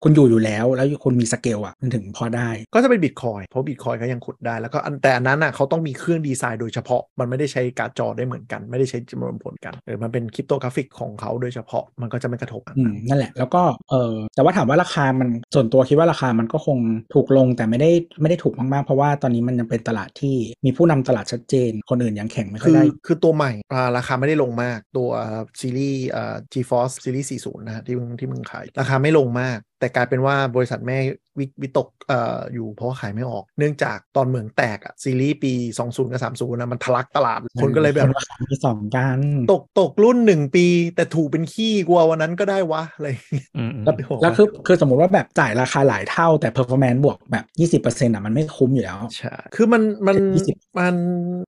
คุณอยู่อยู่แล้ว แล้วคุณมีสเกลอะมันถึงพอได้ ก็จะเป็นบิตคอยน์เพราะบิตคอยน์ก็ยังขุดได้แล้วก็อันแต่อันนั้นอะเขาต้องมีเครื่องดีไซน์โดยเฉพาะมันไม่ได้ใช้การ์ดจอได้เหมือนกัน ไม่ได้ใช้จำนวนผลกันเออมันเป็น cryptographic ของเขาโดยเฉพาะมันก็จะไม่กระทบกันอืมนั่นแหละแล้วก็เออแต่ว่าถามว่าราคามันส่วนตัวคิดว่าราคามันก็คงถูกลงแต่ไม่ได้ไม่ได้ถูกมากๆ เพราะว่าตอนนี้มันยังเป็นตลาดที่มีผู้นำตลาดชัดเจน คนอื่นยังแข่งไม่ค่อคืยอได้ คือตัวใหม่อ่าราคาไม่ได้ลงมาก ตัวซีรีส์อ่า GeForce ซีรีส์40นะฮะที่มึงที่มึงขาย ราคาไม่ลงมาก แต่กลายเป็นว่าบริษัทแม่วิวิตกเอ่ออยู่เพราะว่าขายไม่ออก เนื่องจากตอนเหมืองแตกอะซีรีส์ปี 20 กับ 30นะมันทะลักตลาด คนก็เลยแบบราคามีสองกัน ตกตกรุ่น1ปี แต่ถูกเป็นขี้กลัววันนั้นก็ได้วะอะไรอย่างเงี้ยอืมอืมแล้วไม่บอกแล้วคือคือสมมติว่าแบบจ่ายราคาหลายเท่าแต่ performance บวกแบบ 20%อะมันไม่คุ้มอยู่แล้วใช่คือมันมัน20มัน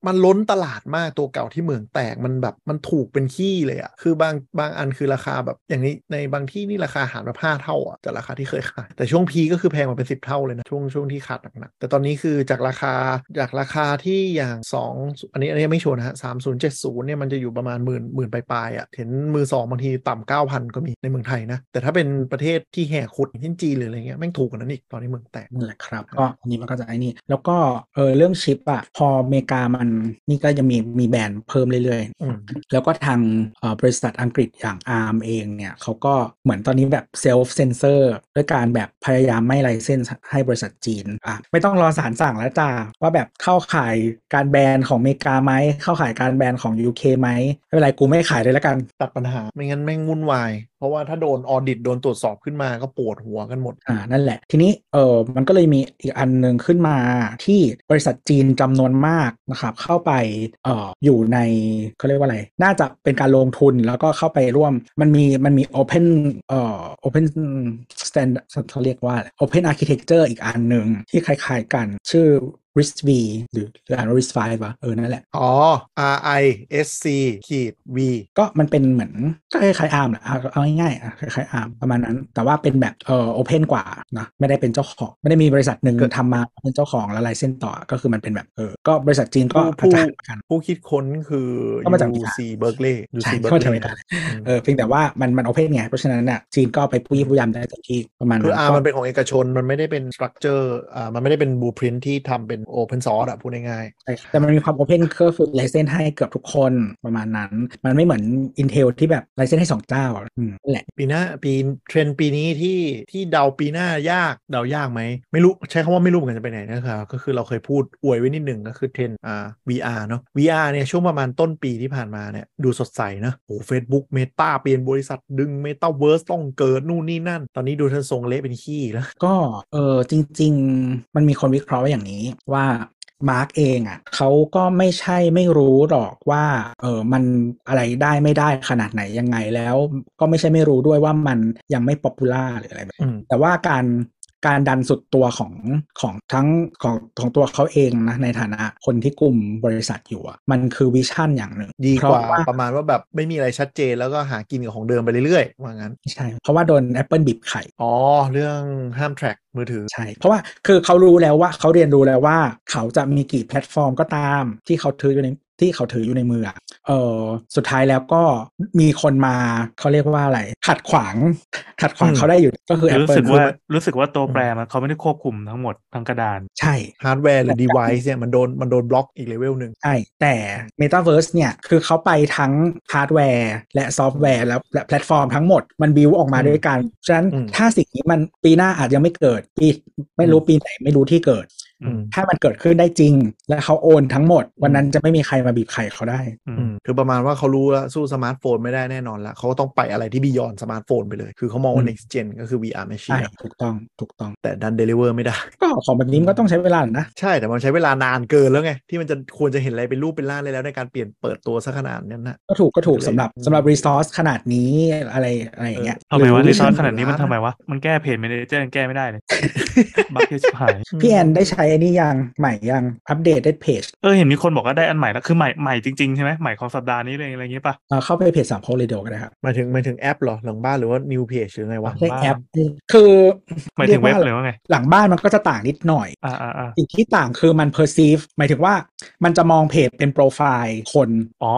มันล้นตลาดมากตัวเก่าที่เหมืองแตกมันแบบมันถูกเป็นขี้เลยอะคือบางบางอันคือราคาแบบอย่างนี้ในบางที่นี่ราคาหารแบบห้าเท่าอะจากราคาที่เคยขาย แต่ช่วงพีก็คือแพงมาเป็นสิบเท่าเลยนะ ช่วงช่วงที่ขาดหนักๆแต่ตอนนี้คือจากราคาจากราคาที่อย่างสองอันนี้อันนี้ไม่ชัวร์นะฮะสามศูนย์เจ็ดศูนย์เนี่ยมันจะอยู่ประมาณหมื่นหมื่นปลายๆอะเห็นมือสองบางทีต่ำเก้าพันก็มีในเมืองไทยนะ แต่ถ้าเป็นประเทศที่แห่ขุดอย่างเช่นจีนหรืออะไรเงี้ยแม่งถูกกว่านั้นอีกตอนนี้เมืองแตกนั่นแหละครับก็อันนี้มันก็จะไอ้นี่แล้วก็เออเรื่องชิปอะพออเมริกามันนี่ก็จะมีมีแบรนด์เพิ่มเรื่อยอืมๆแล้วก็ทางเอ่อบริษัทอังกฤษอย่าง ARM เองเนี่ยเขาก็เหมือนตอนนี้แบบเซลฟ์เซนเซอร์ด้วยการแบบพยายามไม่ license ให้บริษัทจีนอะไม่ต้องรอศาลสั่งแล้วจ้าว่าแบบเข้าข่ายการแบนของอเมริกาไหมเข้าข่ายการแบนของ UK ไหมไม่เป็นไรกูไม่ขายเลยแล้วกันตัดปัญหา ไม่งั้นแม่งวุ่นวาย เพราะว่าถ้าโดน audit โดนตรวจสอบขึ้นมาก็ปวดหัวกันหมดอ่านั่นแหละ ทีนี้เออมันก็เลยมีอีกอันหนึ่งขึ้นมาที่บริษัทจีนจำนวนมากนะครับเข้าไปเอ่ออยู่ในเขาเรียกว่าอะไร น่าจะเป็นการลงทุนแล้วก็เข้าไปร่วมมันมีมันมี Open เอ่อ Open สแตนเขาเรียกว่าอะไร Open Architecture อีกอันหนึ่งที่คล้ายๆกัน ชื่อ RISC V หรือหรืออ่านว่า RISC V วะเออนั่นแหละ อ๋อ R I S C ขีด V ก็มันเป็นเหมือนก็คล้ายๆ ARM แหละเอาเอาง่ายๆอะคล้ายๆ ARM ประมาณนั้น แต่ว่าเป็นแบบเอ่อ open กว่านะไม่ได้เป็นเจ้าของ ไม่ได้มีบริษัทหนึ่งก็ทำมาเป็นเจ้าของแล้ว license ต่อก็คือมันเป็นแบบเออก็บริษัทจีนก็ผู้อาจผู้จะกันผู้คิดค้นคือก็มาจาก UC Berkeley ใช่ UC ก็มาจากอเม Berkeley ริกาเออเพียงแต่ว่ามันมัน open ไงเพราะฉะนั้นเนี่ยจีนก็ไปปุ้ยปุ้ยยำได้เต็มที่ประมาณคือนั้นอาก็มันเป็นของเอกชนมันไม่ได้เป็น structure อ่ามันไม่ได้เป็น blueprint ที่ทำเป็น Open Source อะพูดง่ายใช่แต่มันมีความ open ก็คือ license ให้เกือบทุกคนประมาณนั้น มันไม่เหมือน Intel ที่แบบ license ให้สองเจ้าอะอืมนั่นแหละๆปีหน้าปีเทรนด์ปีนี้ที่ที่เดาปีหน้ายากเดายากไหม ไม่รู้ใช้คำว่าไม่รู้เหมือนกันจะไปไหนนะครับก็คือเราเคยพูดอวยไว้นิดหนึ่งก็คือเทรนด์อ่า VR เนาะ VR เนี่ยช่วงประมาณต้นปีที่ผ่านมาเนี่ยดูสดใสนะโอ้เฟซบุ๊กเมตาเปลี่ยนบริษัทดึงเมตาเวิร์สต้องเกิดนู่นนี่นั่น ตอนนี้ดูท่านทรงเละเป็นขี้แล้วก็เออจริง ๆ มันมีคนวิเคราะห์ไว้อย่างนี้ว่ามาร์กเองอะเขาก็ไม่ใช่ไม่รู้หรอกว่าเออมันอะไรได้ไม่ได้ขนาดไหนยังไงแล้ว ก็ไม่ใช่ไม่รู้ด้วยว่ามันยังไม่ popular หรืออะไรแบบอืนี้ อืมแต่ว่าการ การดันสุดตัวของของทั้งของของตัวเขาเองนะในฐานะคนที่กลุ่มบริษัทอยู่อะมันคือ vision อย่างหนึ่งดีกว่า เพราะว่าประมาณว่าแบบไม่มีอะไรชัดเจนแล้วก็หากินกับของเดิมไปเรื่อยๆว่างั้นใช่เพราะว่าโดน Apple บีบไข่อ๋อ เรื่องห้าม track มือถือใช่ เพราะว่าคือเขารู้แล้วว่าเขาเรียนรู้แล้วว่า เขาจะมีกี่แพลตฟอร์มก็ตามที่เขาถืออยู่ในที่เขาถืออยู่ในมืออะ เออสุดท้ายแล้วก็มีคนมาเขาเรียกว่าอะไร ขัดขวาง ขัดขวางอืมเขาได้อยู่ก็คือรู้ Apple สึกว่าคือมันรู้สึกว่าตัวแปรมันเขาไม่ได้ควบคุมทั้งหมดทั้งกระดาน ใช่ฮาร์ดแวร์หรือ device เนี่ยมันโดนมันโดนบล็อกอีกเลเวลหนึ่งใช่แต่ Metaverse เนี่ยคือเขาไปทั้งฮาร์ดแวร์และซอฟต์แวร์แล้วและแพลตฟอร์มทั้งหมดมันบิวออกมาอืมด้วยกันฉะนั้นอืมถ้าสิ่งนี้มันปีหน้าอาจจะไม่เกิดปีไม่รู้ปีไหนไม่รู้ที่เกิดอืม ถ้ามันเกิดขึ้นได้จริง และเขาโอนทั้งหมด วันนั้นจะไม่มีใครมาบีบไข่เขาได้อืมอืมคือประมาณว่าเขารู้แล้วสู้สมาร์ทโฟนไม่ได้แน่นอนละเขาก็ต้องไปอะไรที่ beyond สมาร์ทโฟนไปเลย คือเขามองว่าอืม next gen ก็คือ VR ใช่ machine ถูกต้องถูกต้องแต่ดัน deliver ไม่ได้ ก็ของแบบนี้มันก็ต้องใช้เวลาหน่อยนะ ใช่แต่มันใช้เวลานานเกินแล้วไง ที่มันจะควรจะเห็นอะไรเป็นรูปเป็นร่างเลยแล้วในการเปลี่ยนเปิดตัวซะขนาดนั้นนะก็ถูกก็ถูกเลยสำหรับอืมสำหรับรีซอสขนาดนี้อะไรอะไรอย่างเงี้ยทำไมวะหรีซอสวิขนาดนี้มันล้านทำไมวะมันแก้เพจเมนเจอร์ยังแก้ไม่ได้เลยบักเยอะชิบหายพี่แอนได้ใช้ไอ้นี่ยังใหม่ยังอัปเดตได้เพจเออเห็นมีคนบอกว่าได้อันใหม่แล้วคือใหม่ใหม่จริงๆใช่ไหมใหม่ของสัปดาห์นี้เลยอะไรอย่างงี้ป่ะเข้าไปเพจสามโพลเรดิโอก็ได้ครับหมายถึงหมายถึงแอปเหรอหลังบ้านหรือว่า new page หรือไงวะใช่บ้านแอปคือหมายถึงเว็บรีเลยกว่าไงหลังบ้านมันก็จะต่างนิดหน่อยอ่าอ่าอ่าสิ่งที่ต่างคือมัน perceive หมายถึงว่ามันจะมองเพจเป็นโปรไฟล์คนอ๋อ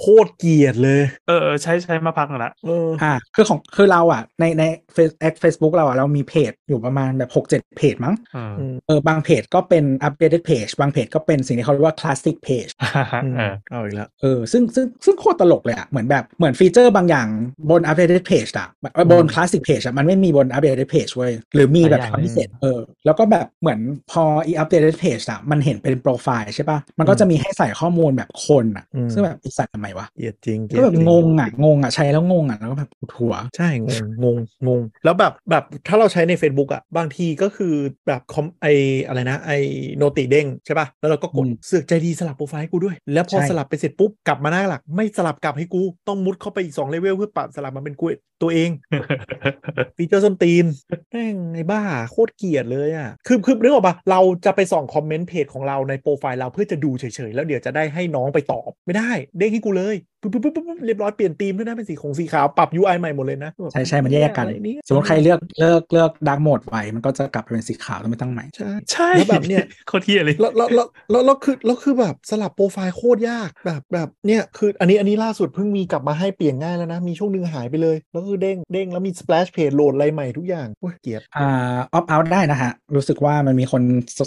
โคตรเกลียดเลยเออเออใช้ใช้มาพักหนึ่งละเอออ่าคือของคือเราอะในในเฟซแอคเฟซบุ๊กเราอะเรามีเพจอยู่ประมาณแบบหกเจ็ดเพจมั้งเอออืมเออบางเพจก็เป็น updated page บางเพจก็เป็นสิ่งที่เขาเรียกว่า classic page อืมเออเอาอีกแล้วเออซึ่งซึ่งซึ่งโคตรตลกเลยอะเหมือนแบบเหมือน feature บางอย่างบน updated page อะเออบนอืม classic page อะมันไม่มีบน updated page เว้ยหรือมีแบบหลายอย่างทำพิเศษเออแล้วก็แบบเหมือนพออี updated page อะมันเห็นเป็นโปรไฟล์ใช่ปะมันก็จะมีให้ใส่ข้อมูลแบบคนอะอืมซึ่งแบบไอีสัตว์ทำไมวะเกลียดจริงเกลีก็ยดแบบจริงงอะงงอะใช้แล้วงงอะแล้วก็แบบปวดหัวใช่งงงงงงแล้วแบบแบบถ้าเราใช้ใน Facebook อะบางทีก็คือแบบคอมไออะไรนะไอโนติเด้งใช่ป่ะ แล้วเราก็กดอืมเสือกใจดีสลับโปรไฟล์ให้กูด้วย แล้วพอใช่สลับไปเสร็จปุ๊บกลับมาหน้าหลัก ไม่สลับกลับให้กู ต้องมุดเข้าไปอีก2เลเวลเพื่อปรับสลับมาเป็นกูตัวเอง feature ส้นตีนแม่งไอ้บ้าโคตรเกลียดเลยอะ คือคือนึกออกปะเราจะไปส่องคอมเมนต์เพจของเราในโปรไฟล์เราเพื่อจะดูเฉยๆ แล้วเดี๋ยวจะได้ให้น้องไปตอบ ไม่ได้ เด้งให้กูเลยปุ๊บปุ๊บปุ๊บปุ๊บเรียบร้อยเปลี่ยนธีมด้วยนะเป็นสีของสีขาว ปรับ UI ใหม่หมดเลยนะ ใช่ใช่มันแยกกันอะไรเงี้ยสมมติใครเลือกเลือกเลือก dark mode ไว้มันก็จะกลับไปเป็นสีขาวแล้วไม่ตั้งใหม่ ใช่ใช่แล้วแบบเนี้ยโคตรเหี้ยเลยแล้วแล้วแล้วแล้วแล้วคือแล้วคือแบบสลับโปรไฟล์โคตรยากแบบแบบเนี่ยคืออันนี้อันนี้ล่าสุดเพิ่งมีกลับมาให้เปลี่ยนง่ายแล้วนะมีช่วงหนึ่งหายไปเลยแล้วก็คือเด้งเด้งแล้วมี splash page โหลดอะไรใหม่ทุกอย่างโอ้ยเกลียดอ่า off เอาได้นะฮะ รู้สึกว่ามันมีคน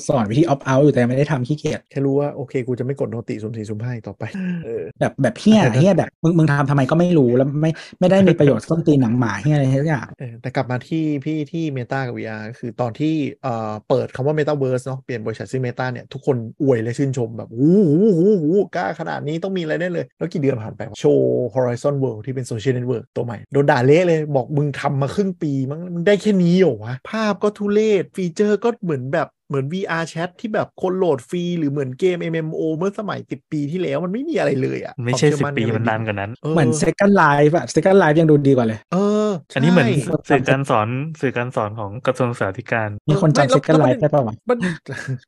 สอนวิธี off เอาอยู่แต่ไม่ได้ทำขี้เกียจแค่รู้ว่าโอเคกูจะไม่กด noti สุ่มสี่สุ่มห้าอีกต่อไปเออแบบแบบเหี้ยเหี้ยแบบมึงมึงทำทำไมก็ไม่รู้แล้วไม่ไม่ได้มีประโยชน์ส้นตีนหนังหมาเหี้ยอะไรทุกอย่างเออแต่กลับมาที่พี่ที่ Meta กับ VR ก็คือตอนที่เอ่อเปิดคำว่า Metaverse เนาะเปลี่ยนบริษัทชื่อ Meta เนี่ยทุกคนอวยและชื่นชมแบบโอ้โหโอ้โหกล้าขนาดนี้ต้องมีอะไรแน่เลย แล้วกี่เดือนผ่านไปวะโชว์ Horizon World ที่เป็นโซเชียลเน็ตเวิร์กตัวใหม่โดนด่าเละเลยบอกมึงทำมาครึ่งปีมั้งมึงได้แค่นี้เหรอวะ ภาพก็ทุเรศ feature ก็เหมือนแบบเหมือน VR Chat ที่แบบคนโหลดฟรี หรือเหมือนเกม MMO เมื่อสมัย 10 ปีที่แล้วมันไม่มีอะไรเลยอะไม่ใช่ควาสิบเอปีก็มันไนานกว่านั้น เหมือน Second Life อะ Second Life ยังดูดีกว่าเลย เออ อันนี้เหมือนใช่สื่อการสอนสื่อการสอนของกระทรวงศึกษาธิการมีคนไม่จำแล้ว Second แล้ว Life ได้ป่าวะมัน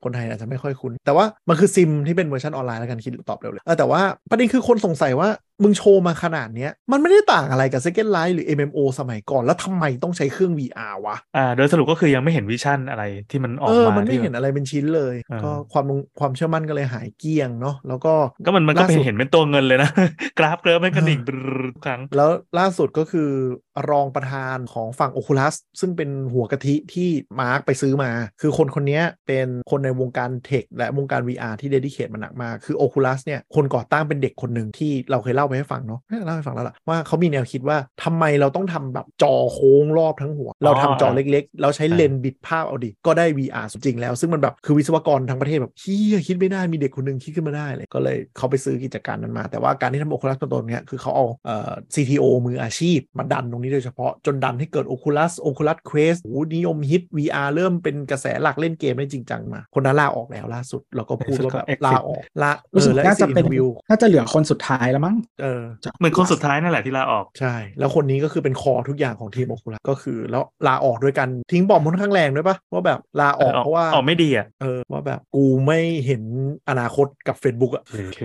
คนไทยอาจจะไม่ค่อยคุ้น แต่ว่ามันคือ Sims ที่เป็นเวอร์ชันออนไลน์แล้วกันคิดตอบเร็วเลยเออแต่ว่าประเด็นคือคนสงสัยว่า มึงโชว์มาขนาดเนี้ย มันไม่ได้ต่างอะไรกับ Second Life หรือ MMO สมัยก่อน แล้วทำไมต้องใช้เครื่อง VR วะ อ่า โดยสรุปก็คือยังไม่เห็น vision อะไรที่มันออกเออมามันไม่ที่เห็นอะไรเป็นชิ้นเลยอ่าก็ความลงความเชื่อมั่นก็เลยหายเกลี้ยงเนาะแล้วก็ก็มันมันก็ล่าเป็นสุดเห็นเป็นตัวเงินเลยนะ กราฟกราฟแม่งก็ดิ่งเออปรู๊ดทุกครั้ง แล้วล่าสุดก็คือรองประธานของฝั่ง Oculus ซึ่งเป็นหัวกะทิที่มาร์กไปซื้อมา คือคนคนนี้เป็นคนในวงการ tech และวงการ VR ที่ dedicate มาหนักมากคือ Oculus เนี่ยคนก่อตั้งเป็นเด็กคนหนึ่งที่เราเคยเล่าไปให้ฟังเนาะเอ้ยเล่าให้ฟังแล้วล่ะว่าเขามีแนวคิดว่าทำไมเราต้องทำแบบจอโค้งรอบทั้งหัว เราทำจอเล็กๆ เราใช้เลนส์บิดภาพเอาดิ ก็ได้ VR จริงแล้ว ซึ่งมันแบบคือวิศวกรทั้งประเทศแบบเหี้ยคิดไม่ได้มีเด็กคนหนึ่งคิดขึ้นมาได้เลย ก็เลยเขาไปซื้อกิจการนั้นมา แต่ว่าการที่ทำ Oculus ตัวเนี้ยคือเขาเอาเอ่อ CTO มืออาชีพ มาดันตรงนี้โดยเฉพาะจนดันให้เกิด Oculus Oculus Quest โอ้โหนิยมฮิต VR เริ่มเป็นกระแสหลักเล่นเกมได้จริงจังมา คนนั้นลาออกแล้วล่าสุดเราก็พูดว่าแบบ Exit ลาออกลาเอรู้สึกอและน่าจะเป็นวิวน่าจะเหลือคนสุดท้ายแล้วมั้งเออเหมือนคนสุดท้ายนั่นแหละที่ลาออกใช่ แล้วคนนี้ก็คือเป็นคอทุกอย่างของทีมโอคุลัสก็คือ แล้วลาออกด้วยกันทิ้งบอมค่อนข้างแรงด้วยปะว่าแบบลาออกเออเพราะว่าออกไม่ดีอะเออว่าแบบกูไม่เห็นอนาคตกับ Facebook อะโอเค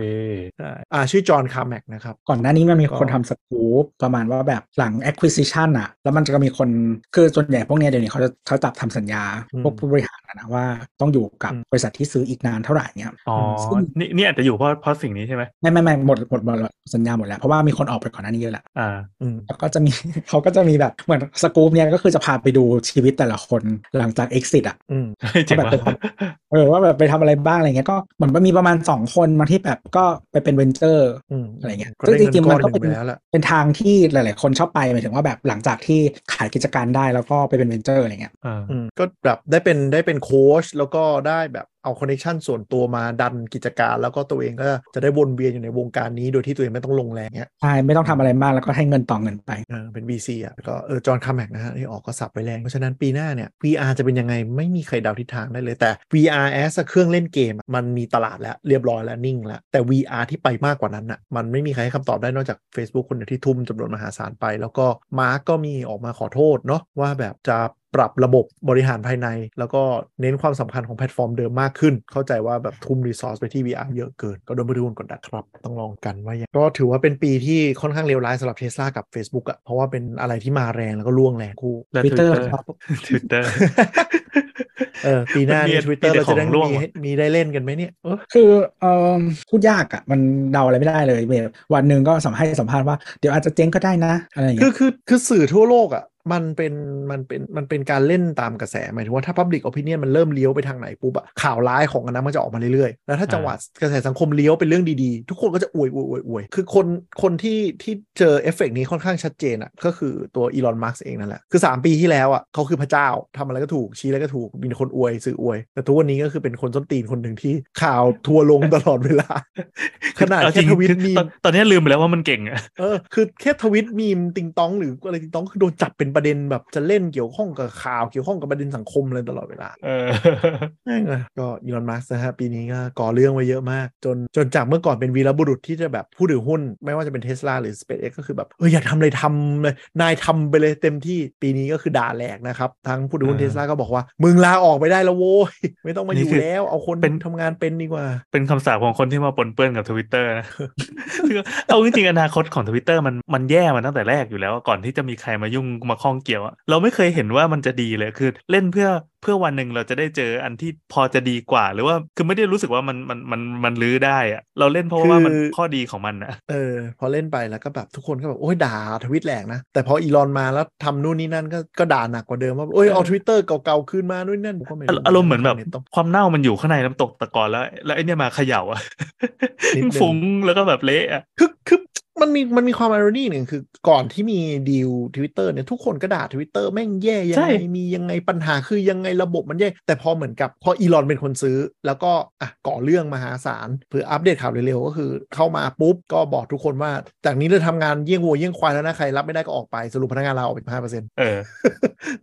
ใช่อ่าชื่อจอห์นคาร์แมกนะครับ ก่อนหน้านี้มันมีคนก็ทำสกู๊ปประมาณว่าแบบหลัง acquisition อะแล้วมันจะมีคนคือส่วนใหญ่พวกเนี้ยเดี๋ยวนี้เขาจะเขาจับทำสัญญาอืมพวกผู้บริหารอะนะว่าต้องอยู่กับอืมบริษัทที่ซื้ออีกนานเท่าไหร่เนี่ยอ๋อซึ่งนี่นี่อาจจะอยู่เพราะเพราะสิ่งนี้ใช่ไหมไม่ไม่ไม่หมดหมดหมดสัญญาหมดแล้ว เพราะว่ามีคนออกไปก่อนหน้านี้เยอะแหละอ่าอืมแล้วก็จะมีเขาก็จะมีแบบเหมือนสกู๊ปเนี่ยก็คือจะพาไปดูชีวิตแต่ละคนหลังจาก exit อะอืมเจ๋งแบบว่ะเป็นเออว่าแบบไปทำอะไรบ้างอะไรเงี้ยก็เหมือนว่ามีประมาณสองคนมาที่แบบก็ไปเป็นเวนเจอร์อืมอะไรเงี้ยก็ได้ซึ่งจริงๆเงินก้มัอนนก็หนึ่งเป็นไปแล้วล่ะเป็นทางที่หลาย ๆ คนชอบไปหมายถึงว่าแบบหลังจากที่ขายกิจการได้แล้วก็ไปเป็นเวนเจอร์อะไรเงี้ยอ่าอืมก็แบบได้เป็นได้เป็นโค้ชแล้วก็ได้แบบ เอา connection ส่วนตัวมาดันกิจการ แล้วก็ตัวเองก็จะได้วนเวียนอยู่ในวงการนี้โดยที่ตัวเองไม่ต้องลงแรงเงี้ยใช่ไม่ต้องทำอะไรมากแล้วก็ให้เงินต่อเงินไปเออเป็น VC อะก็เออจอห์นคาร์แมกนะฮะที่ออกก็สับไปแรงเพราะฉะนั้นปีหน้าเนี่ย VR จะเป็นยังไงไม่มีใครเดาทิศทางได้เลยแต่ VR as เครื่องเล่นเกมอะมันมีตลาดแล้วเรียบร้อยแล้วนิ่งแล้วแต่ VR ที่ไปมากกว่านั้นอะมันไม่มีใครให้คำตอบได้นอกจาก Facebook คนเดียวที่ทุ่มจำนวนมหาศาลไป แล้วก็มาร์กก็มีออกมาขอโทษเนาะว่าแบบจะ ปรับระบบบริหารภายใน แล้วก็เน้นความสำคัญของแพลตฟอร์มเดิมมากขึ้น เข้าใจว่าแบบทุ่ม resource ไปที่ VR เยอะเกิน ก็โดนบริวารกดดันครับ ต้องลองกันว่ายังก็ถือว่าเป็นปีที่ค่อนข้างเลวร้ายสำหรับเทสลากับ Facebook อะเพราะว่าเป็นอะไรที่มาแรงแล้วก็ร่วงแรงคู่และ Twitter Twitter ครับ Twitter เออปีหน้ามันมีในทวิตเตอร์มีแต่เราจะได้ของร่วงมีว่ะให้มีได้เล่นกันไหมเนี่ยเออคือเออพูดยากอะ มันเดาอะไรไม่ได้เลยแบบวันหนึ่งก็สัมภาษณ์ให้สัมภาษณ์ว่า เดี๋ยวอาจจะเจ๊งก็ได้นะอะไรอย่างคืเงี้ยคือคือคือสื่อทั่วโลกอะ่ะ มันเป็นมันเป็นมันเป็นการเล่นตามกระแสหมายถึงว่าถ้า Public Opinion มันเริ่มเลี้ยวไปทางไหนปุ๊บอะข่าวร้ายของอันนั้นมันจะออกมาเรื่อยๆ แล้วถ้าจังหวะกระแสสังคมเลี้ยวเป็นเรื่องดีๆ ทุกคนก็จะอวยอวยอวยอวยคือคนคนที่ที่เจอเอฟเฟกต์นี้ค่อนข้างชัดเจนอะ่ะก็คือตัวอีลอนมัสก์เองนั่นแหละ คือ 3 ปีที่แล้วอะ่ะเขาคือพระเจ้าทำอะไรก็ถูกชี้อะไรก็ถูกมีคนอวยสื่ออวย แต่ทุกวันนี้ก็คือเป็นคนส้นตีนคนหนึ่งที่ข่าวทัวร์ลงตลอดเวลา ขนาดเอาจแค่ริงทวิตคือมีตอนตอนนี้ลืมไปแล้วว่ามันเก่งอะเออคือแค่ทวิตมีมติงตองหรืออะไรติงตองคือโดนจับเป็นประเด็นแบบจะเล่นเกี่ยวข้องกับข่าวเกี่ยวข้องกับประเด็นสังคมเลยตลอดเวลาเออแม่งเลยก็อีลอนมัสนะฮะปีนี้ก็ก่อเรื่องไว้เยอะมาก จนจนจากเมื่อก่อนเป็นวีรบุรุษที่จะแบบผู้ถือหุ้น ไม่ว่าจะเป็นเทสลาหรือ SpaceX ก็คือแบบเอออยากทำอะไรทำเลยนายทำไปเลยเต็มที่ปีนี้ก็คือด่าแหลกนะครับทั้งผู้ถือหุ้นอ่าเทสลาก็บอกว่ามึงลาออกไปได้แล้วโว้ยไม่ต้องมาอยู่นี่คือแล้วเอาคนเป็นทำงานเป็นดีกว่า เป็นคำสาปของคนที่มาปนเปื้อนกับทวิตเตอร์นะคือเอาจริงๆอนาคตของทวิตเตอร์มันมันแย่มาตั้งแต่แรกอยู่แล้วก่อนที่จะมีใครมายุ่งมาข้องเกี่ยวอะเราไม่เคยเห็นว่ามันจะดีเลยคือเล่นเพื่อเพื่อวันหนึ่งเราจะได้เจออันที่พอจะดีกว่า หรือว่าคือไม่ได้รู้สึกว่ามันมันมันมันลื้อได้อะเราเล่นเพราะว่ามันข้อดีของมันนะเออ พอเล่นไปแล้วก็แบบทุกคนก็แบบโอ้ยด่าทวิตแหลกนะ แต่พออีลอนมาแล้วทำนู่นนี่นั่นก็ก็ด่าหนักกว่าเดิมว่าโอ้ยเอาทวิตเตอร์เก่าๆคืนมานู่นนั่นผมก็ไม่อารมณ์เหมือนแบบต้องความเน่ามันอยู่ข้างในน้ำตกตะกอนแล้ว แล้วไอเนี่ยมาเขย่าอะนิดนึงฟุ้งแล้วก็แบบเละอะคือคือ มันมีมันมีความอารนี่หนึ่งคือก่อนที่มีดีลทวิตเตอร์เนี่ยทุกคนก็ด่าทวิตเตอร์แม่งแย่ยังไง มียังไงปัญหาคือยังไงระบบมันแย่ แต่พอเหมือนกับ พออีลอนเป็นคนซื้อ แล้วก็อะก่อเรื่องมหาศาลเพื่ออัปเดตข่าวเร็วๆก็คือเข้ามาปุ๊บ ก็บอกทุกคนว่า จากนี้เราทำงานเยี่ยงวัวเยี่ยงควายแล้วนะ ใครรับไม่ได้ก็ออกไปสรุปพนักงานเราออกไปห้าเปอร์เซ็นต์เออ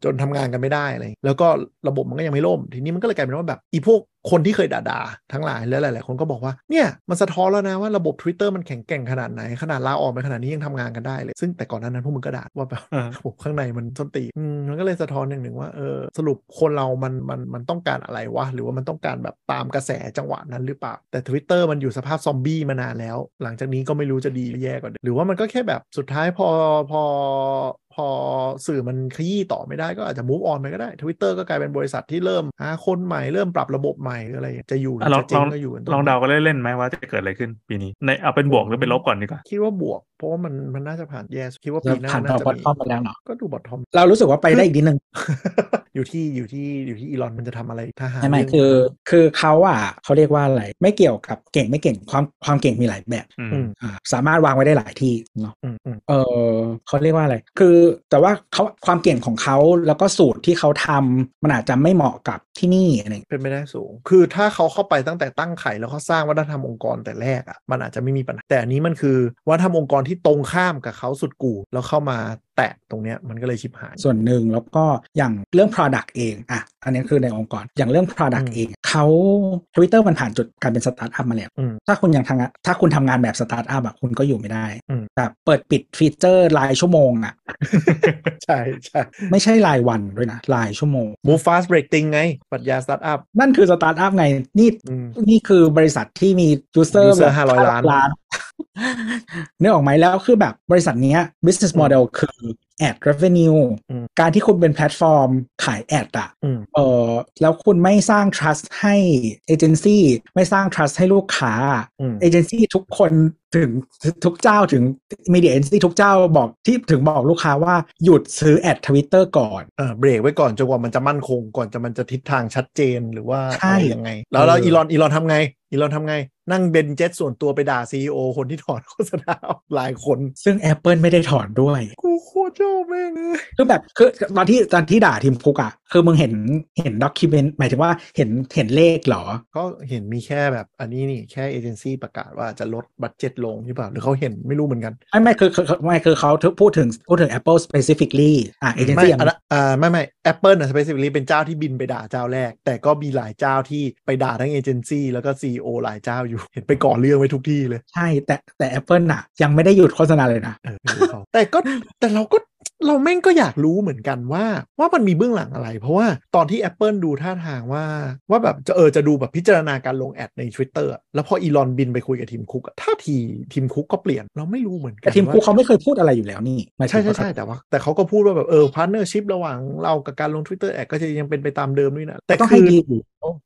จนทำงานกันไม่ได้อะไรแล้วก็ระบบมันก็ยังไม่ล่ม ทีนี้มันก็เลยกลายเป็นว่าแบบอีพวก คนที่เคยด่าๆทั้งหลายและหลาย ๆ คนก็บอกว่าเนี่ยมันสะท้อนแล้วนะว่าระบบ Twitter มันแข็งแกร่งขนาดไหน ขนาดลาออกไปขนาดนี้ยังทำงานกันได้เลย ซึ่งแต่ก่อนหนานั้นพวกมึงก็ด่าว่าแบบอ่าระบบข้างในมันส้นตีนอืมมันก็เลยสะท้อนอย่างหนึ่งว่าเออสรุปคนเรามันมันมันต้องการอะไรวะ หรือว่ามันต้องการแบบตามกระแสจังหวะนั้นหรือเปล่า แต่ Twitter มันอยู่สภาพซอมบี้มานานแล้ว หลังจากนี้ก็ไม่รู้จะดีหรือแย่กว่าเดิมหรือว่ามันก็แค่แบบสุดท้ายพอพอ พอสื่อมันขยี้ต่อไม่ได้ก็อาจจะ move on ไปก็ได้ Twitter ก็กลายเป็นบริษัทที่เริ่มหาคนใหม่เริ่มปรับระบบใหม่หรืออะไรจะอยู่หรืออะลองจะเจ๊ลงองก็อยู่กันลองเดากันเล่นๆไหมว่าจะเกิดอะไรขึ้นปีนี้ในเอาเป็นบวกหรือเป็นลบก่อนดีกว่าคิดว่าบวกเพ ราะว่ามันมันน่าจะผ่านแย่คิดว่าจะปีหน้าผ่านน่าต่อจะบอทมีทอมไปแล้วเนาะก็ดูบอททอม เรารู้สึกว่าไปได้อีกนิดนึง อยู่ที่อยู่ที่อยู่ที่อีลอนมันจะทำอะไรถ้าหาไม่ไม่เรื่องคือ คือเขาอะเขาเรียกว่าอะไร ไม่เกี่ยวกับเก่งไม่เก่งความความเก่งมีหลายแบบอืมอืมอ่าสามารถวางไว้ได้หลายที่เนาะอืมอืมเออเขาเรียกว่าอะไร คือแต่ว่าเขาความเก่งของเขาแล้วก็สูตรที่เขาทำมันอาจจะไม่เหมาะกับที่นี่อะไรอย่างเงี้ยเป็นไม่ได้สูง คือถ้าเขาเข้าไปตั้งแต่ตั้งไข่แล้วเขาสร้างวัฒนธรรมองค์กรแต่แรกอะ่ะมันอาจจะไม่มีปัญหาแต่อันนี้มันคือวัฒนธรรมองค์กรที่ตรงข้ามกับเขาสุดกู่แล้วเข้ามา แตะตรงเนี้ยมันก็เลยชิบหาย ส่วนหนึ่งแล้วก็อย่างเรื่อง Product เองอะอันนี้คือในองค์กรอย่างเรื่อง Product อืมเองเขา Twitter มันผ่านจุดการเป็นสตาร์ทอัพมาแล้วอืมถ้าคุณยังทำงานถ้าคุณทำงานแบบสตาร์ทอัพอะคุณก็อยู่ไม่ได้อืมแบบเปิดปิดฟีเจอร์รายชั่วโมงอะใช่ใช่ไม่ใช่รายวันด้วยนะรายชั่วโมง move fast break thing ไงปรัชญาสตาร์ทอัพนั่นคือสตาร์ทอัพไงนี่อืมนี่คือบริษัทที่มี user user แบบ500ล้านล้านนึกออกไหมแล้วคือแบบบริษัทเนี้ย business model คือ ad revenue อืมการที่คุณเป็นแพลตฟอร์มขาย ad อะอืมเออแล้วคุณไม่สร้าง trust ให้เอเจนซี่ไม่สร้าง trust ให้ลูกค้าอืมเอเจนซี่ทุกคนถึงทุกเจ้าถึง media agency ทุกเจ้าบอกที่ถึงบอกลูกค้าว่าหยุดซื้อ ad ทวิตเตอร์ก่อนเออเบรกไว้ก่อนจนกว่ามันจะมั่นคงก่อนจะมันจะทิศทางชัดเจนหรือว่าใช่อะไรยังไง แล้วแล้วเอออีลอนอีลอนทำไงอีลอนทำไง นั่งบินเจ็ตส่วนตัวไปด่า CEO คนที่ถอนโฆษณาหลายคน ซึ่ง Apple ไม่ได้ถอนด้วย กูโคตรชอบแม่งเลยคือแบบคือตอนที่ตอนที่ด่าทิมคุกอะคือมึงเห็นเห็น document หมายถึงว่าเห็นเห็นเลขเหรอ ก็เห็นมีแค่แบบอันนี้นี่แค่เอเจนซี่ประกาศว่าจะลด budget ลงหรือเปล่า หรือเขาเห็นไม่รู้เหมือนกันไม่ไม่คือคือคือไม่คือเขาพูดถึงพูดถึง Apple specifically อะไม่เอเจนซี่อย่างอันนั้นอ่าไม่ไม่แอปเปิลนะ specifically เป็นเจ้าที่บินไปด่าเจ้าแรก แต่ก็มีหลายเจ้าที่ไปด่าทั้งเอเจนซี่แล้วก็ CEO หลายเจ้าอยู่เห็นไปก่อเรื่องไว้ทุกที่เลย ใช่แต่แต่ Apple น่ะ ยังไม่ได้หยุดโฆษณาเลยนะเออไม่รู้เขาแต่ก็แต่เราก็ เราแม่งก็อยากรู้เหมือนกันว่าว่ามันมีเบื้องหลังอะไร เพราะว่าตอนที่ Apple ดูท่าทางว่าว่าแบบจะเออจะดูแบบพิจารณาการลง ad ใน Twitter อะแล้วพออีลอนบินไปคุยกับทิมคุกอะท่าทีทิมคุกก็เปลี่ยนเราไม่รู้เหมือนกัแต่ว่าคุกเขาไม่เคยพูดอะไรอยู่แล้วนี่หมายถึใช่งใช่ว่าใช่ใช่ใช่แต่ว่า แต่เขาก็พูดว่าแบบเออ partnership ระหว่างเรากับการลง Twitter แอดก็จะยังเป็นไปตามเดิมด้วยนะแต่ต้องคืให้อดีอยู่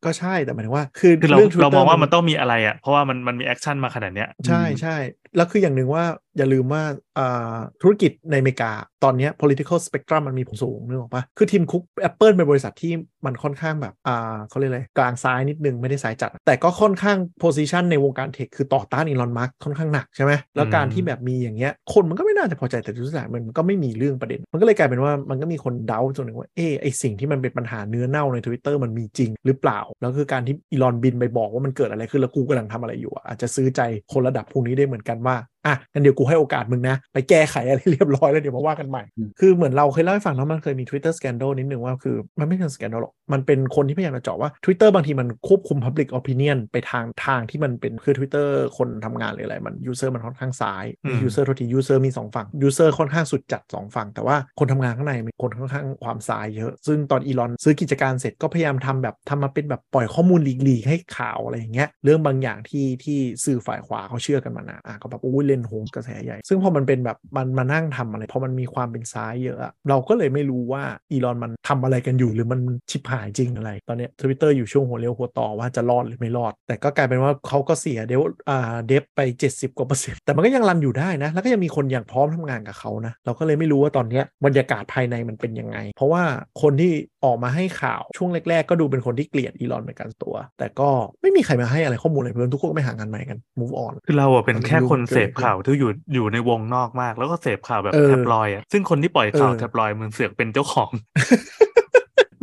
ก็ใช่แต่หมายถึงว่า คือคือเราเรื่อง Twitter เรามองว่ามันต้องมีอะไรอะเพราะว่ามันมันมี action มาขนาดเนี้ยใช่ใช่แล้วคืออย่างหนึ่งว่าอย่าลืมว่าอ่าธุรกิจในอเมริกา ตอนเนี้ย political spectrum มันมีผลสูงนึกออกปะคือทีมคุก Apple เป็นบริษัทที่มันค่อนข้างแบบอ่าเขาเรียกอะไรกลางซ้ายนิดนึง ไม่ได้ซ้ายจัด แต่ก็ค่อนข้าง position ในวงการเทคคือต่อต้านอีลอนมัสค่อนข้างหนักใช่ไหมแล้วการที่แบบมีอย่างเงี้ยคนมันก็ไม่น่าจะพอใจแต่ทุกอย่างมันก็ไม่มีเรื่องประเด็น มันก็เลยกลายเป็นว่ามันก็มีคนเดาส่วนหนึ่งว่าเออไอสิ่งที่มันเป็นปัญหาเนื้อเน่าใน Twitter มันมีจริงหรือเปล่าแล้วคือการที่อีลอนบินไปบอกว่ามันเกิดอะไรขึ้นแล้วกูกำลังทำอะไรอยู่อะอาจจะซื้อใจคนระดับพวกนี้ได้เหมือนกันว่าอะงั้นเดี๋ยวกูให้โอกาสมึงนะ ไปแก้ไขอะไรเรียบร้อยแล้วเดี๋ยวมาว่ากันใหม่อืมคือเหมือนเราเคยเล่าให้ฟังนะมันเคยมี Twitter scandal นิดนึงว่าคือ มันไม่ใช่ scandal หรอก มันเป็นคนที่พยายามจะเจาะว่า Twitter บางทีมันควบคุม public opinion ไปทางทางที่มันเป็นคือ Twitter คนทำงานหรืออะไรมัน user มันค่อนข้างซ้ายอืม user โทษที user มีสองฝั่ง user ค่อนข้างสุดจัดสองฝั่ง แต่ว่าคนทำงานข้างในมีคนค่อนข้างความซ้ายเยอะ ซึ่งตอนอีลอนซื้อกิจการเสร็จก็พยายามทำแบบทำมาเป็นเป็นแบบปล่อยข้อมูลลีกๆให้ข่าวอะไรอย่างเงี้ยเรื่องบางอย่างที่ที่สื่อฝ่ายขวาเขาเชื่อกันมานานอะก็แบบอุ้ยเล่นโหงกระแสใหญ่ ซึ่งพอมันเป็นแบบมันมานั่งทำอะไรพอมันมีความเป็นซ้ายเยอะเราก็เลยไม่รู้ว่าอีลอนมันทำอะไรกันอยู่หรือมันชิบหายจริงอะไร ตอนเนี้ทวิตเตอร์อยู่ช่วงหัวเลี้ยวหัวต่อว่าจะรอดหรือไม่รอด แต่ก็กลายเป็นว่าเขาก็เสียเดวอ่าเดฟไป 70 กว่าเปอร์เซ็นต์แต่มันก็ยังรันอยู่ได้นะ แล้วก็ยังมีคนอย่างพร้อมทำงานกับเขานะเราก็เลยไม่รู้ว่าตอนเนี้ยบรรยากาศภายในมันเป็นยังไง เพราะว่าคนที่ออกมาให้ข่าวช่วงแรก ๆ ก็ดูเป็นคนที่เกลียดอีลอนเหมือนกันตัว แต่ก็ไม่มีใครมาให้อะไรข้อมูลอะไรเพิ่มทุกคนก็ไม่หางานใหม่กัน move on คือเราอะเป็นแค่คนเกินเสพข่าวที่อยู่อยู่ในวงนอกมาก แล้วก็เสพข่าวแบบเออแท็บลอยด์อะซึ่งคนที่ปล่อยข่าวเออแท็บลอยด์มึงเสือกเป็นเจ้าของ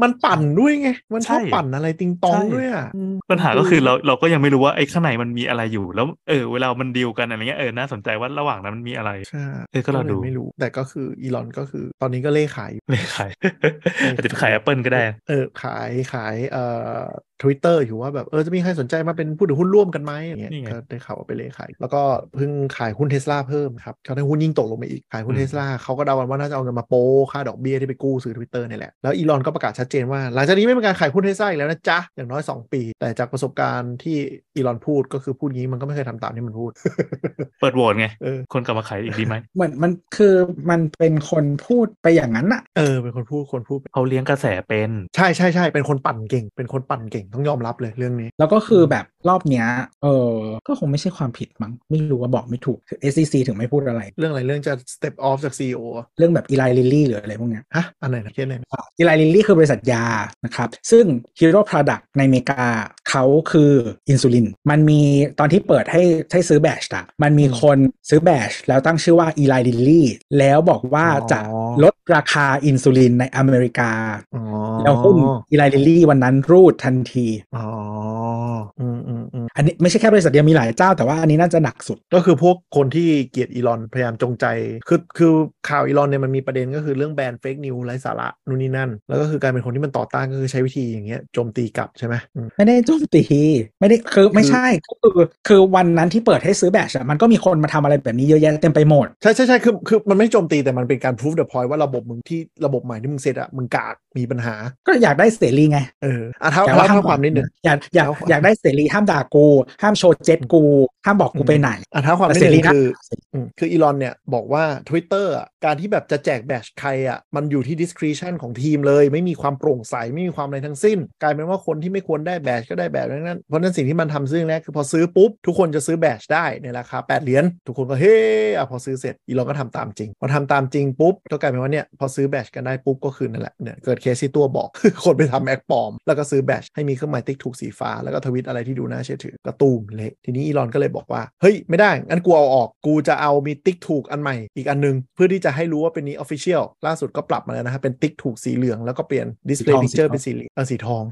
มันปั่นด้วยไง มันชอบใช่ปั่นอะไรติงตองใช่ด้วยอะอืมปัญหาก็คือเราเราก็ยังไม่รู้ว่าไอ้ข้างในมันมีอะไรอยู่ แล้วเออเวลามันดีลกันอะไรเงี้ยเออน่าสนใจว่าระหว่างนั้นมันมีอะไรใชเออก็เลยเราดูไม่รู้ แต่ก็คืออีลอนก็คือตอนนี้ก็เล่ขายอยู่ไม่ขายอาจจะไปขาย Apple ก็ได้ เออขายขายเอ่อทวิตเตอร์อยู่ว่าแบบเออจะมีใครสนใจมาเป็นผู้ถือหุ้นร่วมกันไหมอย่างเงี้ยนี่ไงก็ได้ข่าวว่าไปเลยขาย แล้วก็เพิ่งขายหุ้นเทสลาเพิ่มครับเขาได้หุ้นยิ่งตกลงมาอีก ขายหุ้นอืมเทสลาเขาก็เดากันว่าน่าจะเอาเงินมาโปะค่าดอกเบี้ยที่ไปกู้ซื้อทวิตเตอร์นี่แหละ แล้วอีลอนก็ประกาศชัดเจนว่า หลังจากนี้ไม่เป็นการขายหุ้นเทสลาอีกแล้วนะจ๊ะอย่างน้อย 2 ปี แต่จากประสบการณ์ที่อีลอนพูดก็คือพูดงี้มันก็ไม่เคยทำตามที่มันพูด เปิดโหวตไงเออคนกลับมาขายอีกดีไหมเหมือนมันคือมันเป็นคนพูดไปอย่างนั้นอะเออเป็นคนพูดคนพูดเขาเลี้ยงกระแสเป็น ใช่ใช่ใช่เป็นคนปั่นเก่ง เป็นคนปั่นเก่งต้องยอมรับเลยเรื่องนี้ แล้วก็คือแบบรอบเนี้ยเออก็คงไม่ใช่ความผิดมั้งไม่รู้ว่าบอกไม่ถูก SEC ถึงไม่พูดอะไร เรื่องอะไรเรื่องจะ step off จาก CEO อะเรื่องแบบอีไลลิลลี่หรืออะไรพวกเนี้ยฮะอันไหนนะเคสไหนนะอีไลลิลลี่คือบริษัทยานะครับ ซึ่ง Hero Product ในอเมริกาเขาคืออินซูลินมันมีตอนที่เปิดให้ให้ซื้อแบชอะมันมีคนซื้อแบชแล้วตั้งชื่อว่าอีไลลิลลี่แล้วบอกว่าจะลดราคาอินซูลินในอเมริกาอ๋อแล้วหุ้นอีไลลิลลี่วันนั้นรูดทันทีอ๋อ อืมอืมอืมอันนี้ไม่ใช่แค่บริษัทเดียวมีหลายเจ้าแต่ว่าอันนี้น่าจะหนักสุด ก็คือพวกคนที่เกลียดอีลอนพยายามจงใจคือคือข่าวอีลอนเนี่ยมันมีประเด็นก็คือเรื่องแบนเฟกนิวไร้สาระนู่นนี่นั่น แล้วก็คือการเป็นคนที่มันต่อต้านก็คือใช้วิธีอย่างเงี้ยโจมตีกลับใช่ไหมอืมไม่ได้โจมตีไม่ได้คือไม่ใช่ก็คือคือวันนั้นที่เปิดให้ซื้อแบชอะมันก็มีคนมาทำอะไรแบบนี้เยอะแยะเต็มไปหมด ใช่ใช่ใช่คือคือมันไม่โจมตีแต่มันเป็นการ prove the point ว่าระบบมึงที่ระบบใหม่ที่มึงเซตอะมึงกากมีปัญหา ก็อยากได้เสรีไงเอออะเท้าแต่เท้าว่าเท้าความนิดหนึ่งอยากอยากเท้าความอยากได้เสรีห้ามด่ากู ห้ามโชว์เจ็ตกู ห้ามบอกกูไปไหนอะเท้าความนิดแต่หเสรีนึ่งนะคืออืมคืออีลอนเนี่ยบอกว่า Twitter อะ การที่แบบจะแจกแบชใครอะมันอยู่ที่ discretion ของทีมเลย ไม่มีความโปร่งใส ไม่มีความอะไรทั้งสิ้น กลายเป็นว่าคนที่ไม่ควรได้แบชก็ได้แบชนั้นเพราะฉะนั้นสิ่งที่มันทำซึ่งแรกคือพอซื้อปุ๊บ ทุกคนจะซื้อแบชได้ในราคา 8 เหรียญทุกคนก็เฮ้อะพอซื้อเสร็จอีลอนก็ทำตามจริง พอทำตามจริงปุ๊บก็กลายเป็นว่าเนี่ยพอซื้อแบชกันได้ปุ๊บก็คือนั่นแหละเนี่ยเกิดเคสที่ตัวบอกคนไปทำ acc ปลอมแล้วก็ซื้อแบชให้มีเครื่องหมายติ๊กถูกสีฟ้าแล้วก็ทวิตอะไรที่ดูน่าเชื่อถือก็ตูมเละทีนี้อีลอนก็เลยบอกว่าเฮ้ยไม่ได้งั้นกูเอาออกกูจะเอามีติ๊กถูกอันใหม่อีกอันนึงเพื่อที่จะให้รู้ว่าเป็นนี้ official ล่าสุดก็ปรับมาแล้วนะครับเป็นติ๊กถูกสีเหลืองแล้วก็เปลี่ยนดิสเพลย์สีทอง picture สีทองเป็นสีเหลืองเออสีทอง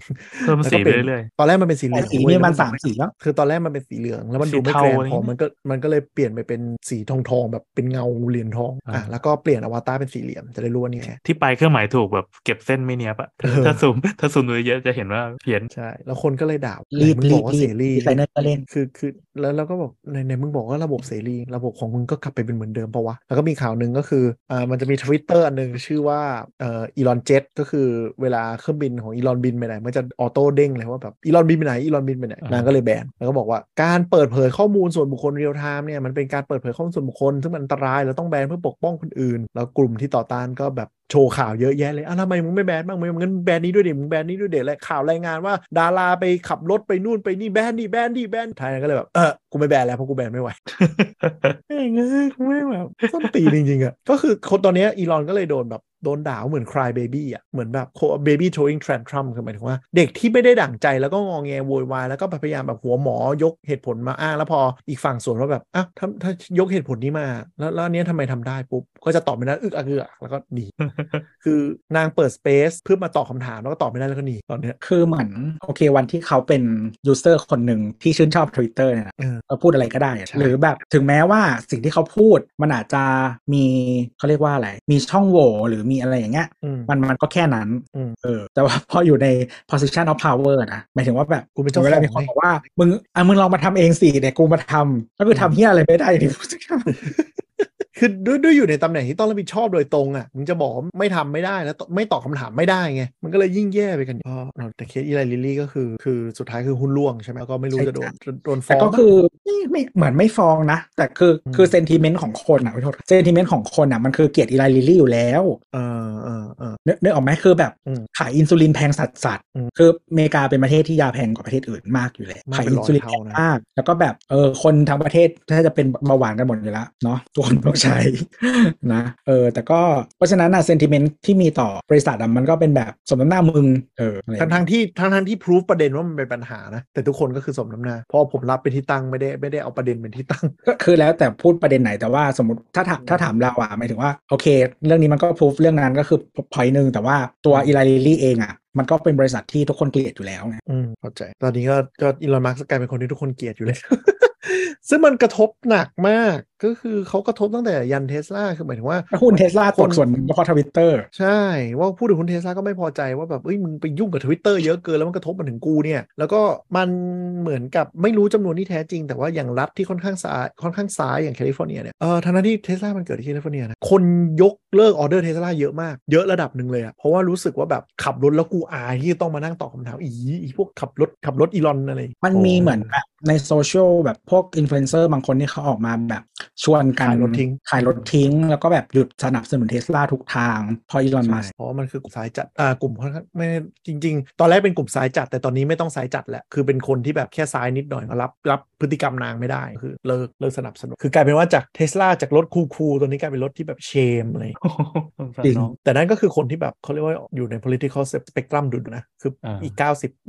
เพิ่มแล้วสีก็ไปเป็นเรื่อยตอนแรกมันเป็นสีเหลืแต่องสีเว้ยนี่แล้วมันสามสีแล้วคือตอนแรกมันเป็นสีเหลืองแล้วมันดูไม่สีเทาแกรนอะไรพอเงี้ยมันก็มันก็เลยเปลี่ยนไปเป็นสีทองทองๆแบบเป็นเงาเหรียญทองอะอ่าแล้วก็เปลี่ยนอวตารเป็นสี่เหลี่ยมจะได้รู้ว่านี่แค่ๆที่ไปลายเครื่องหมายถูกแบบเก็บเส้นไม่เนียบอะเออถ้าซูมถ้าซูมดูเยอะจะเห็นว่าเพี้ยนใช่แล้วคนก็เลยด่ารีบไหนมึงบอกว่ารีบเสรีดีไซเนอร์ก็เล่นคือคือแล้วเราก็บอกในในมึงบอกว่าระบบเสรี ระบบของมึงก็กลับไปเป็นเหมือนเดิมปะวะแล้วก็มีข่าวหนึ่งก็คืออ่ามันจะมีทวิตเตอร์อันหนึ่งชื่อว่าเอ่อ ElonJet ก็คือเวลาเครื่องบินของอีลอนบินไปไหนมันจะ auto เด้งเลยว่าแบบอีลอนบินไปไหนอีลอนบินไปไหนอ่านนางก็เลยแบนแล้วก็บอกว่าการเปิดเผยข้อมูลส่วนบุคคล real-time เนี่ยมันเป็นการเปิดเผยข้อมูลส่วนบุคคลซึ่งมันอันตรายเราต้องแบนเพื่อปกป้องคนอื่น แล้วกลุ่มที่ต่อต้านก็แบบโชว์ข่าวเยอะแยะเลยอะทำไมมึงไม่แบนบ้างมึงงั้นแบนนี้ด้วยดิมึงแบนนี้ด้วยเดี๋ยวและข่าวรายงานว่า ดาราไปขับรถไปนู่นไปนี่แบนดิแบนดิแบนท้ายนั้นก็เลยแบบเออกูไม่แบนแล้วเพราะกูแบนไม่ไหวเอ้ยเงยกูไม่แบบส้นตีนจริงๆอะก็คือคนตอนเนี้ยอีลอนก็เลยโดนแบบ โดนด่าเหมือน cry baby อะเหมือนแบบ baby throwing tantrum คือหมายถึงว่า เด็กที่ไม่ได้ดั่งใจแล้วก็งองแงโวยวายแล้วก็พยายามแบบหัวหมอยกเหตุผลมาอ้างแล้วพออีกฝั่งสวนว่าแบบอ้าวถ้าถ้ายกเหตุผลนี้มา แล้วแล้วอันเนี้ยทำไมทำได้ปุ๊บ ก็จะตอบไม่ได้อึกอักอึกอักแล้วก็หนีคือนางเปิด space เพื่อมาตอบคำถามแล้วก็ตอบไม่ได้แล้วก็หนีตอนเนี้ยคือเหมือนโอเควันที่เขาเป็นยูเซอร์คนหนึ่งที่ชื่นชอบ Twitter เนี่ยนะเออเขาพูดอะไรก็ได้อะใช่หรือแบบถึงแม้ว่าสิ่งที่เขาพูดมันอาจจะมีเขาเรียกว่าอะไรมีช่องโหว่หรือมีอะไรอย่างเงี้ยอืมมันมันก็แค่นั้นอืมเออ แต่ว่าพออยู่ใน position of power นะหมายถึงว่าแบบกูเป็นเจ้าของเวลามีคนไงบอกว่า มึงอะมึงลองมาทำเองสิเดี๋ยวกูมาทำแล้วคือทำเฮียอะไรไม่ได้ดิ คคือด้วยด้วยอยู่ในตำแหน่งที่ต้องรับผิดชอบโดยตรงอะมึงจะบอกว่าไม่ทำไม่ได้แล้วตไม่ตอบคำถามไม่ได้ไงมันก็เลยยิ่งแย่ไปกันอ๋อแต่เคสอีไลลิลลี่ก็คือ คือสุดท้ายคือหุ้นร่วงใช่ไหมแล้วก็ไม่รู้จะโดนโดนฟ้แต่องก็ปะคือไม่ไม่เหมือนไม่ฟ้องนะ แต่คืออมคือ sentiment ของคนอะขอโทษ sentiment ของคนอะมันคือเกลียดอีไลลิลลี่อยู่แล้วเออเออเออเนึกนึกออกไหมคือแบบอืมขายอินซูลินแพงสัสสัสๆอืมคืออเมริกาเป็นประเทศที่ยาแพงกว่าประเทศอื่นมากอยู่แล้วมากขายอินร้อยซูลินเป็นร้อยเท่าแพงนะมากแล้วก็แบบเออคนทั้งประเทศถ้าจะเป็นเบาหวานกันหมดอยู่แล้วเนาะทุกคนต้องใช้นะเออแต่ก็เพราะฉะนั้นอะ sentiment ที่มีต่อบริษัทอะมันก็เป็นแบบสมน้ำหน้ามึงเอออะไรอย่างทั้งเงี้ยทั้งที่ทั้งทั้งที่พิสูจประเด็นว่ามันเป็นปัญหานะแต่ทุกคนก็คือสมน้ำหน้าเพราะผมรับเป็นที่ตั้งไม่ได้ไม่ได้เอาประเด็นเป็นที่ตั้ง ก็คือแล้วแต่พูดประเด็นไหนแต่ว่าสมมติถ้าถามถ้าถามเราอะหมายถึงว่าโอเค เรื่องนี้มันก็พูฟเรื่องนั้นก็คือพอยหนึ่งแต่ว่าตัวอีไลลิลี่เองอะมันก็เป็นบริษัทที่ทุกคนเกลียดอยู่แล้วไงอืมเข้าใจ ตอนนี้ก็ก็อีลอนมัสก์กลายเป็นคนที่ทุกคนเกลียดอยู่เลยซึ่งมันกระทบหนักมาก ก็คือเขากระทบตั้งแต่ยันเทสลาคือหมายถึงว่าหุ้นเทสลาคตกส่วนหนึ่งเพราะทวิตเตอร์ใช่ ว่าพูดถึงคุณเทสลาก็ไม่พอใจว่าแบบเอ้ยมึงไปยุ่งกับทวิตเตอร์เยอะเกินแล้วมันกระทบมาถึงกูเนี่ย แล้วก็มันเหมือนกับไม่รู้จำนวนที่แท้จริง แต่ว่าอย่างรัฐที่ค่อนข้างซ้ายค่อนข้างซ้ายอย่างแคลิฟอร์เนียเนี่ยเออทางนั้นที่เทสลามันเกิดที่แคลิฟอร์เนียนะคนยกเลิกออเดอร์เทสลาเยอะมากเยอะระดับหนึ่งเลยอะเพราะว่ารู้สึกว่าแบบขับรถแล้วกูอายที่จะต้องมานั่งตอบคำถามอีอีพวกขับรถขับรถอีลอนอะไรมันมีเหมือนแบบในโซเชียลแบบพวกอินฟลูเอนเซอร์บางคนที่เขาออกมาแบบ ชวนกันขายรถทิ้งขายรถทิ้ง แล้วก็แบบหยุดสนับสนุนเทสลาทุกทางพออีลอนมัสก์ใช่เพราะว่ามันคือกลุ่มซ้ายจัดอ่ากลุ่มค่อนข้างไม่จริง ๆ ตอนแรกเป็นกลุ่มซ้ายจัด แต่ตอนนี้ไม่ต้องซ้ายจัดแหละคือเป็นคนที่แบบแค่ซ้ายนิดหน่อยก็รับรับ พฤติกรรมนางไม่ได้คือเลิกเลิกสนับสนุนคือกลายเป็นว่าจากเทสลาจากรถ cool ๆตัวนี้กลายเป็นรถที่แบบ shame อะไรอย่างเงี้ยโอ้โหสงสารจริงน้องแต่นั่นก็คือคนที่แบบเขาเรียกว่าอยู่ใน political spectrum ดุนะคืออาอีก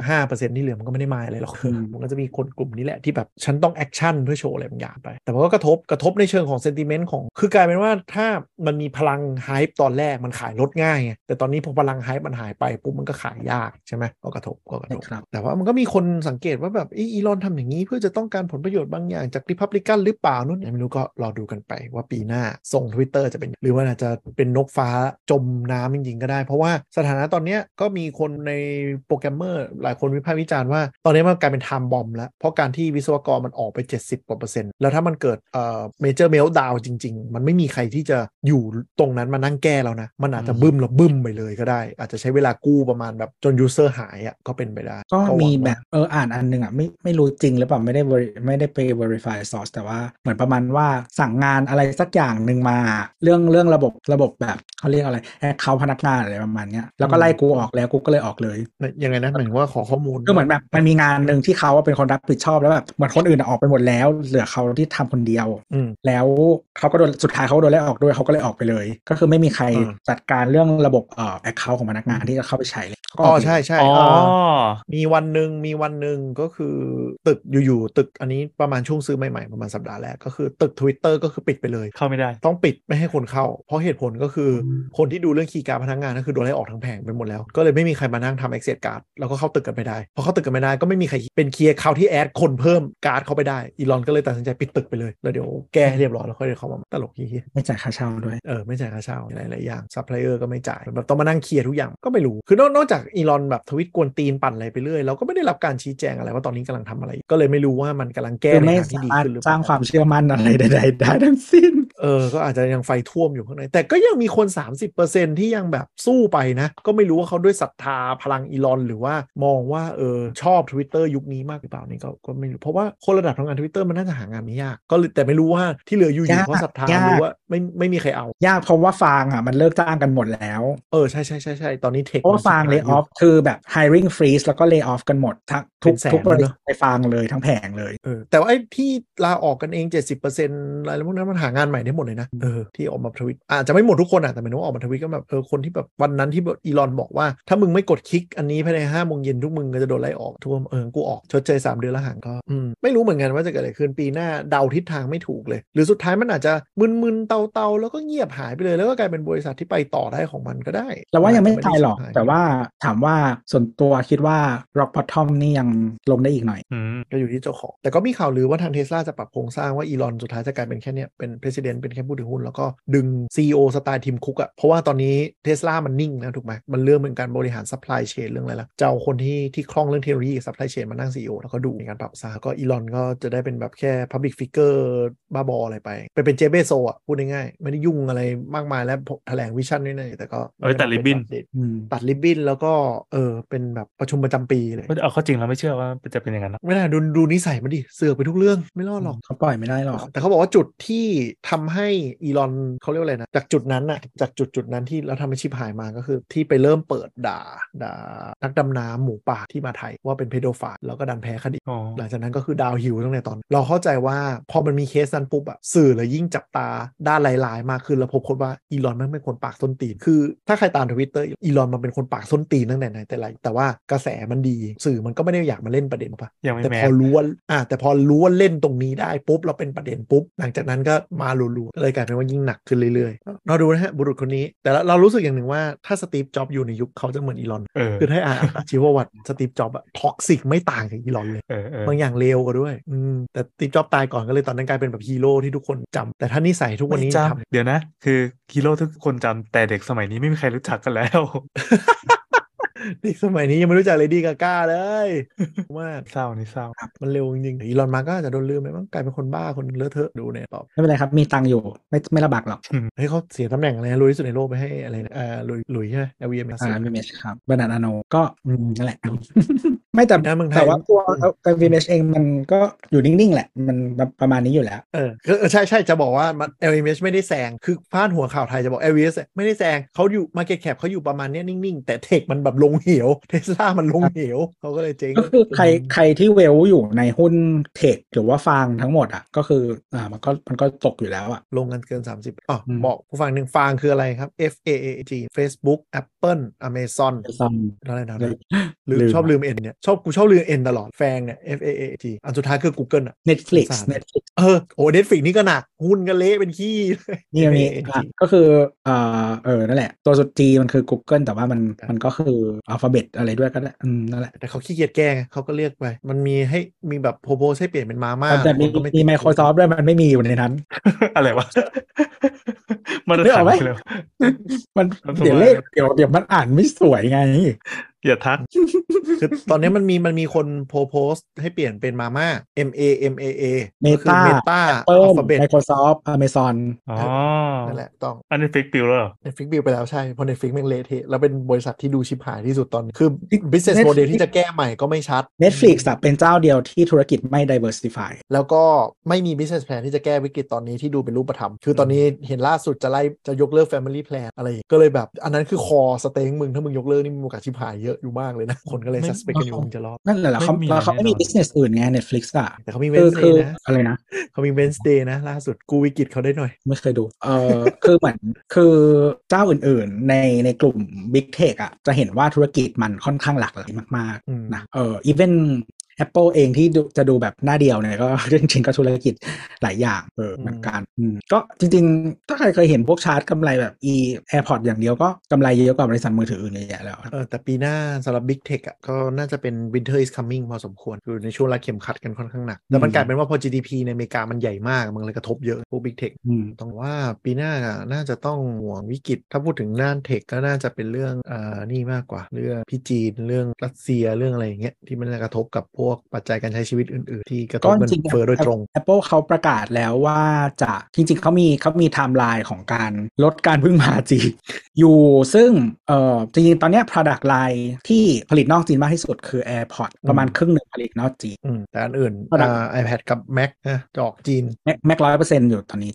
95%ที่เหลือมันก็ไม่ได้มาอะไรหรอกอืมมันก็จะมีคนกลุ่มนี้แหละที่แบบฉันต้อง action เพื่อโชว์อะไรบางอย่างไป แต่มันก็กระทบกระทบในเชิงของ sentiment ของคือกลายเป็นว่าถ้ามันมีพลัง hype ตอนแรกมันขายรถง่ายไงแต่ตอนนี้พอพลัง hype มันหายไปปุ๊บมันก็ขายยากใช่ไหมก็กระทบก็กระทบใช่ครับแต่ว่ามันก็มีคนสังเกตว่าแบบอีลอนทำอย่างนี้เพื่อจะต้องการผลประโยชน์บางอย่างจากริพับลิกันหรือเปล่านู่นไม่รู้ก็รอดูกันไปว่าปีหน้าส่ง Twitter จะเป็น หรือว่าอาจจะเป็นนกฟ้าจมน้ำจริงๆก็ได้ เพราะว่าสถานะตอนเนี้ยก็มีคนในโปรแกรมเมอร์หลายคนวิพากษ์วิจารณ์ว่า ตอนนี้มันกลายเป็น time bomb แล้ว เพราะการที่วิศวกรมันออกไป 70กว่าเปอร์เซ็นต์แล้วถ้ามันเกิดเอ่อ major meltdown จริง ๆ มันไม่มีใครที่จะอยู่ตรงนั้นมานั่งแก้แล้วนะ มันอาจจะบึ้มแล้วบึ้มไปเลยก็ได้ อาจจะใช้เวลากู้ประมาณแบบจน user หายอะก็เป็นไปได้ ก็หวังมีว่าแบบเอออ่านอันหนึงอะไม่ไม่รู้จริงหรือเปล่าไม่ได้ veri- ไม่ได้ไป verify source แต่ว่าเหมือนประมาณว่าสั่งงานอะไรสักอย่างหนึ่งมา เรื่องเรื่องระบบระบบแบบเขาเรียกอะไรแอคเคาพนักงานอะไรประมาณเนี้ยแล้วก็ไล่กูออกแล้วกูก็เลยออกเลยยังไงนะหมายถึงว่าขอข้อมูลคือเหมือนแบบมันมีงานหนึ่งที่เขาว่าเป็นคนรับผิดชอบแล้วแบบเหมือนคนอื่นอะออกไปหมดแล้ว เหลือเขาที่ทำคนเดียวอืมแล้วเขาก็โดนสุดท้ายเขาก็โดนไล่ออกด้วยเขาก็เลยออกไปเลย ก็คือไม่มีใครอืมจัดการเรื่องระบบเอ่อ account ของพนักงานที่จะเข้าไปใช้เลยก็อ๋อออกไปใช่ใช่อ๋อเออมีวันหนึ่งมีวันหนึ่งก็คือตึกอยู่ๆตึกอันนี้ประมาณช่วงซื้อใหม่ๆประมาณสัปดาห์แรกก็คือตึก Twitter ก็คือปิดไปเลยเข้าไม่ได้ ต้องปิดไม่ให้คนเข้า เพราะเหตุผลก็คืออมคนที่ดูเรื่องคีย์การดพนักงานก็คือโดนไล่ออกทั้งแผงไปหมดแล้ว ก็เลยไม่มีใครมานั่งทำ access card แล้วก็เข้าตึกกันไม่ได้พอเข้าตึกกันไม่ได้ก็ไม่มีใครเป็นเคลียร์เขาที่แอดคนเพิ่มการ์ดเข้าไปได้อีลอนก็เลยตัดสินใจปิดตึกไปเลยแล้วเดี๋ยวแก้ให้เรียบร้อยแล้วค่อยเดี๋ยวเขามาตลกยี่ไม่จ่ายค่าเช่าด้วยเออไม่จ่ายค่าเช่าหลายๆอย่างซัพพลายเออร์ก็ไม่จ่ายแบบต้องมานั่งเคลียร์ทุกอย่างก็ไม่รู้คือนอกนอกจากอีลอนแบบทวิตกวนตีนปั่นอะไรไปเรื่อยเราก็ไม่ได้รับการชี้แจงอะไรว่าตอนนี้กำลังทำอะไร ก็เลยไม่รู้ว่ามันกำลังแก้ในไม่ทางที่สาดีมารถขึ้นหรือสร้าล่างความเชื่อมั่นอะไรใดๆได้ทั้งสิ้น เออ ก็อาจจะยังไฟท่วมอยู่ข้างใน แต่ก็ยังมีคน 30%ที่ยังแบบสู้ไปนะ ก็ไม่รู้ว่าเขาด้วยศรัทธาพลังอีลอน หรือว่ามองว่าเออชอบ Twitter ยุคนี้มากหรือเปล่านี่ก็ก็ไม่รู้ เพราะว่าคนระดับทำงาน Twitter มันน่าจะหางานไม่ยาก ก็เลยแต่ไม่รู้ว่าที่เหลืออยู่อยู่ยากเพราะศรัทธายากหรือว่าไม่ไม่มีใครเอา ยากเพราะว่าฟางอะมันเลิกจ้างกันหมดแล้ว เออใช่ใช่ใช่ใช่ตอนนี้เทคเพราะว่าฟางเล y o ออฟคือแบบ hiring freeze แล้วก็ lay off กันหมดทั้งทุกเป็นแสนทุกบริเลยษัเนทอะไปฟางเลยทั้งแผงเลยเออแต่ว่าไอ้ที่ลาออกกันเอง 70%อะไรพวกนั้นมันหางานใหม่ได้หมดเลยนะเออที่ออกมาทวิตอาจจะไม่หมดทุกคนอะแต่หมายถึงว่าออกมาทวิตก็แบบเออคนที่แบบวันนั้นที่แบบอีลอนบอกว่า ถ้ามึงไม่กดคลิกอันนี้ภายในห้าโมงเย็นทุกมึงก็จะโดนไล่ออกทุกคนเออกูออกชดเชยสามเดือนละห่างก็อืมไม่รู้เหมือนกันว่าจะเกิดอะไรขึ้นปีหน้าเดาทิศทางไม่ถูกเลย หรือสุดท้ายมันอาจจะมึนๆเตาๆแล้วก็เงียบหายไปเลย แล้วก็กลายเป็นบริษัทที่ไปต่อได้ของมันก็ได้เราว่ายังไม่นจจะตายหรอกสูญยแต่ว่าถามว่าส่วนตัวคิดว่า rock bottom นี่ยังลงได้อีกหน่อยอืมก็อยู่ที่เจ้าของแต่ก็มีข่าวลือว่าทางเทสลาจะปรับโครงสร้างว่าอีลอนสุดท้ายจะกลายเป็นแค่เนี้ยเป็น president เป็นแค่ผู้ถือหุ้น แล้วก็ดึง CEO สไตล์ทิมคุกอะเพราะว่าตอนนี้เทสลามันนิ่งนะถูกไหมมันเรื่องเป็นการบริหาร supply chain เรื่องอะไรละจะเอาคนที่ที่คล่องเรื่องเทคโนโลยี supply chain มานั่ง CEO แล้วก็ดูในการปรับซาก็อีลอนก็จะได้เป็นแบบแค่ Public Figure บ้าบออะไรไป ไปเป็นเจฟฟ์เบโซสอะพูดง่ายๆไม่ได้ยุ่งอะไรมากมายและแถลงวิชั่นด้วยนะแต่ก็เอาไว้ตัดริบบิ้นอืมตัดริบบิ้นแล้วก็เออเป็นแบบประชุมประจำปีเลยเอาเข้าจริงเราไม่เชื่อว่าจะเป็นอย่างนั้นนะไม่ได้ดูดูนิสัยมันดิเสือกไปทุกเรื่องไม่รอดหรอกเขาปล่อยไม่ได้หรอกแต่เขาบอกว่าจุดที่ทำให้อีลอนเขาเรียกว่าอะไรนะ จากจุดนั้นน่ะจากจุดจุดนั้นที่แล้วทำให้ชิบหายมาก็คือ ที่ไปเริ่มเปิดด่าด่านักดำน้ำหมูป่าที่มาไทยว่าเป็นเพโดฟาลแล้วก็ดันแพ้คดีอ๋อหลังจากนั้นก็คือดาวฮิวตั้งแต่ตอน เราเข้าใจว่าพอมันมีเคสนั้นปุ๊บอะสื่อเลยยิ่งจับตาด้านหลาย ๆ มากขึ้นแล้วพบคนว่าอีลอนมันเป็นคนปากส้นตีนคือ ถ้าใครตามทวิตเตอร์อีลอนมันเป็นคนปากส้นตีนตั้งแต่ไหนแต่ไรแต่ว่ากระแสมันดีสื่อมันก็ไม่ได้อยากมาเล่นประเด็นปะยังไม่แต่แม้พอรู้ว่าอ่าแต่พอรู้ว่าเล่นตรงนี้ได้ปุ๊บเราเป็นประเด็นปุ๊บหลังจากนั้นก็มาลุๆเลยกลายเป็นว่ายิ่งหนักขึ้นเรื่อยๆเราดูนะฮะบุรุษคนนี้ แต่ละเรารู้สึกอย่างหนึ่งว่าถ้าสตีฟจ็อบอยู่ในยุคเขาจะเหมือนอีลอนเออคือถ้าอ่านอ่าชีวประวัติสตีฟจ็อบอะ toxic ไม่ต่างจากอีลอนเลยเออเออบางอย่างเลวกว่าด้วยอืมแต่สตีฟจ็อบตายก่อนก็เลยตอนนั้นกลายเป็นแบบฮีโร่ที่ทุกคนจำแต่ถ้านิสัยทุกวันนี้ไม่ทำจำเดี๋ยวนะ คือฮีโร่ทุกคนจำแต่เด็กสมัยนี้ไม่มีใครรู้จักกันแล้ว เด็กสมัยนี้ยังไม่รู้จักเลดี้กาก้าเลยมากเศร้านี่เศร้ามันเร็วจริงๆอีลอนมัสก์ก็อาจจะโดนลืมไปมั้งกลายเป็นคนบ้าคนเลอะเทอะดูเนี่ยตอบไม่เป็นไรครับมีตังค์อยู่ไม่ไม่ลำบากหรอกเฮ้ยเขาเสียตำแหน่งอะไรนะรวยที่สุดในโลกไปให้อะไรนะอ่าหลุยหลุยใช่ไหม LVM อ่า LVMH ครับเบอร์นาร์ดอาร์โนลต์ก็อืมนั่นแหละ ไม่แต่นะเมืองไทยแต่ว่าตัวการ VMH เองมันก็อยู่นิ่งๆแหละ มันประมาณนี้อยู่แล้วเออคือเออใช่ใช่จะบอกว่ามัน LVMH ไม่ได้แซงคือพาดหัวข่าวไทยจะบอก LVMH ไม่ได้แซงเขาอยู่ Market Cap เขาอยู่ประมาณเนี้ยนิ่งๆ แต่เทคมันแบบลงเหวเทสลามันลงเหวเขาก็เลยเจ๊งก็คือใครใครที่เวลอยู่ในหุ้นเทคหรือว่าฟางทั้งหมดอะก็คืออ่ามันก็มันก็ตกอยู่แล้วอะลงกันเกิน 30อ๋ออมบอกผู้ฟังหนึ่งฟางคืออะไรครับ F A A G Facebook Apple Amazon ซัมอะไรนะเลยลืมลืมชอบลืมเอ็นเนี่ย ชอบกูชอบลืมเอ็นตลอดแฟงเนี่ย F A A G อันสุดท้ายคือ Google อะ Netflix สงสาร Netflix เออโอ้เน็ตฟิกนี่ก็หนัก หุ้นก็เละเป็นขี้เลยนี่มันมี FAAG อะก็คือเอ่อเออนั่นแหละ ตัวสุด G มันคือ Google แต่ว่ามันมันก็คืออัลฟาเบตอะไรด้วยก็ได้อืมนั่นแหละ แต่เขาขี้เกียจแก้ไงเขาก็เรียกไป มันมีให้มีแบบโพโพสให้เปลี่ยนเป็นมาม่าแต่มีคนก็ไติมีด Microsoft ด้วยมันไม่มีอยู่ในนั้น อะไรวะมาตรนึกอฐาอนกไหมเลยมันมันเดี๋ยวทำไมเลขเดี๋ยวเดี๋ยวมันอ่านไม่สวยไง อย่าทัก คือตอนนี้มันมีมันมีคนโพโพสให้เปลี่ยนเป็นมาม่า M A M A A เมก็คือตาเมตาเปิอัลลฟาเบต Microsoft Amazon อ๋อนั่นแหละต้อง อันนี้ฟิกปิวแล้วเหรอ Netflix บิลไปแล้วใช่เพราะ Netflix แม่งเละเทะแล้วเป็นบริษัทที่ดูชิบหายที่สุดตอนนี้คือ business Netflix model ที่จะแก้ใหม่ก็ไม่ชัด Netflix อะเป็นเจ้าเดียวที่ธุรกิจไม่ diversify แล้วก็ไม่มี business plan ที่จะแก้วิกฤตตอนนี้ที่ดูเป็นรูปธรรม คือตอนนี้เห็นล่าสุดจะไล่จะยกเลิก family plan อะไรอย่างเงี้ยก็เลยแบบ อันนั้นคือคอสเต็งมึงถ้ามึงยกเลิกนี่มึงมีโอกาสชิบหายเยอะอยู่มากเลยนะ คนก็เลยไม่ suspect กันอยู่มึงจะรอดนั่นแหละเขาไม่มีแล้วเขาไม่มีแน่นอน business อื่นไง Netflix อะแต่เขามีคือคื Wednesday อนะอะไรนะเขามี Wednesday นะ ล่าสุดกูวิกฤตเขาได้หน่อย ไม่เคยดูเออคือเหมือนคือเจ้าอื่นๆในในกลุ่ม Big Tech อะจะเห็นว่าธุรกิจมันค่อนข้างหลากหลายมากอืมๆนะเออ even Apple เองที่ดูจะดูแบบหน้าเดียวเนี่ยก็จริงๆก็ธุรกิจหลายอย่างเออเหมือนกันอืมก็จริงๆ ถ้าใครเคยเห็นพวกชาร์จกำไรแบบ e AirPod อย่างเดียวก็กำไรเยอะกว่าบริษัทมือถืออื่นเยอะแยะแล้วเออแต่ปีหน้าสำหรับ Big Tech อะก็น่าจะเป็น Winter is coming พอสมควร คือในช่วงเวลาเข็มขัดกันค่อนข้างหนัก แล้วมันกลายเป็นว่าพอ GDP ในอเมริกามันใหญ่มาก มันเลยกระทบเยอะพวก Big Tech อืมต้องว่าปีหน้าอะน่าจะต้องห่วงวิกฤต ถ้าพูดถึงด้านเทคก็น่าจะเป็นเรื่องอ่านี่มากกว่าเรื่องพี่จีนเรื่องรัสเซียเรื่องอะไรอย่างเงี้ยที่มันจะกระทบกับพวกปัจจัยการใช้ชีวิตอื่น ๆ ที่กระทบเงินเฟ้อโดยตรง ก็จริงๆ Apple เขาประกาศแล้วว่าจะจริง ๆเขามีเขามีไทม์ไลน์ของการลดการพึ่งพาจีนอยู่ซึ่งเอ่อจริงๆตอนเนี้ย product line ที่ผลิตนอกจีนมากที่สุดคือ AirPod ประมาณครึ่งหนึ่งผลิตนอกจีนอืมแต่อันอื่น Product อ่า iPad กับ Mac นะจะออกจีน Mac Mac ร้อยเปอร์เซ็นต์อยู่ตอนนี้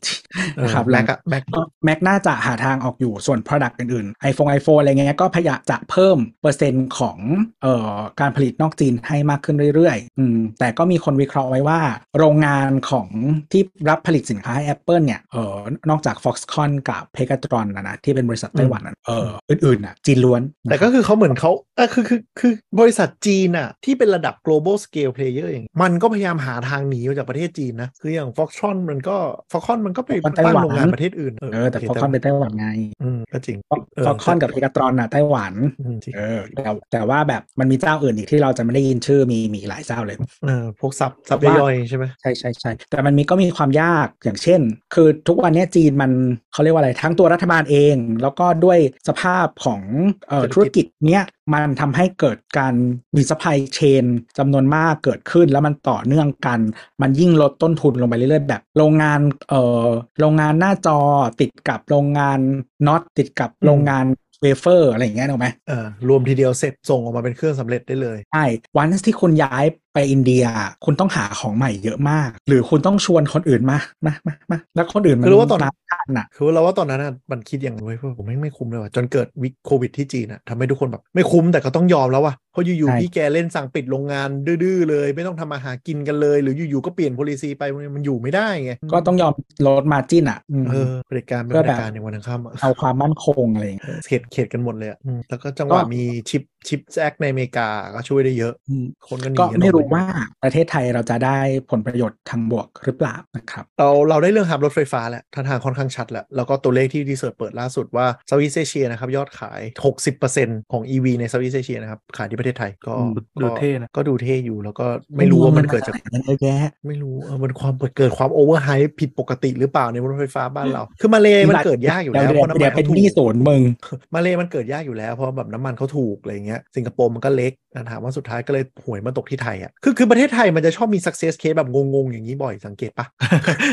นะครับ Mac อะ Mac ก็ Mac น่าจะหาทางออกอยู่ส่วน Product อื่นๆ iPhone iPhone อะไรเงี้ยก็พยายามจะเพิ่มเปอร์เซ็นต์ของเอ่อการผลิตนอกจีนให้มากขึ้นเรื่อยๆอืมแต่ก็มีคนวิเคราะห์ไว้ว่า โรงงานของที่รับผลิตสินค้าให้ Apple เนี่ยเออนอกจาก Foxconn กับ Pegatron นะนะที่เป็นบริษัทไต้หวันนั้นเอออื่นๆน่ะจีนล้วน แต่ก็คือเขาเหมือนเขาเออคือคือคือบริษัทจีนอะที่เป็นระดับ global scale player อย่างมันก็พยายามหาทางหนีออกจากประเทศจีนนะ คืออย่าง Foxconn มันก็ Foxconn มันก็ไป Foxconn ไต้ตั้งหวันโรงงานประเทศอื่นเออแต่ Foxconn เป็นไต้หวันไงอืมก็จริง Foxconn กับ Pegatron น่ะไต้หวันอืมจริงเออแต่แต่ว่าแบบมันมีเจ้าอื่นอีกที่เราจะไม่ได้ยินชื่อมีมีหลายเจ้าเลยเออพวก sub sub ว่าย่อยๆใช่ไหมใช่ใช่ใช่แต่มันมีก็มีความยากอย่างเช่น คือทุกวันเนี้ยจีนมันเขาเรียกว่าอะไรทั้งตัวรัฐบาลเอง แล้วก็ด้วยสภาพของเอ่อเศรษฐกิจธุรกิจเนี้ยมันทำให้เกิดการมี supply chain จำนวนมากเกิดขึ้นแล้วมันต่อเนื่องกัน มันยิ่งลดต้นทุนลงไปเรื่อยๆ แบบ โรงงานเอ่อโรงงานหน้าจอติดกับโรงงานน็อตติดกับโรงงาน เวเฟอร์อะไรอย่างเงี้ยถูกไหมเออรวมทีเดียวเสร็จส่งออกมาเป็นเครื่องสำเร็จได้เลย ใช่ วันที่คุณย้าย ไปอินเดียคุณต้องหาของใหม่เยอะมาก หรือคุณต้องชวนคนอื่นมามามามาแล้วคนอื่นมันคือว่าตอนรับทันอะคือเราว่าตอนนั้นน่ะมันคิดอย่างไรเว้ยผมไม่งไม่คุ้มเลยว่ะจนเกิดวิกโควิดที่จีนอะทำให้ทุกคนแบบไม่คุ้มแต่ก็ต้องยอมแล้วว่ะเพราะอยู่ใช่ๆพี่แกเล่นสั่งปิดโรงงานดื้อๆเลย ไม่ต้องทำมาหากินกันเลย หรืออยู่ๆก็เปลี่ยน policy ไปมันอยู่ไม่ได้ไงก็ต้องยอมลดมาจิ้นอะอืมเออเผด็จการเป็นก็เผแบบด็จการในวันทั้งค่ำอะเอาความมั่นคงอะไรอย่างเงี้ยเขตเขตกันหมดเลยอะอืมแล้วก็จังหวะก็มีชิปชิปแซกในอเมริกาก็ช่วยได้เยอะอืมคนก็หนีก็กันออกไม่รู้ปว่าประเทศไทยเราจะได้ผลประโยชน์ทางบวกหรือเปล่านะครับเราเราได้เรื่องฮับรถไฟฟ้าแล้วท่าทางค่อนข้างชัดแล้ว แล้วก็ตัวเลขที่ดีเซิร์เปิดล่าสุดว่าเซาท์อีสเอเชียนะครับยอดขาย 60%ของ EV ในเซาท์อีสเอเชียนะครับขายที่ประเทศไทยก็อืมดูก็เท่นะก็ดูเท่อยู่แล้วก็ไม่รู้ว่ามันเกิดจากเงินเยอะแยะไม่รู้เออมันความเกิดความโอเวอร์ไฮผิดปกติหรือเปล่าในรถไฟฟ้าบ้านเรา คือมาเลมันเกิดยากอยู่แล้วเดี๋เพราะน้ำเดี๋มัยวนเป็นเขาถูหนี้กศูนย์มึงมาเลมันเกิดยากอยู่แล้วเพราะแบบน้ำมันเขาถูกอะไรเงี้ยสิงคโปร์มันก็เล็กอะถามว่าสุดท้ายก็เลยหวยมาตกที่ไทยอะคือคือประเทศไทยมันจะชอบมี success case แบบงงๆ อย่างนี้บ่อยสังเกตปะ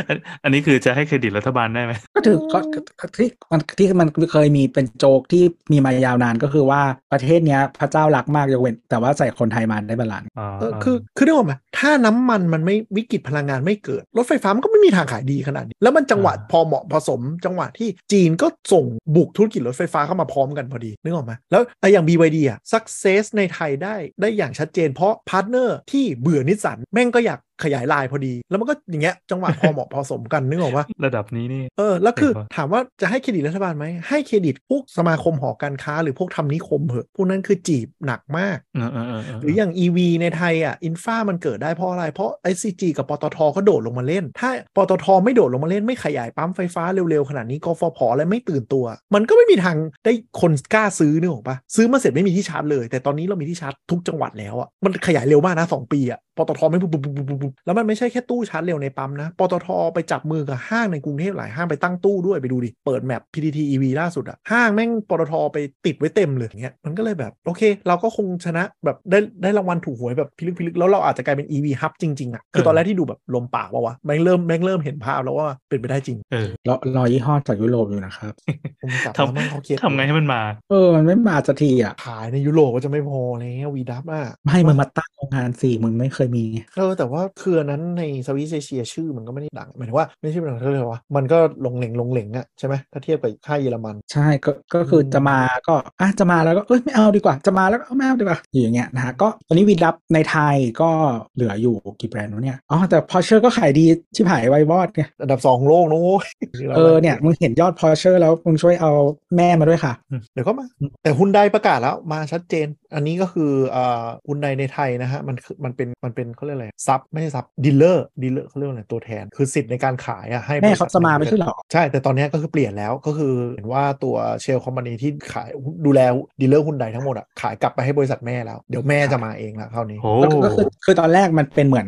อันอันนี้คือจะให้เครดิตรัฐบาลได้ไหมก็ถือก็ก็ที่มันที่มันเคยมีเป็นโจกที่มีมายาวนานก็คือว่าประเทศเนี้ยพระเจ้ารักมากยกเว้น แต่ว่าใส่คนไทยมาได้ balance อ๋อเออคือคือได้บอกไหมถ้าน้ำมันมันไม่วิกฤตพลังงานไม่เกิด รถไฟฟ้ามันก็ไม่มีทางขายดีขนาดนี้แล้วมันจังหวะพอเหมาะพอสม จังหวะที่จีนก็ส่งบุกธุรกิจรถไฟฟ้าเข้ามาพร้อมกันพอดีนึกออกไหมแล้วไอ้อย่าง BYD อะ success ในไทยได้ได้อย่างชัดเจนเพราะ partner ที่เบื่อนิสสันแม่งก็อยากขยายลายพอดี แล้วมันก็อย่างเงี้ยจังหวะพอเหมาะพอสมกันนึกออกว่าระดับนี้นี่เออแล้วคือเห็นปะถามว่าจะให้เครดิตรัฐบาลไหมให้เครดิตพวกสมาคมหอการค้า หรือพวกทำนิคมเหอะพวกนั้นคือจีบหนักมากเออเออเออเออหรืออย่าง EV ในไทยอะอินฟามันเกิดได้เพราะอะไร เพราะ ICG กับปตทเขาโดดลงมาเล่น ถ้าปตทไม่โดดลงมาเล่นไม่ขยายปั๊มไฟฟ้าเร็วๆ ขนาดนี้กฟผอะไรไม่ตื่นตัว มันก็ไม่มีทางได้คนกล้าซื้อนึกออกปะซื้อมาเสร็จไม่มีที่ชาร์จเลย แต่ตอนนี้เรามีที่ชาร์จทุกจังหวัดแล้วอะมันขยายเร็วมากนะสองปีอะปตทไม่ปุ๊บปุ๊บปุ๊บปุ๊บปุ๊บแล้วมันไม่ใช่แค่ตู้ชาร์จเร็วในปั๊มนะปตทไปจับมือกับห้างในกรุงเทพหลายห้างไปตั้งตู้ด้วยไปดูดิ เปิดแมป PTT EV ล่าสุดอะห้างแม่งปตทไปติดไว้เต็มเลยอย่างเงี้ยมันก็เลยแบบโอเค เราก็คงชนะแบบได้ได้รางวัลถูกหวยแบบพิลึกพิลึกแล้วเราอาจจะกลายเป็น EV hub จริงๆอะคือตอนแรกที่ดูแบบลมปากว่าวะแม่งเริ่มแม่งเริ่มเห็นภาพแล้วว่าเป็นไปได้จริงเออรอรอยี่ห้อจากยุโรปอยู่นะครับผมกลับทมาแม่งเขาเครียดำทำไงให้มันมา เออมันไม่มาสักทีอะขายในยุโรปก็จะไม่พอแล้ววีดับอะไม่มึงมาตั้งโรงงานสี่มึงไม่เคยมีไงเออแต่ว่าเครือนั้นใน Southeast Asia ชื่อมันก็ไม่ได้ดังหมายถึงว่าไม่ใช่เป็นดังเท่าไหร่วะมันก็ลงเหลงลงเหลงอะใช่ไหมถ้าเทียบกับค่ายเยอรมัน ใช่ก็ก็คืออมจะมาก็อะจะมาแล้วก็เอ้ยไม่เอาดีกว่าจะมาแล้วก็เอาไม่เอาดีกว่าอยู่อย่างเงี้ยนะฮะก็ตอนนี้วีดับในไทยก็เหลืออยู่กี่แบรนด์วะเนี่ยอ๋อแต่พอเชอร์ก็ขายดีชิบหายวายวอดไงอันดับสองของโลกนะโว้ยเออเนี่ยมึงเห็นยอดพอเชอร์แล้วมึงช่วยเอาแม่มาด้วยค่ะ เดี๋ยวก็มาแต่ฮุนไดประกาศแล้วมาชัดเจน อันนี้ก็คืออ่าฮุนไดในไทยนะฮะมันคือมันเป็นมันเป็นเขาเรียกอะไร sub ไม่ใช่ sub dealer dealer เขาเรียกว่าอะไรตัวแทน คือสิทธิ์ในการขายอะให้บริษัเขาจะมาไม่ใช่เหรอ ใช่ แต่ตอนนี้ก็คือเปลี่ยนแล้วก็คือเห็นว่าตัว sale company ที่ขายดูแล dealer ฮุนไดทั้งหมดอะขายกลับไปให้บริษัทแม่แล้ว เดี๋ยวแม่จะมาเองละคราวนี้โอ้ก็ก็คือคือตอนแรกมันเป็นเหมือน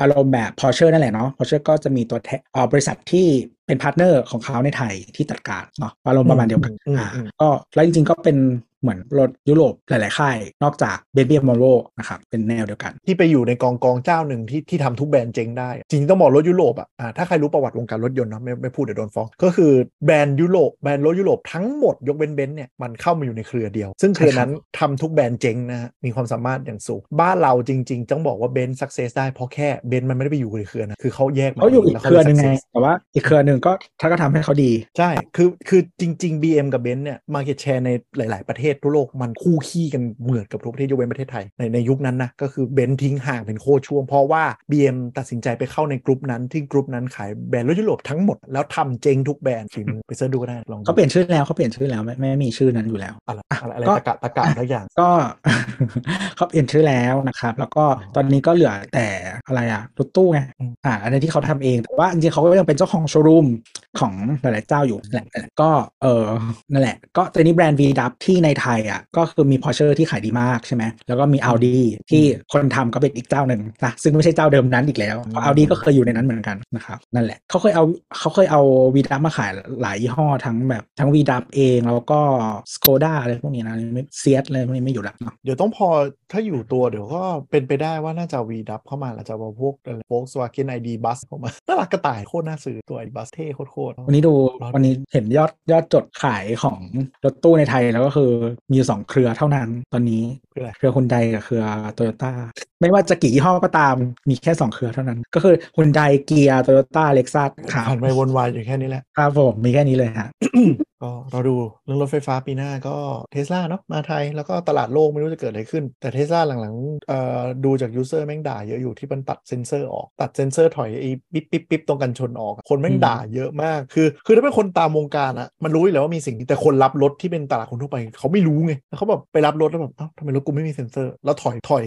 อารมณ์แบบพอเชอร์นั่นแหละเนาะพอเชอร์ก็จะมีตัวแทนเอ่อบริษัทที่ เป็น partner ของเขาในไทยที่จัดการเนาะอารมณ์ประมาณเดียวกันอืมอ่าอืมก็แล้วจริงๆก็เป็นเหมือนรถยุโรปหลาย ๆ ค่าย นอกจากเบนซ์บีเอ็มวอลโว่นะครับ เป็นแนวเดียวกัน ที่ไปอยู่ในกองกองเจ้าหนึ่งที่ที่ทำทุกแบรนด์เจ๊งได้ จริงๆต้องบอกรถยุโรปอะอ่าถ้าใครรู้ประวัติวงการรถยนต์เนาะไม่ไม่พูดเดี๋ยวโดนฟ้อง ก็คือแบรนด์ยุโรปแบรนด์รถยุโรปทั้งหมดยกเว้นเบนซ์เนี่ยมันเข้ามาอยู่ในเครือเดียว ซึ่งเครือนั้นทำทุกแบรนด์เจ๊งนะฮะมีความสามารถอย่างสูงบ้านเราจริง ๆ ต้องบอกว่าเบนซ์ success ได้เพราะแค่เบนซ์มันไม่ได้ไปอยู่ในเครือนะคือเขาแยก เขาอยู่อีกแล้วเครือหนึ่งไง success แต่ว่าอีกเครือหนึ่งก็ถ้าก็ทำให้เขาดี ใช่ คือคือจริง ๆ BM กับ Benz เนี่ย market share ในหลาย ๆ ประเทศทั่วโลกมันคู่ขี้กันเหมือนกับทุกประเทศยกเว้นประเทศไทย ในในยุคนั้นนะก็คือ Benz ทิ้งห่างเป็นโคตรช่วง เพราะว่า BM ตัดสินใจไปเข้าในกลุ่มนั้นที่กลุ่มนั้นขายแบรนด์รถยุโรปทั้งหมดแล้วทำเจ๊งทุกแบรนด์ฝีมือไปเสิร์ชดูก็ได้ลองดูเขาเปลี่ยนชื่อแล้วเขาเปลี่ยนชื่อแล้วไม่ไม่มีชื่อนั้นอยู่แล้วอะไรอะไรอะไรก็ตะกะตะกะทุกอย่างก็เขาเปลี่ยนชื่อแล้วนะครับแล้วก็ตอนนี้ก็เหลือแต่อะไรอะรถตู้ไงอืมอ่าอันนี้ที่เขาทำเองแต่ว่าจริงๆเขาก็ยังเป็นเจ้าของโชว์รูม home ของหลายๆเจ้าอยู่นั่นแหละนั่นแหละก็เออนั่นแหละ ก็ตอนนี้แบรนด์ V ดับที่ในไทยอะก็คือมี Porsche ที่ขายดีมากใช่ไหมแล้วก็มี Audi ที่คนทำก็เป็นอีกเจ้าหนึ่งนะซึ่งไม่ใช่เจ้าเดิมนั้นอีกแล้วเพราะ Audi ก็เคยอยู่ในนั้นเหมือนกันนะครับนั่นแหละเขาเคยเอาเขาเคยเอา V ดับมาขายหลายยี่ห้อทั้งแบบทั้ง V ดับเองแล้วก็ Skoda อะไรพวกนี้นะเซียสอะไรพวกนี้ไม่อยู่แล้วเนาะเดี๋ยวต้องพอถ้าอยู่ตัวเดี๋ยวก็เป็นไปได้ว่าน่าจะวีดับเข้ามาแล้วจะมาพวกโฟกสวาเกน ID Buzz เข้ามาน่ารักกระต่ายโคตรน่าซื้อตัว ID Buzz เท่โคตรโคตร วันนี้ดูรอดูวันนี้เห็นยอดยอดจดขายของรถตู้ในไทยแล้วก็คือมีอยู่สองเครือเท่านั้นตอนนี้คืออะไรเครือฮุนไดกับเครือโตโยต้าไม่ว่าจะกี่ยี่ห้อก็ตามมีแค่สองเครือเท่านั้น ก็คือฮุนไดเกียร์โตโยต้าเล็กซัสครับผ่านไปวนวายอยู่แค่นี้แหละครับผมมีแค่นี้เลยฮะ ก็เราดูเรื่องรถไฟฟ้าปีหน้าก็เทสลาเนาะมาไทย แล้วก็ตลาดโลกไม่รู้จะเกิดอะไรขึ้น แต่เทสลาหลังๆเอ่อดูจาก user แม่งด่าเยอะอยู่ที่มันตัดเซ็นเซอร์ออก ตัดเซ็นเซอร์ถอยไอ้ปิ๊บปิ๊บปิ๊บตรงกันชนออก คนแม่งอืมด่าเยอะมาก คือ คือถ้าเป็นคนตามวงการอะมันรู้อยู่แล้วว่ามีสิ่งนี้แต่คนรับรถที่เป็นตลาดคนทั่วไปเขาไม่รู้ไงแล้วเขาแบบไปรับรถแล้วแบบเอ้าทำไมรถกูไม่มีเซ็นเซอร์ แล้วถอยถอย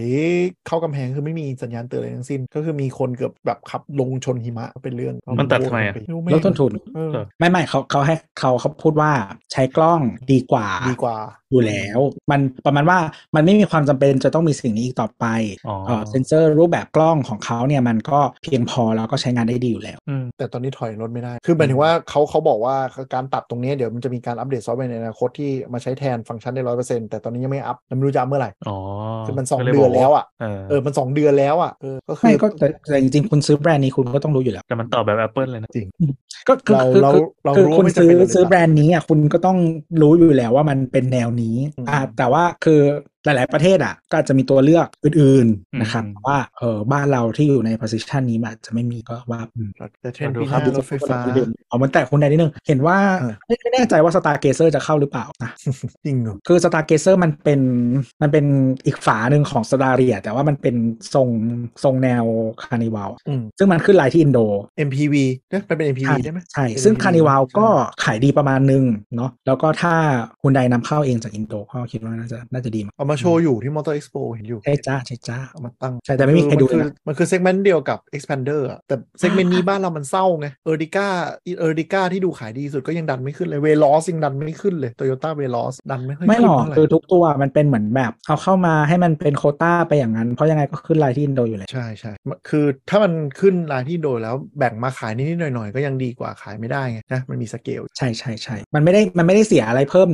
เข้ากำแพงคือไม่มีสัญญาณเตือนอะไรทั้งสิ้น ก็คือมีคนเกือบแบบขับลงชนหิมะก็เป็นเรื่องมันตัดทำไมอะรู้ลดต้นทุนเออไม่ไม่เขาเขาให้เขาเขาพูดว่าใช้กล้องดีกว่าดีกว่าอยู่แล้ว มันประมาณว่ามันไม่มีความจำเป็นจะต้องมีสิ่งนี้อีกต่อไปอ๋อเอ่อเซนเซอร์รูปแบบกล้องของเขาเนี่ยมันก็เพียงพอแล้วก็ใช้งานได้ดีอยู่แล้วอืมแต่ตอนนี้ถอยรถไม่ได้ คือหมายถึงว่าเขาเขาบอกว่าการตัดตรงนี้เดี๋ยวมันจะมีการอัปเดตซอฟต์แวร์ในอนาคตที่มาใช้แทนฟังก์ชันได้ร้อยเปอร์เซ็นต์แต่ตอนนี้ยังไม่อัพแล้วไม่รู้จะอัพเมื่อไหร่อ๋อคือมันก็เลยสองเดือนกาแล้วอะเออเออมันสองเดือนแล้วอะเออก็คืไม่อก็แต่แต่จริงๆคุณซื้อแบรนด์นี้คุณก็ต้องรู้อยู่แล้วแต่มันตอบแบบ Apple เลยนะก็คือเราคือเราคือเราคือรู้คุณว่าไม่จำซื้อเป็นเลยซื้อตัดแบรนด์นี้อะคุณก็ต้องรู้อยู่แล้วว่ามันเป็นแนวนี้อืมอ่าแต่ว่าคือหลาย ๆ ประเทศอะก็อาจจะมีตัวเลือกอื่นอืมๆนะครับแต่ว่าเออบ้านเราที่อยู่ใน position นี้มันอาจจะไม่มีก็ว่าอืมแต่เทรนด์ดูปีหครัน้าบรถไฟฟ้าเอามันแต่คุณใดนิดนึง เห็นว่าเออไม่ไม่แน่ใจว่า Star Gazer จะเข้าหรือเปล่านะจริงเหรอคือ Star Gazer มันเป็นมันเป็นอีกฝาหนึ่งของ Staria แต่ว่ามันเป็นทรงทรงแนว Carnival อืมซึ่งมันขึ้นไลน์ที่อินโด MPV เนี่ยมันเป็น MPV ได้ไหมใช่เป็นซึ่ง MPV คานิวัลใช่ก็ขายดีประมาณนึงเนาะแล้วก็ถ้าคุณใดนำเข้าเองจากอินโดก็คิดว่าน่าจะน่าจะดีมากเอามาโชว์อยู่ที่ Motor Expo เห็นอยู่ ใช่จ้าใช่จ้าเอามาตั้ง ใช่แต่ไม่มีใครดูนคือนะมันคือเซกเมนต์เดียวกับ Expander อะแต่ segment นี้บ้านเรามันเศร้าไง Ertiga Ertiga ที่ดูขายดีสุดก็ยังดันไม่ขึ้นเลย Veloz ยังดันไม่ขึ้นเลยโตโยต้า Veloz ดันไม่ค่อยไม่ขึ้หรอกเท่าไหร่คือทุกตัวมันเป็นเหมือนแบบ เอาเข้ามาให้มันเป็นโควต้าไปอย่างนั้น เพราะยังไงก็ขึ้นไลน์ที่อินโดอยู่แล้วใช่ใช่คือถ้ามันขึ้นรายที่โดยแล้วแบ่งมาขายนิดๆหน่อยๆก็ยังดีกว่าขายไม่ได้ไงนะมันมีสเกลใช่ใช่ใช่มันไม่ได้มันไม่ได้เสียอะไรเพิ่ม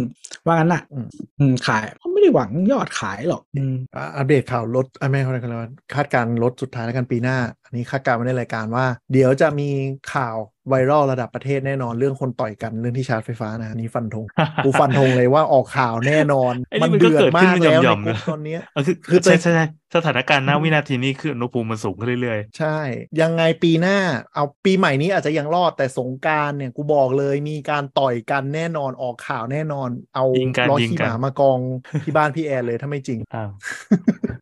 ว่างั้นน่ะอืมอืมขายเขาไม่ได้หวังยอดขายหรอกอืมอะอัปเดตข่าวรถอะไม่เขาเรียกอะไรวะคาดการณ์รถสุดท้ายแล้วกันปีหน้า อันนี้คาดการณ์ไว้ในรายการว่า เดี๋ยวจะมีข่าวไวรัลระดับประเทศแน่นอนเรื่องคนต่อยกันเรื่องที่ชาร์จไฟฟ้านะอันนี้ฟันธงกูฟันธงเลยว่าออกข่าวแน่นอนไอ้นี่มันมันก็เดือดเกิดขึ้มานกเป็นแล้วหในย่อมๆกลุ่มนะตอนเนี้ยเออคือคือใช่ใช่ใช่ สถานการณ์ณวินาทีนี้คืออุณหภูมิมันสูงขึ้นเรื่อยใช่ ยังไงปีหน้า เอาปีใหม่นี้อาจจะยังรอดแต่สงกรารเนี่ยกูบอกเลยมีการต่อยกันแน่นอนออกข่าวแน่นอน เอายิงกันล้อยิงขี่กัหนมามากองที่บ้านพี่แอนเลยถ้าไม่จริงๆอ้าว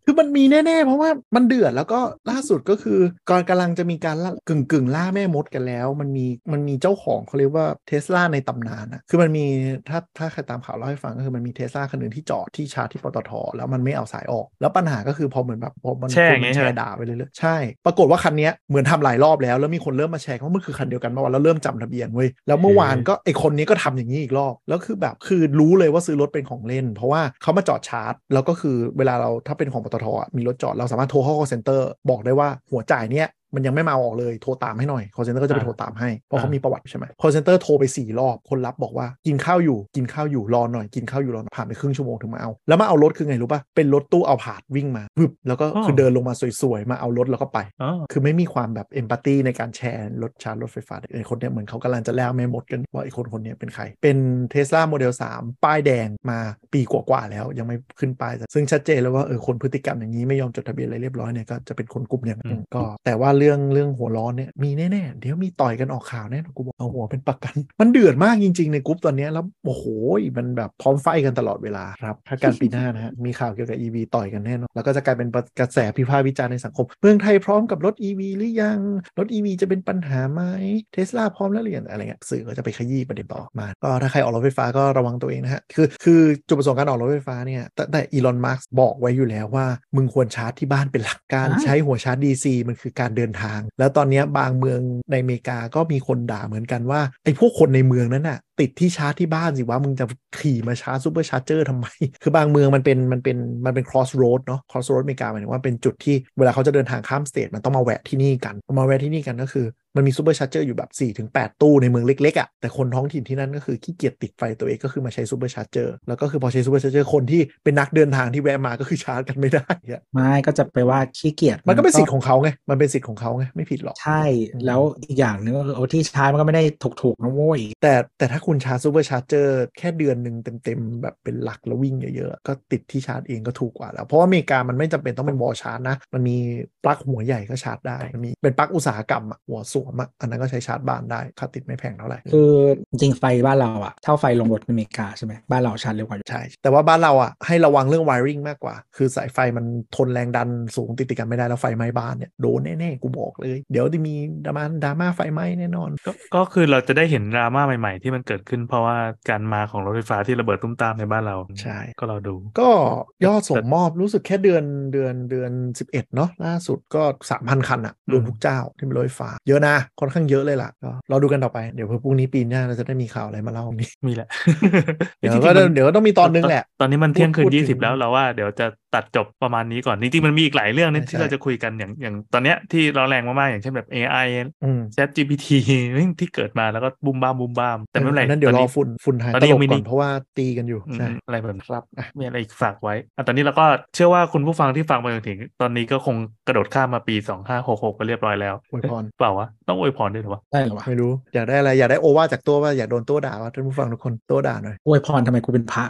คือมันมีแน่ๆ เพราะว่ามันเดือดแล้วก็ล่าสุดก็คือก่อนกำลังจะมีการล่ากึ่งกึ่งๆล่าแม่มดกันแล้ว มันมีมันมีเจ้าของเขาเรียกว่าเทสลาในตำนานอะคือมันมีถ้าถ้าใครตามข่าวเล่าให้ฟังก็คือมันมีเทสลาคันหนึ่งที่จอดที่ชาร์จที่ปตทแล้วมันไม่เอาสายออก แล้วปัญหาก็คือพอเหมือนแบบพอมันแช่คนอย่างมังี้นใช่แชไหมร์ด่าไปเรื่อยๆใช่ ปรากฏว่าคันเนี้ยเหมือนทำหลายรอบแล้ว แล้วมีคนเริ่มมาแชร์ว่ามันคือคันเดียวกันเมื่อวานแล้วเริ่มจำทะเบียนเว้ยแล้วเมื่อวานก็ไอคนนี้ก็ทำอย่างนี้อีกรอบแล้วคือแบบคือรู้เลยว่าซื้อรถเป็นของเล่น เพราะว่าเขามาจอดชาร์จ แล้วก็คือเวลาเราถ้าเป็นของปตทอะมีรถจอดเราสามารถโทรเข้า call center บอกได้ว่าหัวจ่ายเนี้ย มันยังไม่มาเอาออกเลยโทรตามให้หน่อย call center ก็จะไปอ่าโทรตามให้เพราะเขาอ่ามีมีประวัติใช่ไหม call center โทรไปสี่รอบ คนรับบอกว่ากินข้าวอยู่กินข้าวอยู่รอหน่อยกินข้าวอยู่รอหน่อยผ่านไปครึ่งชั่วโมงถึงมาเอา แล้วมาเอารถคือไงรู้ป่ะเป็นรถตู้เอาผาดวิ่งมาปึ๊บแล้วก็คือเดินลงมาสวยๆมาเอารถแล้วก็ไปอ๋อคือไม่มีความแบบเอมพัตตีในการแชร์รถชาร์จรถไฟฟ้าไอ้คนเนี้ยเหมือนเขากำลังจะแล้วแม่มดกันว่าไอ้คนคนเนี้ยเป็นใคร เป็นเทสลาโมเดล3 ป้ายแดงมาปีกว่าๆแล้วยังไม่ขึ้นป้ายซึ่งชัดเจนแล้วว่าเออคนพฤติกรรมอย่างนี้ไม่ยอมจดทะเบียนอะไรเรียบร้อยเนี่ยก็จะเป็นคนกลุ่มอย่างนั้นก็แต่ว่าเรื่องเรื่องหัวร้อนเนี่ยมีแน่ๆเดี๋ยวมีต่อยกันออกข่าวแน่นอนกูบอกเอาหัวเป็นประกัน มันเดือดมากจริง ๆ ในกรุ๊ปตอนเนี้ยแล้วโอ้โหมันแบบพร้อม fight กันตลอดเวลาครับถ้าการปีหน้านะฮะมีข่าวเกี่ยวกับ EV ต่อยกันแน่นอนแล้วก็จะกลายเป็นกระแสวิพากษ์วิจารณ์ในสังคม เมืองไทยพร้อมกับรถ EV หรือยังรถ EV จะเป็นปัญหาไหมเทสลาพร้อมแล้วหรือยังอะไรเงี้ยสื่อก็จะไปขยี้ประเด็นต่อมาก็ถ้าใครออกรถไฟฟ้าก็ระวังตัวเองนะฮะคือคือจุดประสงค์การออกรถไฟฟ้าเนี่ยแต่แต่อีลอนมัสก์บอกไว้อยู่แล้วว่า มึงควรชาร์จที่บ้านเป็นหลักการอ่าใช้หัวชาร์จ DC มันคือการเดินทาง แล้วตอนนี้บางเมืองในอเมริกาก็มีคนด่าเหมือนกันว่าไอ้พวกคนในเมืองนั้นน่ะ ติดที่ชาร์จที่บ้านสิว่ามึงจะขี่มาชาร์จ supercharger ทำไม คือบางเมืองมันเป็นมันเป็นมันเป็น cross road เนาะ cross road อเมริกาหมายถึงว่าเป็นจุดที่เวลาเขาจะเดินทางข้าม state มันต้องมาแวะที่นี่กันพอมาแวะที่นี่กันก็คือมันมี supercharger อยู่แบบ4ถึง8ตู้ในเมืองเล็กๆอะ่ะแต่คนท้องถิ่นที่นั่นก็คือขี้เกียจติดไฟตัวเองก็คือมาใช้ supercharger แล้วก็คือพอใช้ supercharger คนที่เป็นนักเดินทางที่แวะมาก็คือชาร์จกันไม่ได้อะไม่ก็จะไปว่าขี้เกียจมันก็เป็นสิทธิ์ของเขาไงมันเป็นสิทธิ์ของเขาไงไม่ผิดหรอกใช่แล้วอีกอย่างหนึ่งก็คือเอาที่ชาร์จมันก็ไม่ได้ถูกๆนะโว้ยแต่แต่ถ้าคุณชาร์จ supercharger แค่เดือนหนึ่งเต็มๆ แบบเป็นหลักแล้ววิ่งเยอะๆ ก็ติดที่ชาร์จเองก็ถูกกว่าแล้ว เพราะว่าอเมริกามันไม่จำเป็นต้องเป็น wall charge นะ มันมีปลั๊กหัวใหญ่ก็ชาร์จได้มันมีเป็นปลั๊กอุตสาหกรรมอะหัวสวมอะอันนั้นก็ใช้ชาร์จบ้านได้ค่าติดไม่แพงเท่าไหร่คือจริงๆไฟบ้านเราอะเท่าไฟลงรถอเมริกาใช่ไหมบ้านเราชาร์จเร็วกว่าอยู่ใช่แต่ว่าบ้านเราอะให้ระวังเรื่อง wiring มากกว่า คือสายไฟมันทนแรงดันสูงติดติดๆกันไม่ได้แล้วไฟไหม้บ้านเนี่ยโดนแน่ๆกูบอกเลย เดี๋ยวจะมีดราม่าดราม่าไฟไหม้แน่นอน ก็ก็คือเราจะได้เห็นดราม่าใหม่ๆที่มันเกิดขึ้นเพราะว่าการมาของรถไฟฟ้าที่ระเบิดตุ้มตามในบ้านเราใช่ก็เราดู ก็ยอดส่งมอบรู้สึกแค่เดือนเดือนเดือน 11 เนาะล่าสุดก็3,000คันอะรวมทุกเจ้าที่เป็นรถไฟฟ้า เยอะนะค่อนข้างเยอะเลยล่ะก็เราดูกันต่อไปเดี๋ยวเพื่อพรุ่งนี้ปีหน้าเราจะได้มีข่าวอะไรมาเล่านี้มีแหละเดี๋ยวจริงๆก็มันเดี๋ยวก็ต้องมีตอนนึงแหละ ตอนนี้มันเที่ยงคืพูนดยี่สิถึบงแล้วเราว่าเดี๋ยวจะ ตัดจบประมาณนี้ก่อนจริงๆมันมีอีกหลายเรื่องนะใช่ที่เราจะคุยกันอย่างอย่างตอนเนี้ยที่เราแรงมากๆอย่างเช่นแบบ AI อืม Chat GPT ที่เกิดมาแล้วก็บูมบ้ามบูมบ้ามแต่ไม่เป็นไรอันนั้นเดี๋ยวตรออฝุ่นฝุ่นหายตอนตนี้ลยับงมีก่อนี่นเพราะว่าตีกันอยู่อืมใช่อะไรแบบนั้นครับอะมีอะไรอีกฝากไว้อะตอนนี้เราก็เชื่อว่าคุณผู้ฟังที่ฟังมาจนถึง ตอนนี้ก็คงกระโดดข้ามมาปี 2566ไปเรียบร้อยแล้วอวยพรเปล่าวะต้องอวยพรด้วยเหรอวะได้เหรอวะไม่รู้อยากได้อะไรอยากได้โอวาจากตัวว่าอยากโดนตัวด่าว่าท่านผู้ฟังทุกคนตัวด่าหน่อยอวยพรทำไมกูเป็นพระ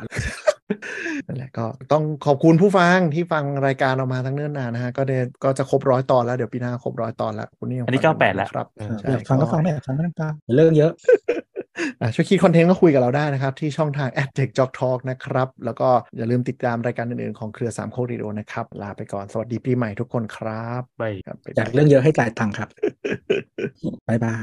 นั่นแหละก็ต้องขอบคุณผู้ฟังที่ฟังรายการเรามาทั้งเนิ่นนานนะฮะก็เดก็จะครบร้อยตอนแล้วเดี๋ยวปีหน้าครบร้อยตอนแล้วคุณนี่ยังอันนี้ฟังยู่98แล้วนะครับเออใช่อยากฟังก็ฟังไม่อยากฟังก็ต้องฟังเรื่องเยอะอะช่วยคิดคอนเทนต์ก็คุยกับเราได้นะครับ ที่ช่องทาง a d t e c h j o k Talk นะครับ แล้วก็อย่าลืมติดตามรายการอื่นๆ ของเครือสามโคกรีโอนะครับ ลาไปก่อน สวัสดีปีใหม่ทุกคนครับไปครับบ๊ายอยาบากยเรื่องเยอะให้จ่ายตังค์ครับ บ๊ายบาย